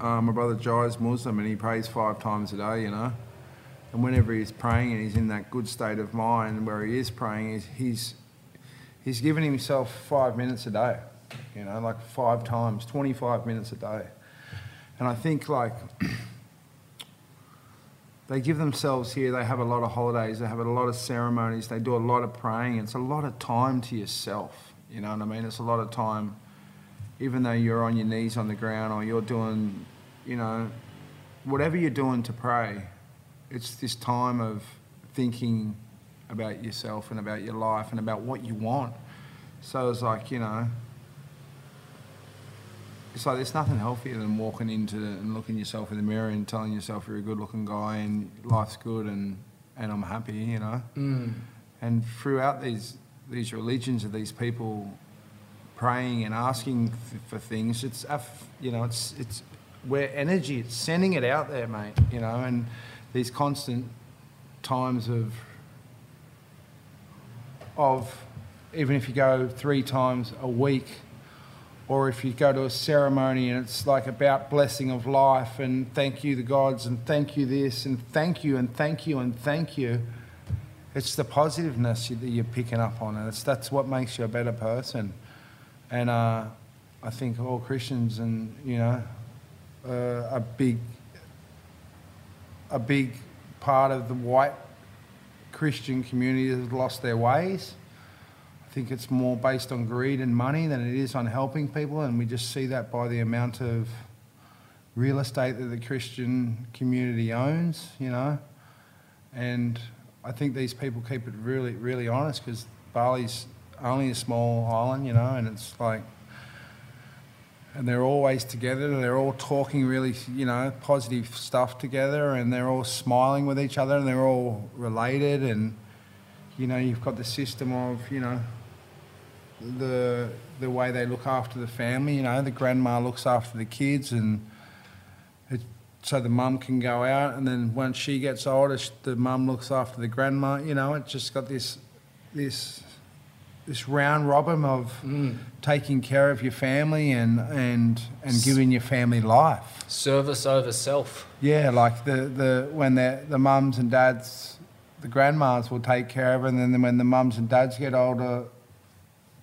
Uh, my brother Jai's Muslim and he prays five times a day, you know. And whenever he's praying and he's in that good state of mind where he is praying, he's, he's, he's given himself five minutes a day, you know, like five times, 25 minutes a day. And I think like they give themselves here, they have a lot of holidays, they have a lot of ceremonies, they do a lot of praying. It's a lot of time to yourself, you know what I mean? It's a lot of time, even though you're on your knees on the ground or you're doing, you know, whatever you're doing to pray, it's this time of thinking about yourself and about your life and about what you want. So it's like, you know, it's like there's nothing healthier than walking into and looking yourself in the mirror and telling yourself you're a good looking guy and life's good and, and I'm happy, you know. Mm. And throughout these these religions of these people praying and asking for things, it's you know it's it's where energy, it's sending it out there, mate. You know, and these constant times of of even if you go three times a week or if you go to a ceremony and it's like about blessing of life and thank you the gods and thank you this and thank you and thank you and thank you it's the positiveness that you're picking up on and it's that's what makes you a better person. And uh, i think all christians and you know uh, a big a big part of the white christian community has lost their ways I think it's more based on greed and money than it is on helping people, and we just see that by the amount of real estate that the Christian community owns, you know. And I think these people keep it really, really honest because Bali's only a small island, you know, and it's like, and they're always together, they're all talking really, you know, positive stuff together, and they're all smiling with each other, and they're all related, and you know, you've got the system of, you know, the the way they look after the family. You know, the grandma looks after the kids, and it, so the mum can go out, and then once she gets older, the mum looks after the grandma. You know, it just got this this this round robin of mm. taking care of your family and and and giving your family life. Service over self. Yeah, like the, the when the the mums and dads, the grandmas will take care of, and then when the mums and dads get older,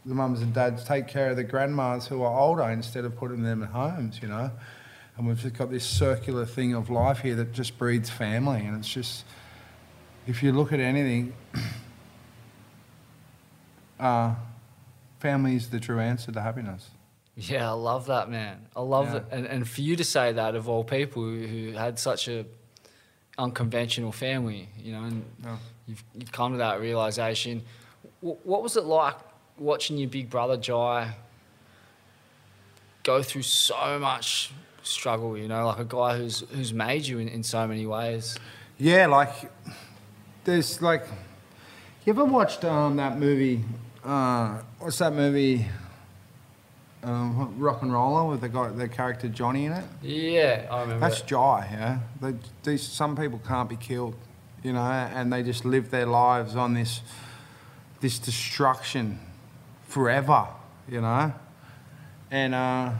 the mums and dads take care of the grandmas who are older instead of putting them in homes, you know. And we've just got this circular thing of life here that just breeds family, and it's just if you look at anything, uh, family is the true answer to happiness. Yeah, I love that, man. I love Yeah. it. And, and for you to say that of all people who, who had such a unconventional family, you know, and Yeah. you've, you've come to that realization. W- what was it like watching your big brother Jai go through so much struggle, you know, like a guy who's, who's made you in, in so many ways? Yeah, like there's like you ever watched um, that movie? Uh, what's that movie? Um, RocknRolla with the guy, the character Johnny in it. Yeah, I remember. That's that. Jai. Yeah, they, these some people can't be killed, you know, and they just live their lives on this this destruction forever, you know. And uh,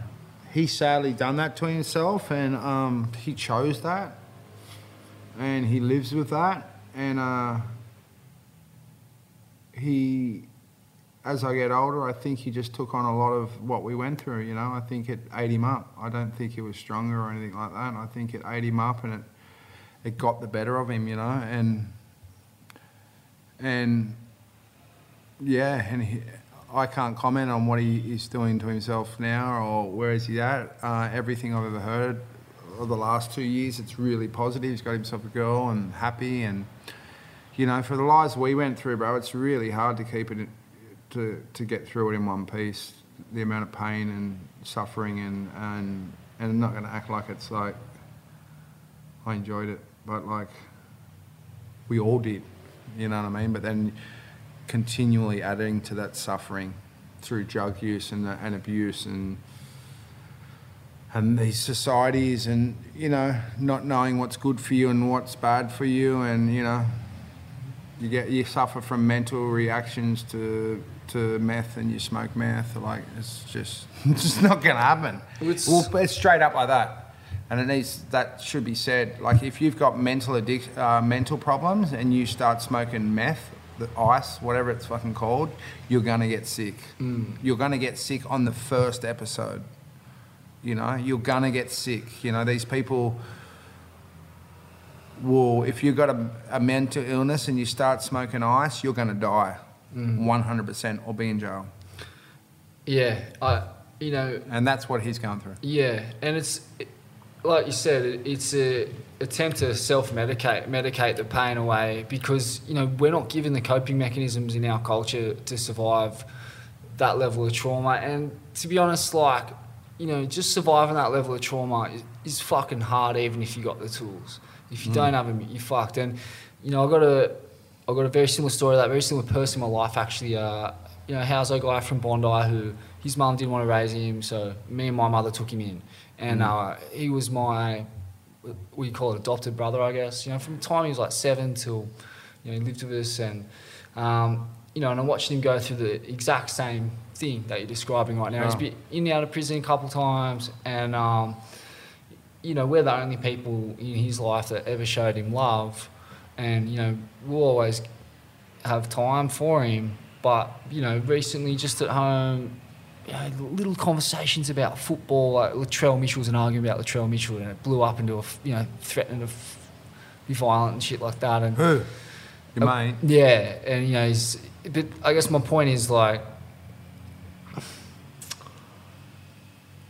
he sadly done that to himself, and um, he chose that, and he lives with that, and uh, he. As I get older, I think he just took on a lot of what we went through. You know, I think it ate him up. I don't think he was stronger or anything like that. I think it ate him up, and it it got the better of him. You know, and and yeah, and he, I can't comment on what he is doing to himself now or where is he at. Uh, everything I've ever heard of the last two years, it's really positive. He's got himself a girl and happy, and you know, for the lives we went through, bro, it's really hard to keep it to to get through it in one piece. The amount of pain and suffering, and and and I'm not going to act like it's like I enjoyed it, but like we all did, you know what I mean? But then continually adding to that suffering through drug use and, and abuse and and these societies and you know not knowing what's good for you and what's bad for you and you know You get you suffer from mental reactions to to meth, and you smoke meth. Like it's just it's just not gonna happen. It's- well, it's straight up like that, and it needs that should be said. Like if you've got mental addic- uh, mental problems and you start smoking meth, the ice, whatever it's fucking called, you're gonna get sick. You're gonna get sick on the first episode. You know, you're gonna get sick. You know, these people will, if you've got a, a mental illness and you start smoking ice, you're gonna die, 100%, or be in jail. Yeah, I, you know, And that's what he's going through. Yeah, and it's it- like you said, it, it's a attempt to self-medicate, medicate the pain away because you know we're not given the coping mechanisms in our culture to survive that level of trauma. And to be honest, like you know, just surviving that level of trauma is, is fucking hard, even if you got the tools. If you mm. don't have them, you're fucked. And you know, I got a, I got a very similar story. to That very similar person in my life actually. Uh, you know, how's a guy from Bondi who his mum didn't want to raise him, so me and my mother took him in, and uh, he was my, we call it adopted brother, I guess. You know, from the time he was like seven till, you know, he lived with us, and um, you know, and I watched him go through the exact same thing that you're describing right now. He's been in and out of prison a couple of times, and um, you know, we're the only people in his life that ever showed him love, and you know, we'll always have time for him. But you know, recently, just at home, you know, little conversations about football. Like Latrell Mitchell's an argument about Latrell Mitchell, and it blew up into a you know threatening to f- be violent and shit like that. And Who? Your uh, mate. Yeah, and you know, he's, but I guess my point is like,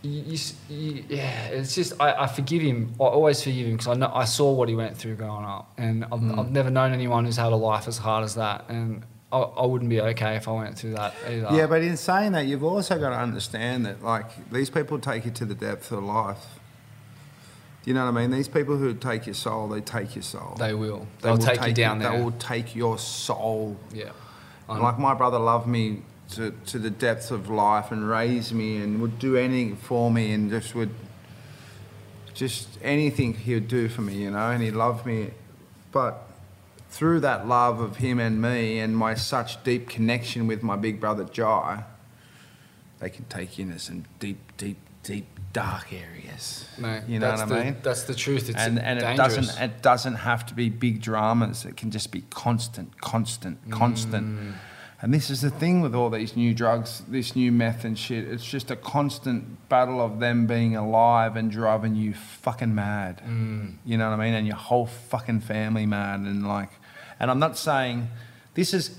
you, you, you, yeah, it's just I, I forgive him. I always forgive him because I know I saw what he went through growing up, and I've, Mm. I've never known anyone who's had a life as hard as that, and I, I wouldn't be okay if I went through that either. Yeah, but in saying that, you've also got to understand that, like, these people take you to the depth of life. Do you know what I mean? These people who take your soul, they take your soul. they will. They They'll will take, you down there. They will take your soul. yeah. Like my brother loved me to, to the depths of life and raised me and would do anything for me and just would just anything he would do for me, you know, and he loved me. But through that love of him and me and my such deep connection with my big brother Jai, they can take you into some deep, deep, deep dark areas. Mate, you know what I the, mean? That's the truth. It's and and it doesn't it doesn't have to be big dramas. It can just be constant, constant, constant. Mm. Mm. And this is the thing with all these new drugs, this new meth and shit. It's just a constant battle of them being alive and driving you fucking mad. Mm. You know what I mean? And your whole fucking family mad. And like, and I'm not saying this is.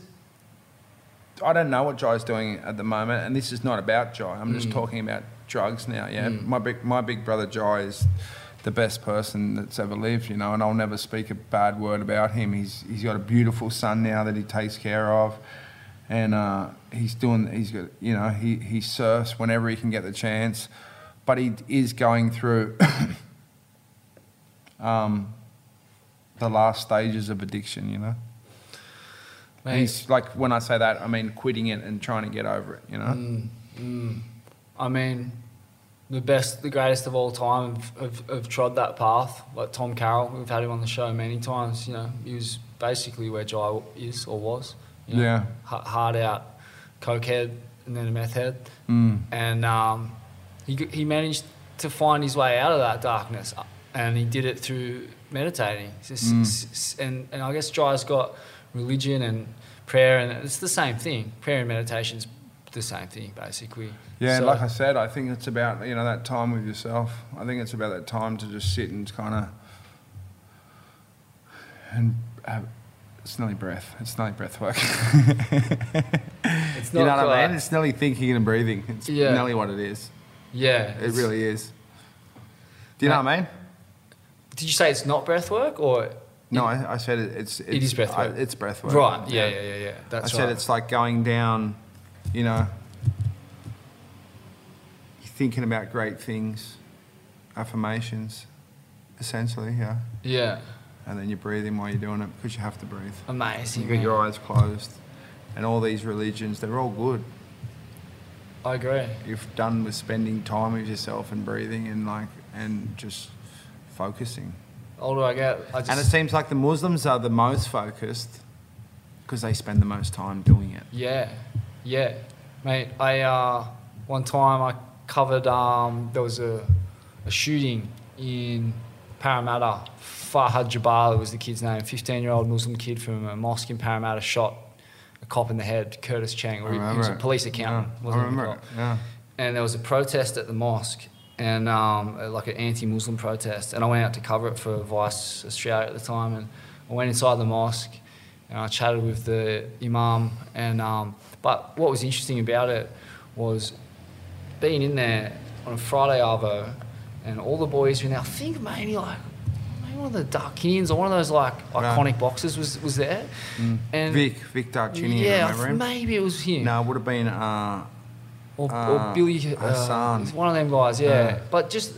I don't know what Jai's doing at the moment, and this is not about Jai. I'm Mm. just talking about drugs now. Yeah, my big my big brother Jai is the best person that's ever lived, you know, and I'll never speak a bad word about him. He's he's got a beautiful son now that he takes care of, and uh, he's doing he's got you know he he surfs whenever he can get the chance, but he is going through um, the last stages of addiction, you know. Mate, He's like when I say that, I mean quitting it and trying to get over it, you know. Mm. I mean, the best, the greatest of all time have, have, have trod that path. Like Tom Carroll, we've had him on the show many times. You know, he was basically where Jai is or was. You know, Yeah. ha- Hard out, cokehead, and then a meth head. Mm. And um, he, he managed to find his way out of that darkness. And he did it through meditating. Just- Mm. and, and I guess Jai's got religion and prayer, and it's the same thing. Prayer and meditation is the same thing, basically. Yeah, So- like I said, I think it's about you know that time with yourself. I think it's about that time to just sit and kind of and have, it's nearly breath. It's nearly breath work. It's you know not what I mean? It's nearly thinking and breathing. It's Yeah. nearly what it is. Yeah, It really is. Do you know what I mean? Did you say it's not breath work or? No, I, I said it, it's, it's is breath I- work. it's breath work. Right. Yeah, yeah, yeah, yeah. I That's said right. it's like going down, you know, you're thinking about great things, affirmations, essentially, yeah. yeah, And then you're breathing while you're doing it because you have to breathe. amazing. You got your eyes closed. And all these religions, they're all good. I agree. You've done with spending time with yourself and breathing and like and just focusing. Older I get, I just And it seems like the Muslims are the most focused because they spend the most time doing it. Yeah, yeah, mate. I uh, one time I covered. Um, there was a, a shooting in Parramatta. Farhad Jabar was the kid's name. Fifteen-year-old Muslim kid from a mosque in Parramatta shot a cop in the head. Curtis Cheng. Or he, was a police accountant. Yeah, I remember it. Yeah. and there was a protest at the mosque and um, like an anti-Muslim protest, and I went out to cover it for Vice Australia at the time, and I went inside the mosque and I chatted with the imam, and um, but what was interesting about it was being in there on a Friday arvo, and all the boys were now think maybe like one of the Darchinyans or one of those like Yeah. iconic boxers was was there, and Vic, Vic Darchinyan, yeah, I remember him? maybe it was him. No, it would have been. Uh, or, Uh, or Billy uh, Hassan. he's one of them guys, yeah. Yeah. But just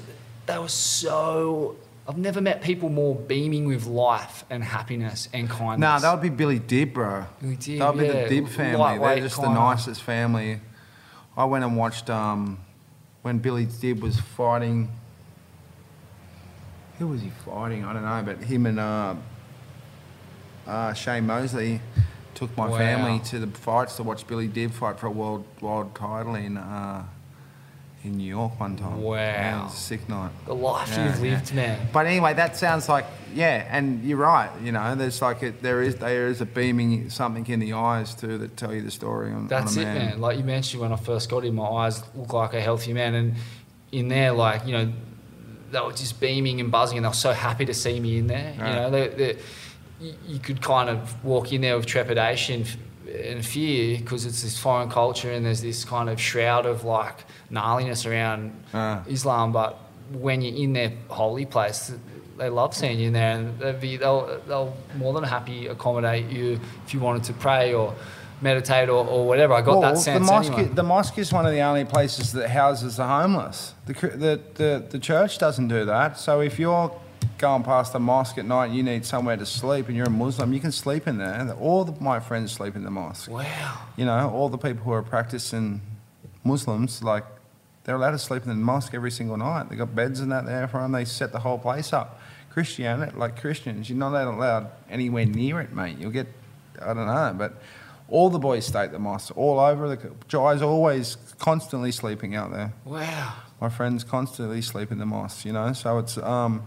they were so. I've never met people more beaming with life and happiness and kindness. no, that would be Billy Dib, bro. Billy Dib, that would be the Dib family. They're just the nicest family. I went and watched um, when Billy Dib was fighting. Who was he fighting? I don't know, but him and uh, uh, Shane Mosley took my Wow. family to the fights to watch Billy Dib fight for a world world title in uh, in New York one time. Wow. It was a sick night. the life Yeah, you've lived, yeah. man. But anyway, that sounds like yeah, and you're right. You know, there's like a, there is there is a beaming something in the eyes too that tell you the story on, That's on it, man. man. Like you mentioned when I first got in, my eyes look like a healthy man, and in there, like you know, they were just beaming and buzzing, and they were so happy to see me in there. You know, they, they, you- could kind of walk in there with trepidation and fear because it's this foreign culture, and there's this kind of shroud of like gnarliness around Ah. Islam. But when you're in their holy place, they love seeing you in there, and they'll, be, they'll, they'll more than happy accommodate you if you wanted to pray or meditate or, or whatever. I got that sense the mosque, anyway. the mosque is one of the only places that houses the homeless. The, the, the, the church doesn't do that. So if you're going past the mosque at night and you need somewhere to sleep and you're a Muslim, you can sleep in there. All the, my friends sleep in the mosque. Wow. You know, all the people who are practicing Muslims, like, they're allowed to sleep in the mosque every single night. They've got beds and that there for them. They set the whole place up. Christianity, like Christians, you're not allowed anywhere near it, mate. You'll get, I don't know, but all the boys stay at the mosque, all over. The guys always constantly sleeping out there. Wow. My friends constantly sleep in the mosque, you know. So it's um,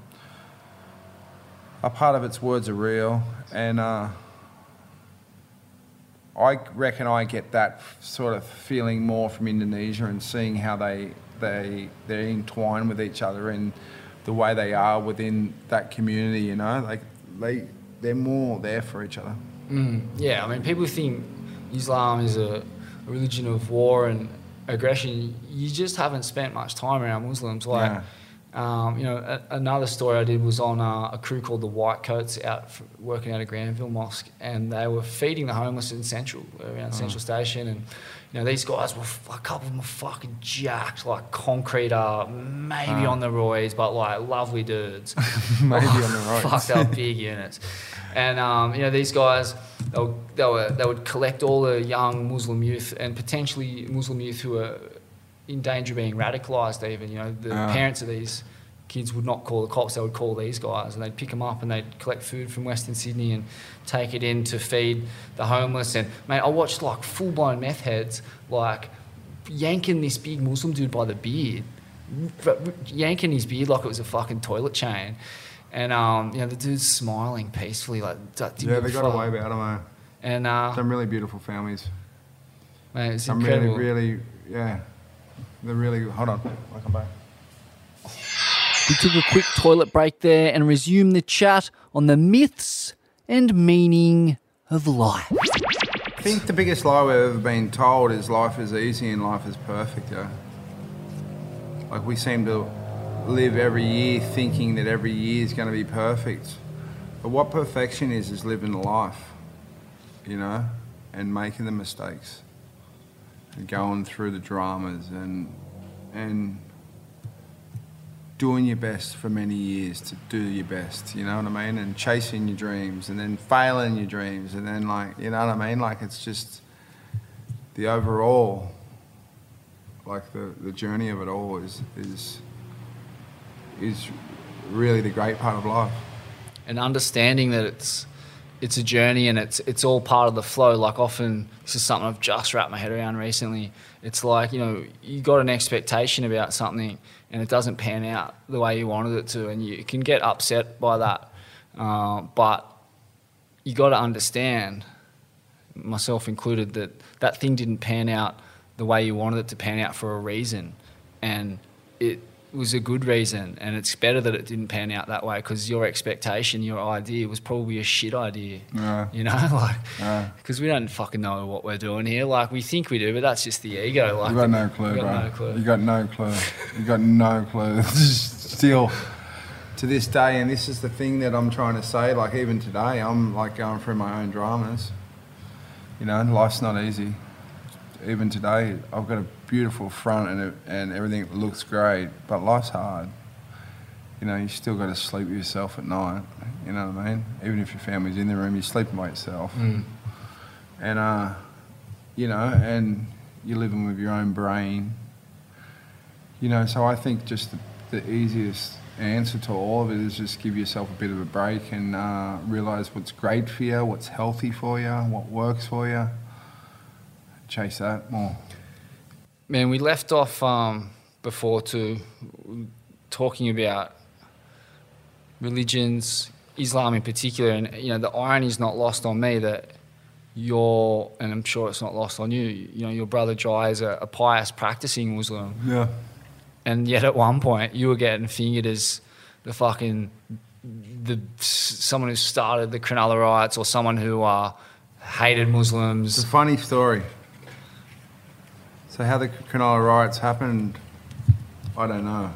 a part of its words are real, and uh, I reckon I get that sort of feeling more from Indonesia and seeing how they they they're entwined with each other and the way they are within that community. You know, like they they're more there for each other. Mm, yeah, I mean, people think Islam is a, religion of war and aggression. You just haven't spent much time around Muslims. Like, Yeah. um, you know, a, another story I did was on uh, a crew called the White Coats out f working out of Granville Mosque, and they were feeding the homeless in Central, around Central Station, and you know, these guys were f- a couple of them were fucking jacked, like concrete, uh, maybe on the roids, but like lovely dudes. Maybe on the roads. Fuck, up big units. And um, you know these guys, they, were, they, were, they would collect all the young Muslim youth and potentially Muslim youth who are in danger of being radicalised. Even you know the Ah. parents of these kids would not call the cops; they would call these guys, and they'd pick them up and they'd collect food from Western Sydney and take it in to feed the homeless. And mate, I watched like full blown meth heads like yanking this big Muslim dude by the beard, yanking his beard like it was a fucking toilet chain. And um, you know the dude's smiling peacefully, like d- didn't Yeah, give they a got fuck. away about them. And uh, Some really beautiful families. mate, it's Some incredible. really, really, yeah. They're really. Hold on, I'll come back. We took a quick toilet break there and resumed the chat on the myths and meaning of life. I think the biggest lie we've ever been told is life is easy and life is perfect, yeah. Like we seem to live every year thinking that every year is going to be perfect. But what perfection is, is living life, you know, and making the mistakes and going through the dramas and, and doing your best for many years to do your best, you know what I mean? And chasing your dreams and then failing your dreams and then like, you know what I mean? Like it's just the overall, like the, the journey of it all is, is, is really the great part of life. and understanding that it's it's a journey and it's it's all part of the flow. Like often, this is something I've just wrapped my head around recently. It's like you know you got an expectation about something and it doesn't pan out the way you wanted it to, and you can get upset by that. Uh, but you got to understand, myself included, that that thing didn't pan out the way you wanted it to pan out for a reason, and it was a good reason, and it's better that it didn't pan out that way because your expectation, your idea was probably a shit idea. Yeah. You know, like Yeah. because we don't fucking know what we're doing here. Like we think we do, but that's just the ego. Like You got no clue, got bro. no clue. You got no clue. You got no clue. Still, to this day, and this is the thing that I'm trying to say. Like even today, I'm like going through my own dramas. You know, life's not easy. Even today, I've got a beautiful front and it, and everything looks great, but life's hard. You know, you still got to sleep with yourself at night. You know what I mean? Even if your family's in the room, you're sleeping by yourself. And uh, you know, and you're living with your own brain. You know, so I think just the, the easiest answer to all of it is just give yourself a bit of a break and uh, realize what's great for you, what's healthy for you, what works for you. Chase that more. Man, we left off um, before to talking about religions, Islam in particular, and you know the irony is not lost on me that your and I'm sure it's not lost on you. You know, your brother Jai is a, a pious practicing Muslim, Yeah. and yet at one point you were getting fingered as the fucking the someone who started the Cronulla riots or someone who uh, hated Muslims. It's a funny story. So how the Cronulla riots happened, I don't know.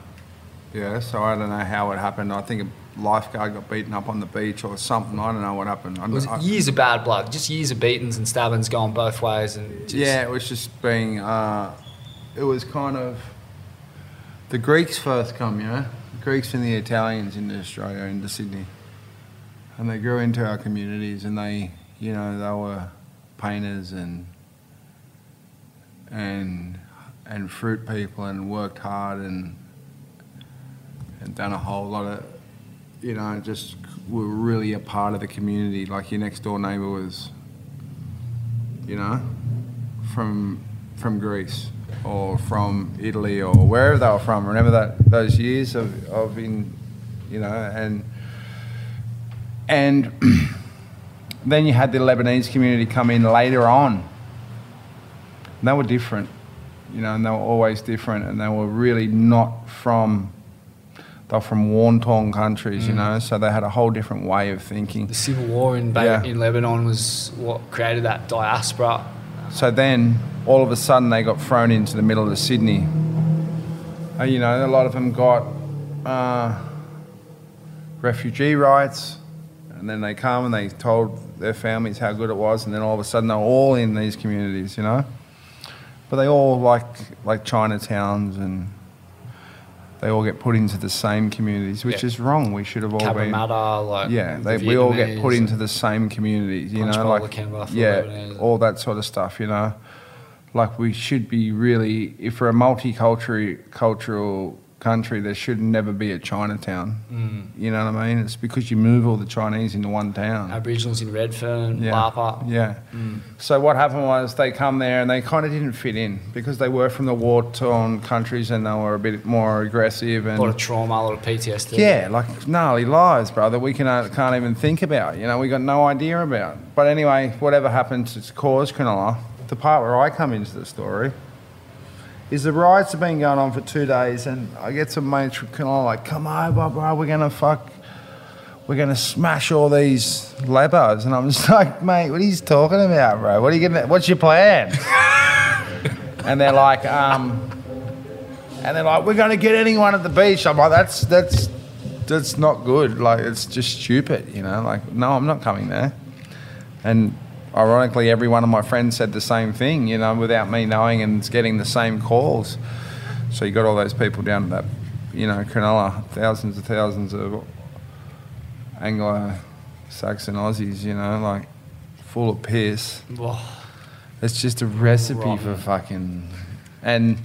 Yeah, so I don't know how it happened. I think a lifeguard got beaten up on the beach or something. I don't know what happened. I, It was I- years of bad blood, just years of beatings and stabbings going both ways, and just, yeah, it was just being. Uh, it was kind of the Greeks first come, you know, the Greeks and the Italians into Australia, into Sydney, and they grew into our communities, and they, you know, they were painters and and and fruit people, and worked hard and and done a whole lot of, you know, just were really a part of the community. Like your next door neighbour was, you know, from from Greece or from Italy or wherever they were from. Remember that those years of, of in, you know, and and then you had the Lebanese community come in later on. And they were different, you know, and they were always different, and they were really not from. They're from war-torn countries, you know, so they had a whole different way of thinking. the civil war in Yeah. in Lebanon was what created that diaspora. So then, all of a sudden, they got thrown into the middle of Sydney. Uh, you know, a lot of them got uh, refugee rights, and then they come and they told their families how good it was, and then all of a sudden, they're all in these communities, you know. But they all like like Chinatowns, and they all get put into the same communities, which Yeah. is wrong. We should have all been. Cabramatta, like Yeah, the we all get put into the same communities, you know, like Canberra yeah, Lebanese. all that sort of stuff, you know. Like we should be really, if we're a multicultural cultural country, there should never be a Chinatown. Mm. You know what I mean? It's because you move all the Chinese into one town. Aboriginals in Redfern, Yeah. Lapa. Yeah. So what happened was they come there and they kind of didn't fit in because they were from the war-torn countries and they were a bit more aggressive and A lot of trauma, a lot of PTSD. yeah, like gnarly lies, brother. We can, uh, can't even think about. You know, we got no idea about. But anyway, whatever happened to cause Cronulla, the part where I come into the story is the riots have been going on for two days, and I get some mates from Cronulla like, "Come over, bro. We're gonna fuck." We're gonna smash all these lebos, and I'm just like, mate, what are you talking about, bro? What are you gonna? What's your plan? and they're like, um, and they're like, we're to get anyone at the beach. I'm like, that's that's that's not good. Like, it's just stupid, you know. Like, no, I'm not coming there. And ironically, every one of my friends said the same thing, you know, without me knowing, and getting the same calls. So you got all those people down at that, you know, Cronulla, thousands and thousands of Anglo-Saxon Aussies, you know, like full of piss. Oh, It's just a recipe Rotten. for fucking. And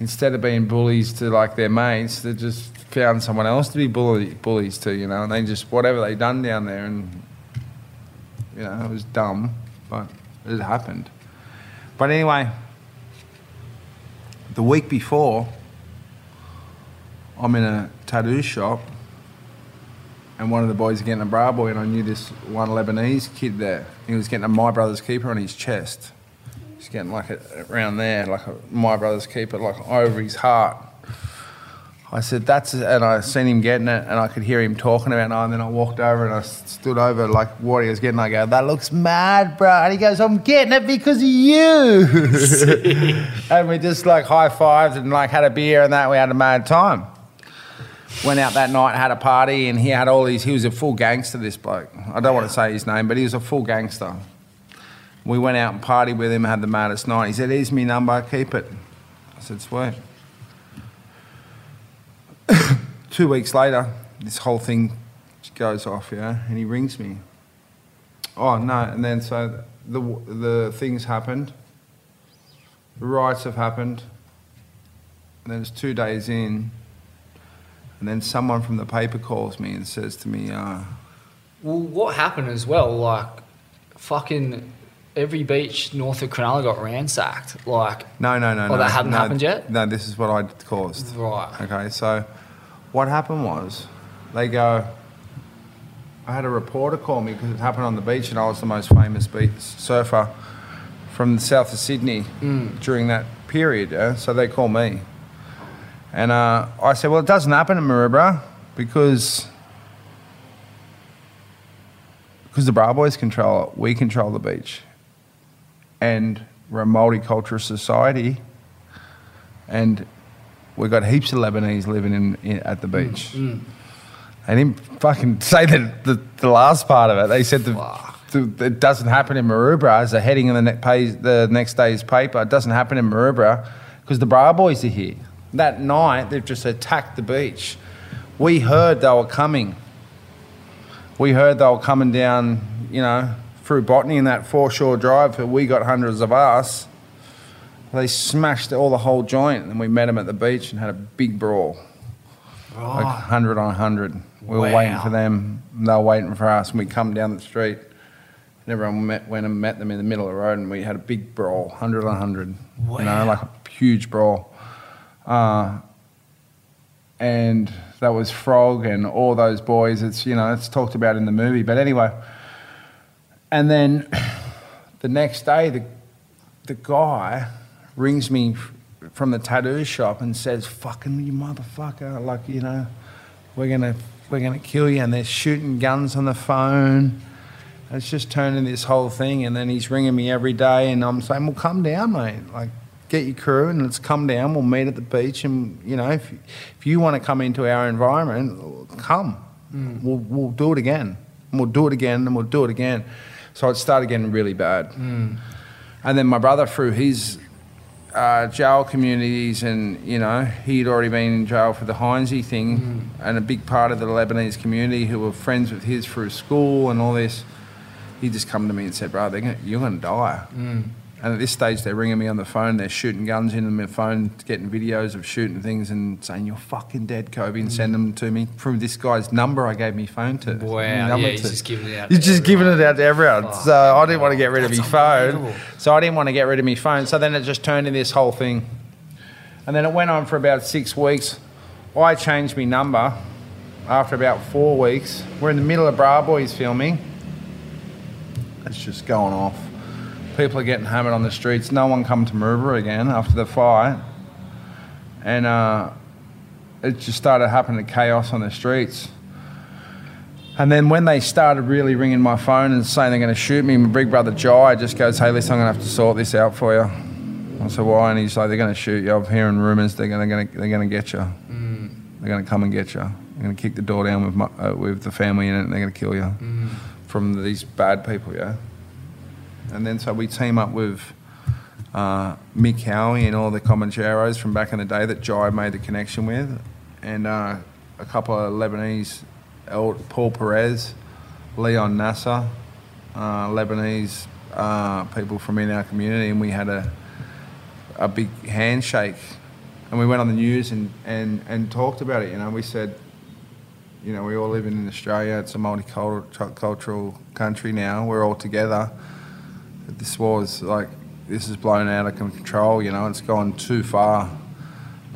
instead of being bullies to like their mates, they just found someone else to be bully, bullies to, you know. And they just whatever they done down there, and You know, it was dumb, but it happened. But anyway, the week before, I'm in a tattoo shop, and one of the boys is getting a bra boy, and I knew this one Lebanese kid there. He was getting a My Brother's Keeper on his chest. He's getting like a, around there, like a My Brother's Keeper, like over his heart. I said, that's, it," and I seen him getting it, and I could hear him talking about it, and then I walked over and I stood over like what he was getting. I go, that looks mad, bro. And he goes, I'm getting it because of you. and we just like high fived and like had a beer and that. We had a mad time. Went out that night, had a party, and he had all these. He was a full gangster, this bloke. I don't want to say his name, but he was a full gangster. We went out and partied with him, had the maddest night. He said, Here's me number, keep it. I said, Sweet. Two weeks later, this whole thing goes off, yeah, and he rings me. Oh, no, and then so the, the things happened, the riots have happened, and then it's two days in, and then someone from the paper calls me and says to me, uh, Well, what happened as well? Like, fucking every beach north of Cronulla got ransacked. Like, No, no, no, Oh, no. that hadn't no, happened yet? No, this is what I caused. Right. Okay, so what happened was they go. I had a reporter call me because it happened on the beach, and I was the most famous beach surfer from the south of Sydney Mm. during that period. Yeah? So they call me, and uh, I said, "Well, it doesn't happen in Maroubra because." Because the Bra Boys control it, we control the beach. And we're a multicultural society, and we've got heaps of Lebanese living in, in at the beach. Mm, mm. They didn't fucking say the, the, the last part of it. They said the, the, it doesn't happen in Maroubra as a heading in the, ne- page, the next day's paper. It doesn't happen in Maroubra because the Bra Boys are here. That night, they've just attacked the beach. We heard they were coming. We heard they were coming down, you know, through Botany in that foreshore drive. We got hundreds of us. They smashed all the whole joint, and we met them at the beach and had a big brawl. Like 100 on 100. We were waiting for them, and they were waiting for us, and we come down the street. And everyone met, went and met them in the middle of the road, and we had a big brawl, 100 on 100. You know, like a huge brawl. Uh, and that was Frog and all those boys. It's, you know, it's talked about in the movie. But anyway, and then the next day, the, the guy rings me from the tattoo shop and says, "Fucking you motherfucker! Like you know, we're gonna we're gonna kill you." And they're shooting guns on the phone. And it's just turning this whole thing. And then he's ringing me every day, and I'm saying, "Well, come down, mate. Like." Get your crew and let's come down. We'll meet at the beach, and you know, if if you want to come into our environment, come. Mm. We'll we'll do it again, and we'll do it again, and we'll do it again. So it started getting really bad. And then my brother, through his uh, jail communities, and you know, he'd already been in jail for the Heinzie thing, and a big part of the Lebanese community who were friends with his through school and all this. He just come to me and said, "Bro, gonna, you're going to die." And at this stage, they're ringing me on the phone. They're shooting guns into my phone, getting videos of shooting things, and saying, "You're fucking dead, Koby," and send mm. them to me through this guy's number I gave me phone to. Wow, yeah, he's to. just giving it out He's to just giving it out to everyone. Fuck, so I didn't want to get rid of my phone. So I didn't want to get rid of my phone. So then it just turned into this whole thing. And then it went on for about six weeks. I changed my number after about four weeks. We're in the middle of Bra Boys filming. It's just going off. People are getting hammered on the streets. No one come to Maroubra again after the fight. And uh, it just started happening chaos on the streets. And then when they started really ringing my phone and saying they're going to shoot me, my big brother Jai just goes, "Hey, listen, I'm going to have to sort this out for you." I said, "Why?" And he's like, "They're going to shoot you. I'm hearing rumours they're going to, they're going to get you. They're going to come and get you. They're going to kick the door down with my, uh, with the family in it, and they're going to kill you from these bad people." Yeah. And then so we team up with uh, Mick Hawi and all the Comancheros from back in the day that Jai made the connection with, and uh, a couple of Lebanese, Paul Perez, Leon Nasser, uh, Lebanese uh, people from in our community, and we had a a big handshake, and we went on the news and, and, and talked about it. You know, we said, you know, we all live in Australia. It's a multicultural country now. We're all together. This was like, this is blown out of control, you know, it's gone too far.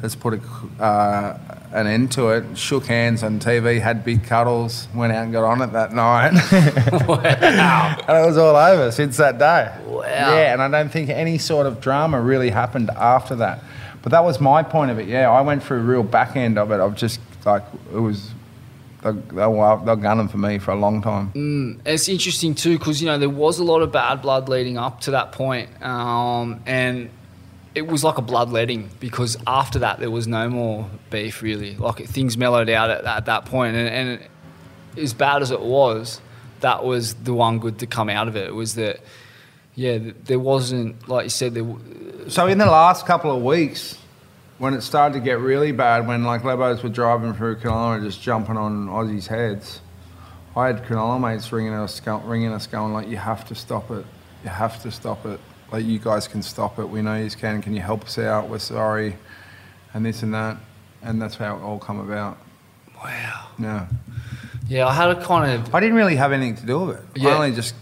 Let's put a, uh, an end to it. Shook hands on TV, had big cuddles, went out and got on it that night. Wow. and it was all over since that day. Wow. Yeah, and I don't think any sort of drama really happened after that. But that was my point of it. Yeah, I went through a real back end of it. Of just like it was, they, they were they were gunning for me for a long time. It's interesting too because you know there was a lot of bad blood leading up to that point, um, and it was like a bloodletting because after that there was no more beef really. Like things mellowed out at, at that point, and, and as bad as it was, that was the one good to come out of it. It was that, yeah, there wasn't like you said there. w- So in the last couple of weeks, when it started to get really bad, when like Lebos were driving through Cronulla and just jumping on Aussies' heads, I had Cronulla mates ringing us, ringing us, going like, "You have to stop it. You have to stop it. Like you guys can stop it. We know you can. Can you help us out? We're sorry." And this and that, and that's how it all come about. Wow. Yeah, Yeah, I had a kind of I didn't really have anything to do with it. Yeah. I only just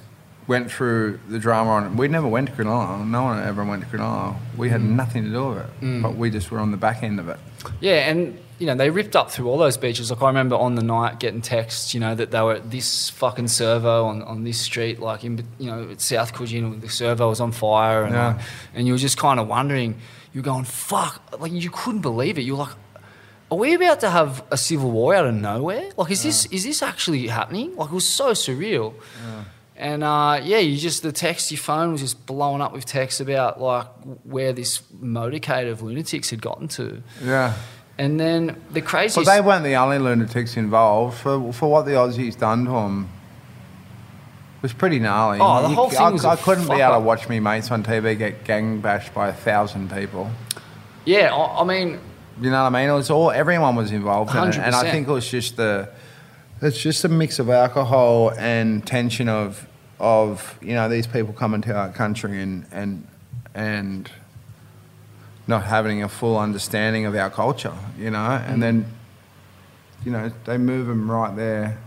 went through the drama on it. We never went to Cronulla. No one ever went to Cronulla. We Mm. had nothing to do with it, but we just were on the back end of it. Yeah, and you know they ripped up through all those beaches. Like I remember on the night getting texts, you know, that they were at this fucking servo on, on this street, like in you know at South Coogee, the servo was on fire, and Yeah. like, and you were just kind of wondering, you're going fuck, like you couldn't believe it. You're like, are we about to have a civil war out of nowhere? Like, is this is this actually happening? Like, it was so surreal. And uh, yeah, you just the text, your phone was just blowing up with texts about like where this motorcade of lunatics had gotten to. Yeah. And then the crazy. But they weren't the only lunatics involved. For, for what the Aussies done to them was pretty gnarly. Oh, the You- whole thing I, was I a couldn't be able to watch me mates on TV get gang bashed by a thousand people. yeah, I, I mean, You know what I mean? It was all everyone was involved in it, and I think it was just the it's just a mix of alcohol and tension of of you know these people coming to our country and and and not having a full understanding of our culture, you know, Mm. and then you know they move them right there.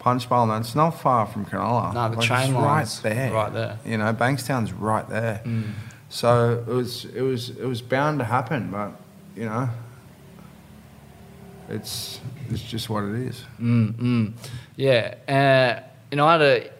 Punchbowl, and it's not far from Cronulla. No, the it's train line's right there, right there. You know, Bankstown's right there. Mm. So it was it was it was bound to happen, but you know, it's it's just what it is. yeah. Uh, you know, I had a,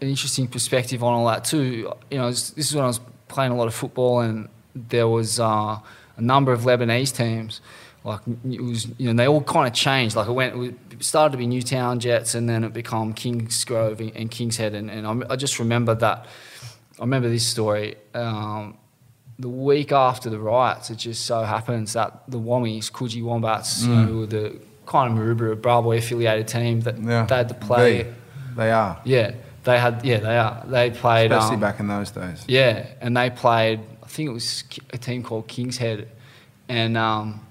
an interesting perspective on all that too. You know, this is when I was playing a lot of football, and there was uh, a number of Lebanese teams. Like it was, you know, they all kind of changed. Like it went, it started to be Newtown Jets, and then it became Kingsgrove and, and Kingshead. And, and I'm- I just remember that. I remember this story. Um, the week after the riots, it just so happens that the Wommies, Coogee Wombats, you know, who were the kind of Maroubra, Bravo affiliated team, that Yeah, they had to play. They, they are, Yeah, they had. Yeah, they are. They played. especially um, back in those days. Yeah, and they played. I think it was a team called Kingshead, and um,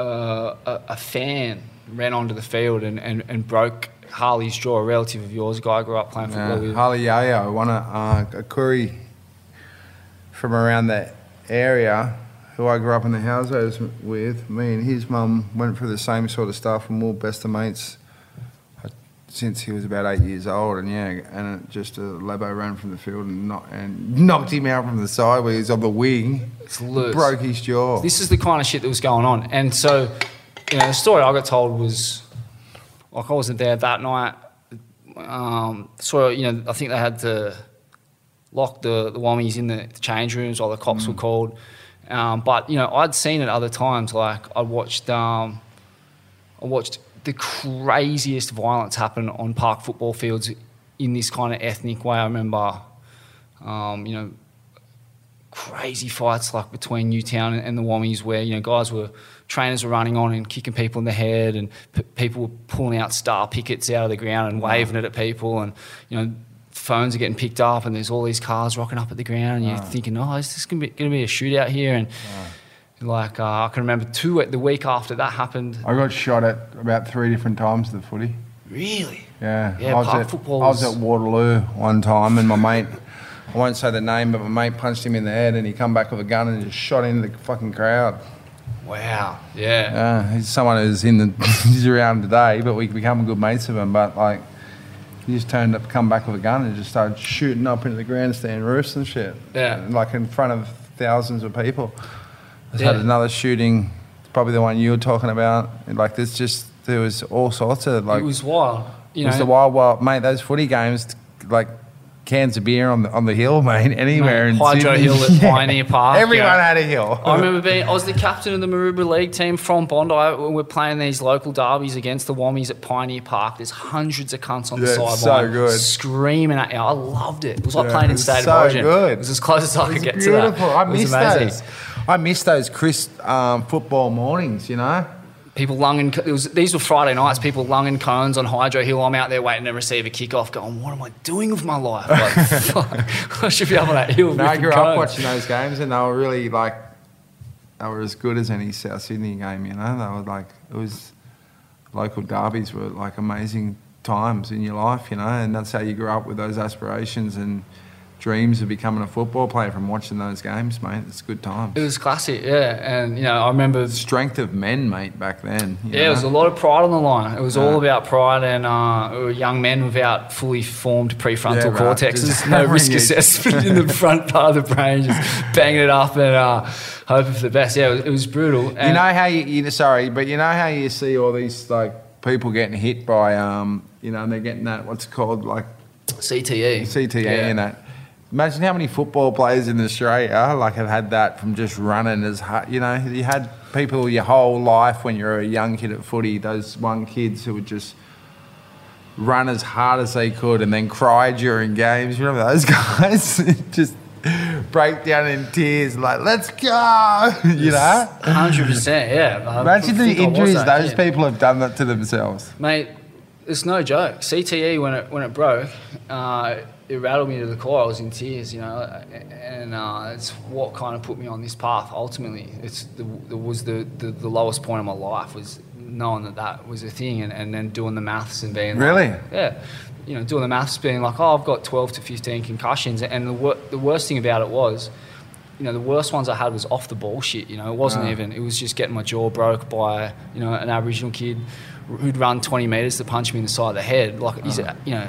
uh, a, a fan ran onto the field and, and, and broke Harley's jaw. A relative of yours, a guy I grew up playing football Yeah, with. Harley Yayo, one of uh, a Koori from around that area, who I grew up in the houses with. Me and his mum went through the same sort of stuff, and we we're best of mates uh, since he was about eight years old. And yeah, and it just a Labo ran from the field and, knock, and knocked him out from the side where he was on the wing, It's loose. broke his jaw. This is the kind of shit that was going on. And so, you know, the story I got told was like I wasn't there that night. Um, so, you know, I think they had to lock the, the Wommies in the, the change rooms while the cops were called. Um, but, you know, I'd seen it other times. Like, I watched, um, I watched the craziest violence happen on park football fields in this kind of ethnic way. I remember, um, you know, crazy fights like between Newtown and, and the Wommies where, you know, guys were, trainers were running on and kicking people in the head and p- people were pulling out star pickets out of the ground and waving it at people and, you know, phones are getting picked up and there's all these cars rocking up at the ground and you're thinking, oh, is this going to be, gonna be a shootout here? And like, uh, I can remember two, the week after that happened. I got shot at about three different times the footy. Really? Yeah, Yeah, I was, at, football I was was- at Waterloo one time, and my mate, I won't say the name, but my mate punched him in the head, and he come back with a gun and just shot into the fucking crowd. Wow. Yeah. Uh, he's someone who's in the he's around today, but we become good mates of him. But like, he just turned up, come back with a gun, and just started shooting up into the grandstand roofs and shit. Yeah. And, like in front of thousands of people. There's Yeah. had another shooting, probably the one you were talking about. And, like, there's just there was all sorts of like it was wild. You it know, was the wild, wild, mate. Those footy games, like cans of beer on the on the hill, mate. Anywhere in Hydro Sydney. Hill at Pioneer Park. Everyone yeah. had a hill. I remember being, I was the captain of the Maroubra League team from Bondi. when We're playing these local derbies against the Wommies at Pioneer Park. There's hundreds of cunts on the Yeah, it's sideline so good. screaming at you. I loved it. It was like Yeah, playing it in was State so of Origin. good. It was as close as I could get beautiful. to that. I It was miss amazing. those. I miss those crisp um, football mornings. You know. People lunging, it was, these were Friday nights, people lunging cones on Hydro Hill. I'm out there waiting to receive a kickoff going, what am I doing with my life? Like, fuck, I should be up on that hill. No, I grew up cones. watching those games, and they were really like they were as good as any South Sydney game. You know, they were like it was local derbies were like amazing times in your life. You know, and that's how you grew up with those aspirations and dreams of becoming a football player from watching those games, mate. It's good times. It was classic, yeah. And, you know, I remember the strength of men, mate, back then. you Yeah, it was a lot of pride on the line. It was all about pride, and uh, young men without fully formed prefrontal Yeah, right. cortexes. Just No risk you. assessment in the front part of the brain, just banging it up and uh, hoping for the best. Yeah, it was, it was brutal. You know how you, you sorry, but you know how you see all these like people getting hit by um, you know, and they're getting that what's it called like CTE. CTE Yeah. and that. Imagine how many football players in Australia like have had that from just running as hard. You know, you had people your whole life when you were a young kid at footy. Those one kids who would just run as hard as they could and then cry during games. You remember those guys? just break down in tears, like "Let's go!" You know. Hundred percent, yeah. Imagine the think I was injuries those kid. people have done that to themselves. Mate, it's no joke. CTE when it when it broke, uh, it rattled me to the core. I was in tears, you know, and uh, it's what kind of put me on this path. Ultimately, it's the, the was the, the the lowest point of my life was knowing that that was a thing, and, and then doing the maths and being Really? like, yeah, you know, doing the maths, being like, oh, I've got twelve to fifteen concussions, and the wor- the worst thing about it was. You know, the worst ones I had was off the ball shit. You know, it wasn't even. It was just getting my jaw broke by you know an Aboriginal kid who'd run 20 metres to punch me in the side of the head. Like, he's, Ah. you know,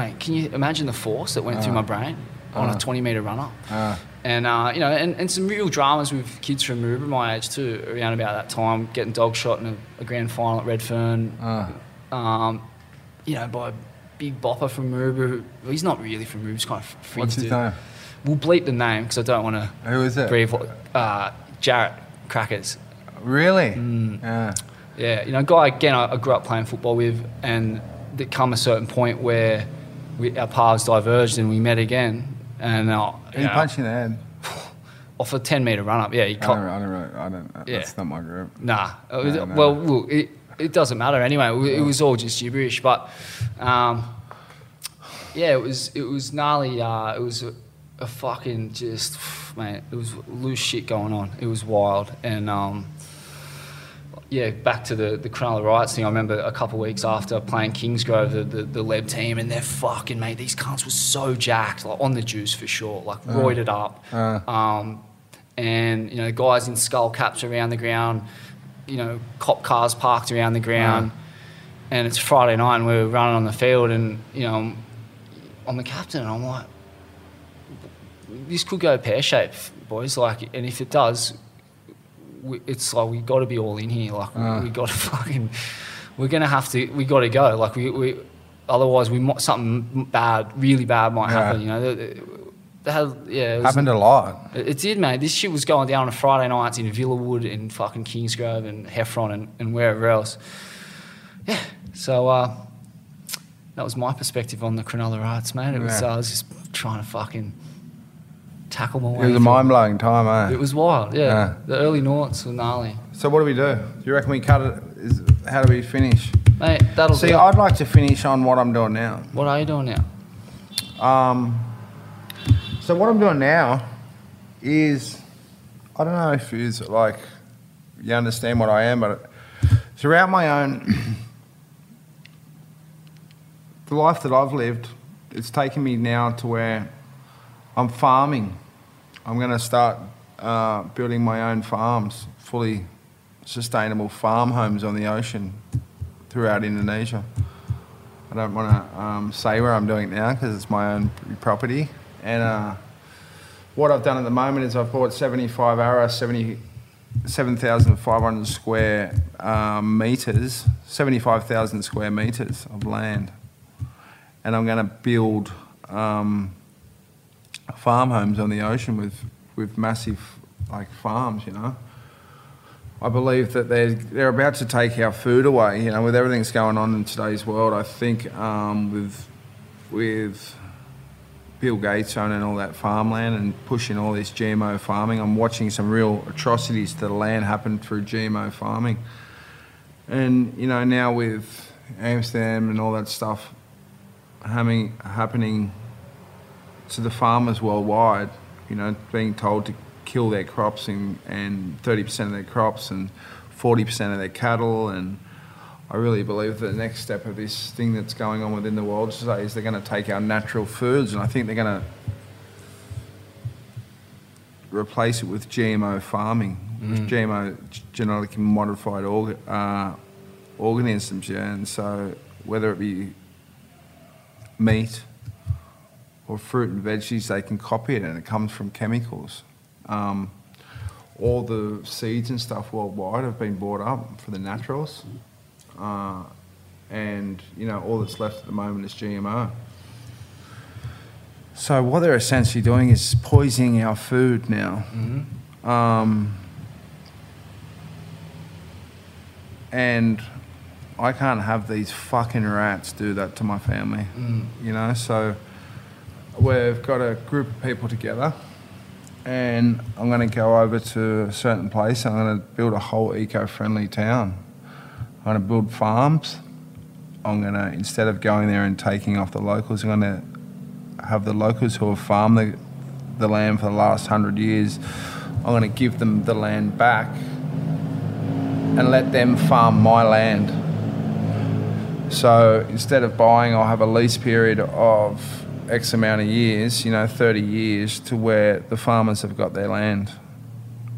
mate, can you imagine the force that went through my brain on Ah. a 20 metre run up? Ah. And, uh, you know, and, and some real dramas with kids from Maroubra my age too, around about that time, getting dog shot in a, a grand final at Redfern. Ah. Um, you know, by a big bopper from Maroubra. Well, he's not really from Maroubra, he's kind of fringe What's his dude. name? We'll bleep the name because I don't want to Who is it? breathe. Uh, Jarrett Crackers. Really? Mm. Yeah. Yeah, you know, a guy again I, I grew up playing football with, and there come a certain point where we, our paths diverged and we met again. And uh, He punched you in the head. off a ten meter run up, yeah, he I caught. don't, I don't, I don't, Yeah. that's not my group. Nah, was- No, no. well, look, it, it doesn't matter anyway. It, it was all just gibberish, but um, yeah, it was it was gnarly. Uh, it was a, a fucking just man. It was loose shit going on. It was wild, and um, yeah, back to the the Cronulla riots thing. I remember a couple of weeks after playing Kingsgrove, the, the the Leb team, and they're fucking mate. These cunts were so jacked, like on the juice for sure, like roided up. Uh. Um, and you know, guys in skull caps around the ground, you know, cop cars parked around the ground. And it's Friday night, and we're running on the field, and you know, I'm, I'm the captain, and I'm like, this could go pear shaped, boys. Like, and if it does, we, it's like we got to be all in here. Like, we, we got to fucking, we're gonna have to, we got to go. Like, we, we otherwise, we might something bad, really bad, might Yeah. happen. You know, that, had, yeah, it was- Happened a lot. it, it did, mate. This shit was going down on Friday nights in Villawood and fucking Kingsgrove and Heffron and, and wherever else. Yeah. So uh, that was my perspective on the Cronulla riots, mate. It was Yeah. uh, I was just trying to fucking tackle my way. It was a mind blowing time, eh? It was wild, yeah. Yeah. The early noughts were gnarly, So what do we do? Do you reckon we cut it? Is, how do we finish? mate. That'll See. I'd like to finish on what I'm doing now. What are you doing now? Um, so what I'm doing now is, I don't know if it's like you understand what I am, but throughout my own the life that I've lived, it's taken me now to where I'm farming. I'm going to start uh, building my own farms, fully sustainable farm homes on the ocean throughout Indonesia. I don't want to um, say where I'm doing it now because it's my own property. And uh, what I've done at the moment is I've bought 75 ara, 70, 7,500 square um, meters, 75,000 square meters of land. And I'm going to build um, farm homes on the ocean with, with massive like farms, you know. I believe that they're, they're about to take our food away, you know, with everything that's going on in today's world. I think um, with, with Bill Gates owning all that farmland and pushing all this GMO farming, I'm watching some real atrocities to the land happen through GMO farming. And, you know, now with Amsterdam and all that stuff happening, happening to the farmers worldwide, you know, being told to kill their crops and, and 30% of their crops and 40% of their cattle. And I really believe that the next step of this thing that's going on within the world today is they're going to take our natural foods and I think they're going to replace it with GMO farming, with GMO, genetically modified orga, uh, organisms. Yeah, and so whether it be meat or fruit and veggies, they can copy it and it comes from chemicals. Um, all the seeds and stuff worldwide have been bought up for the naturals. Uh, and, you know, all that's left at the moment is GMO. So what they're essentially doing is poisoning our food now. Um, and I can't have these fucking rats do that to my family. You know, so we've got a group of people together and I'm going to go over to a certain place I'm going to build a whole eco-friendly town. I'm going to build farms. I'm going to, instead of going there and taking off the locals, I'm going to have the locals who have farmed the, the land for the last hundred years, I'm going to give them the land back and let them farm my land. So instead of buying, I'll have a lease period of X amount of years, you know, 30 years, to where the farmers have got their land.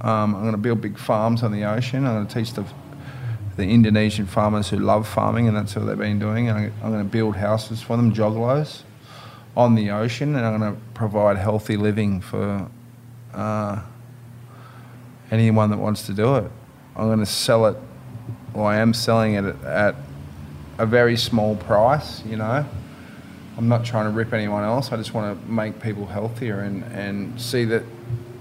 Um, I'm going to build big farms on the ocean. I'm going to teach the, the Indonesian farmers who love farming, and that's what they've been doing. And I'm, going to build houses for them, joglos, on the ocean, and I'm going to provide healthy living for uh, anyone that wants to do it. I'm going to sell it, or I am selling it at, at a very small price, you know. I'm not trying to rip anyone else. I just want to make people healthier and, and see that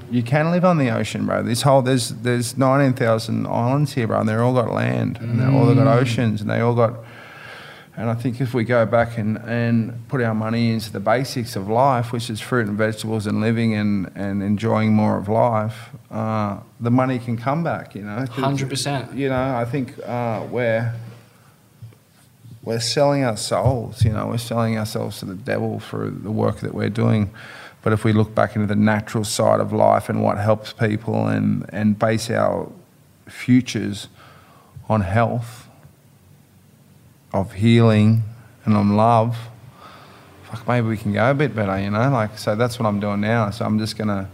you can live on the ocean, bro. This whole there's there's 19,000 islands here, bro, and they're all got land and they're all got oceans and they all got. And I think if we go back and, and put our money into the basics of life, which is fruit and vegetables and living and, and enjoying more of life, uh, the money can come back, you know. 100%. You know, I think uh, we're we're selling our souls, you know, we're selling ourselves to the devil for the work that we're doing. But if we look back into the natural side of life and what helps people and, and base our futures on health, of healing, and on love, fuck, maybe we can go a bit better, you know? Like, so that's what I'm doing now. So I'm just going to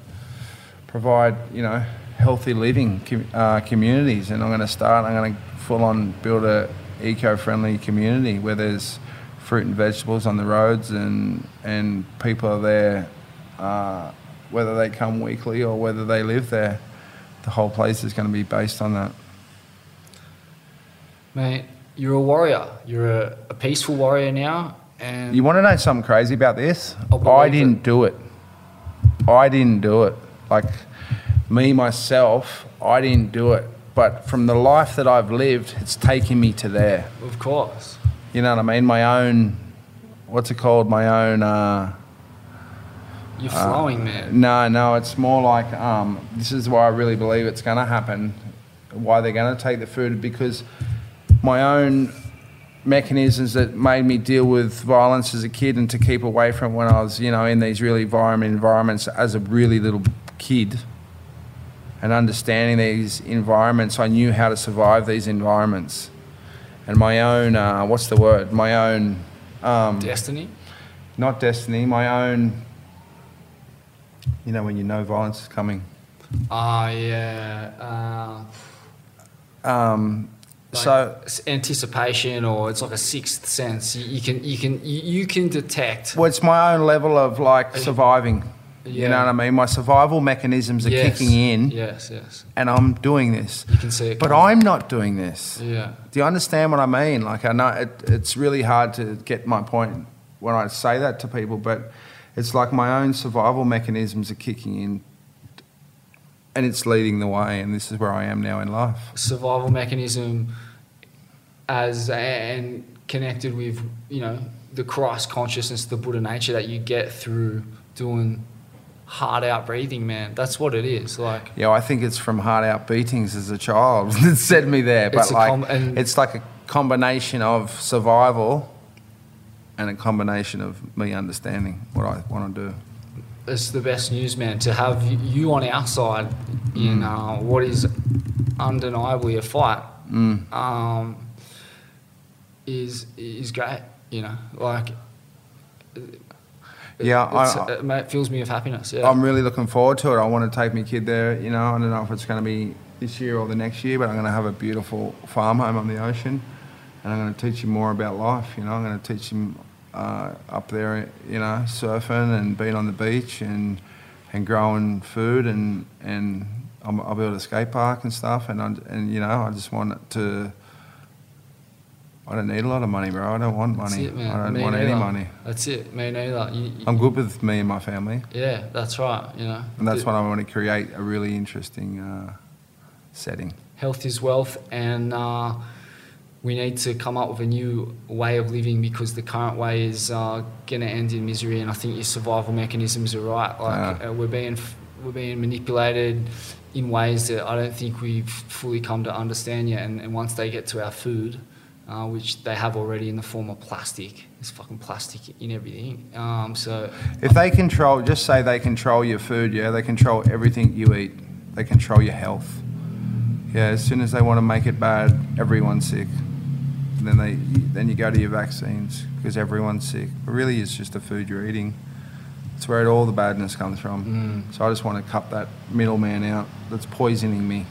provide, you know, healthy living com- uh, communities. And I'm going to start, I'm going to full on build a eco-friendly community where there's fruit and vegetables on the roads and, and people are there, uh, whether they come weekly or whether they live there. The whole place is going to be based on that. Mate, you're a warrior. You're a, a peaceful warrior now. And You want to know something crazy about this? Believe I it. didn't do it. I didn't do it. Like me myself, I didn't do it. But from the life that I've lived, it's taken me to there. of course. You know what I mean? My own, what's it called? My own. Uh, You're flowing, man. no, no, it's more like um, this is why I really believe it's going to happen. Why they're going to take the food because my own mechanisms that made me deal with violence as a kid and to keep away from when I was, you know, in these really violent environments as a really little kid and understanding these environments, I knew how to survive these environments. And my own, uh, what's the word? My own, um, Destiny? not destiny, my own, you know, when you know violence is coming. Ah, yeah. Uh, Um, like so anticipation, or it's like a sixth sense. You, you can you can you, you can detect. Well, it's my own level of like surviving. You know what I mean? My survival mechanisms are Yes. kicking in, Yes, yes. and I'm doing this. You can see it. But coming. I'm not doing this. Yeah. Do you understand what I mean? Like, I know it, it's really hard to get my point when I say that to people, but it's like my own survival mechanisms are kicking in, and it's leading the way, and this is where I am now in life. survival mechanism as and connected with you know the Christ consciousness, the Buddha nature that you get through doing hard out breathing, man. That's what it is. Like Yeah, I think it's from hard out beatings as a child that set me there. But It's like, com- it's like a combination of survival and a combination of me understanding what I want to do. it's the best news, man. To have you on our side in uh, what is undeniably a fight um, is is great. You know, like. Yeah, I- it, ma- it fills me with happiness. Yeah. I'm really looking forward to it. I want to take my kid there. You know, I don't know if it's going to be this year or the next year, but I'm going to have a beautiful farm home on the ocean, and I'm going to teach him more about life. You know, I'm going to teach him uh, up there, you know, surfing and being on the beach and and growing food and and I'm, I'll build a skate park and stuff. And I, and you know, I just want to. I don't need a lot of money, bro. I don't want That's money. it, man. I don't Me want any money. That's it. Me neither. You, you- I'm good with me and my family. yeah, that's right. You know, And that's what I want to create a really interesting uh, setting. health is wealth, and uh, we need to come up with a new way of living because the current way is uh, going to end in misery. And I think your survival mechanisms are right. Like Yeah. uh, we're being we're being manipulated in ways that I don't think we've fully come to understand yet. And, and once they get to our food. Uh, which they have already in the form of plastic. There's fucking plastic in everything. Um, so If they control, just say they control your food, yeah, they control everything you eat. They control your health. Yeah, as soon as they want to make it bad, everyone's sick. And then they, then you go to your vaccines because everyone's sick. But really, it's just the food you're eating. It's where all the badness comes from. So I just want to cut that middleman out that's poisoning me.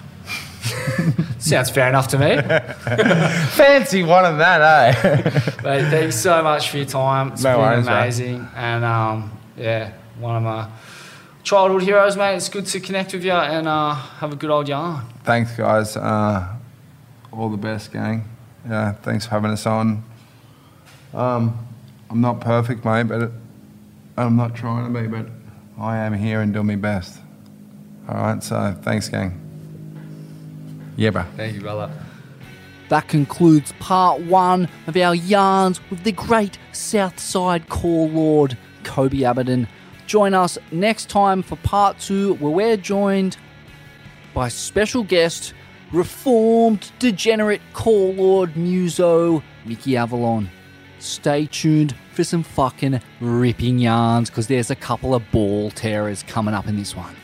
sounds fair enough to me. Fancy one of that, eh? Mate, thank you so much for your time. It's No been worries, mate. amazing. And um, yeah, one of my childhood heroes, mate. It's good to connect with you and uh, have a good old yarn. Thanks, guys. Uh, all the best, gang. Yeah, thanks for having us on. Um, I'm not perfect, mate, but I'm not trying to be, but I am here and doing my best. All right, so thanks, gang. Yeah, bro. Thank you, brother. That concludes part one of our yarns with the great Southside Core Lord, Koby Abberton. Join us next time for part two, where we're joined by special guest, reformed degenerate Core Lord Muso, Mickey Avalon. Stay tuned for some fucking ripping yarns, because there's a couple of ball terrors coming up in this one.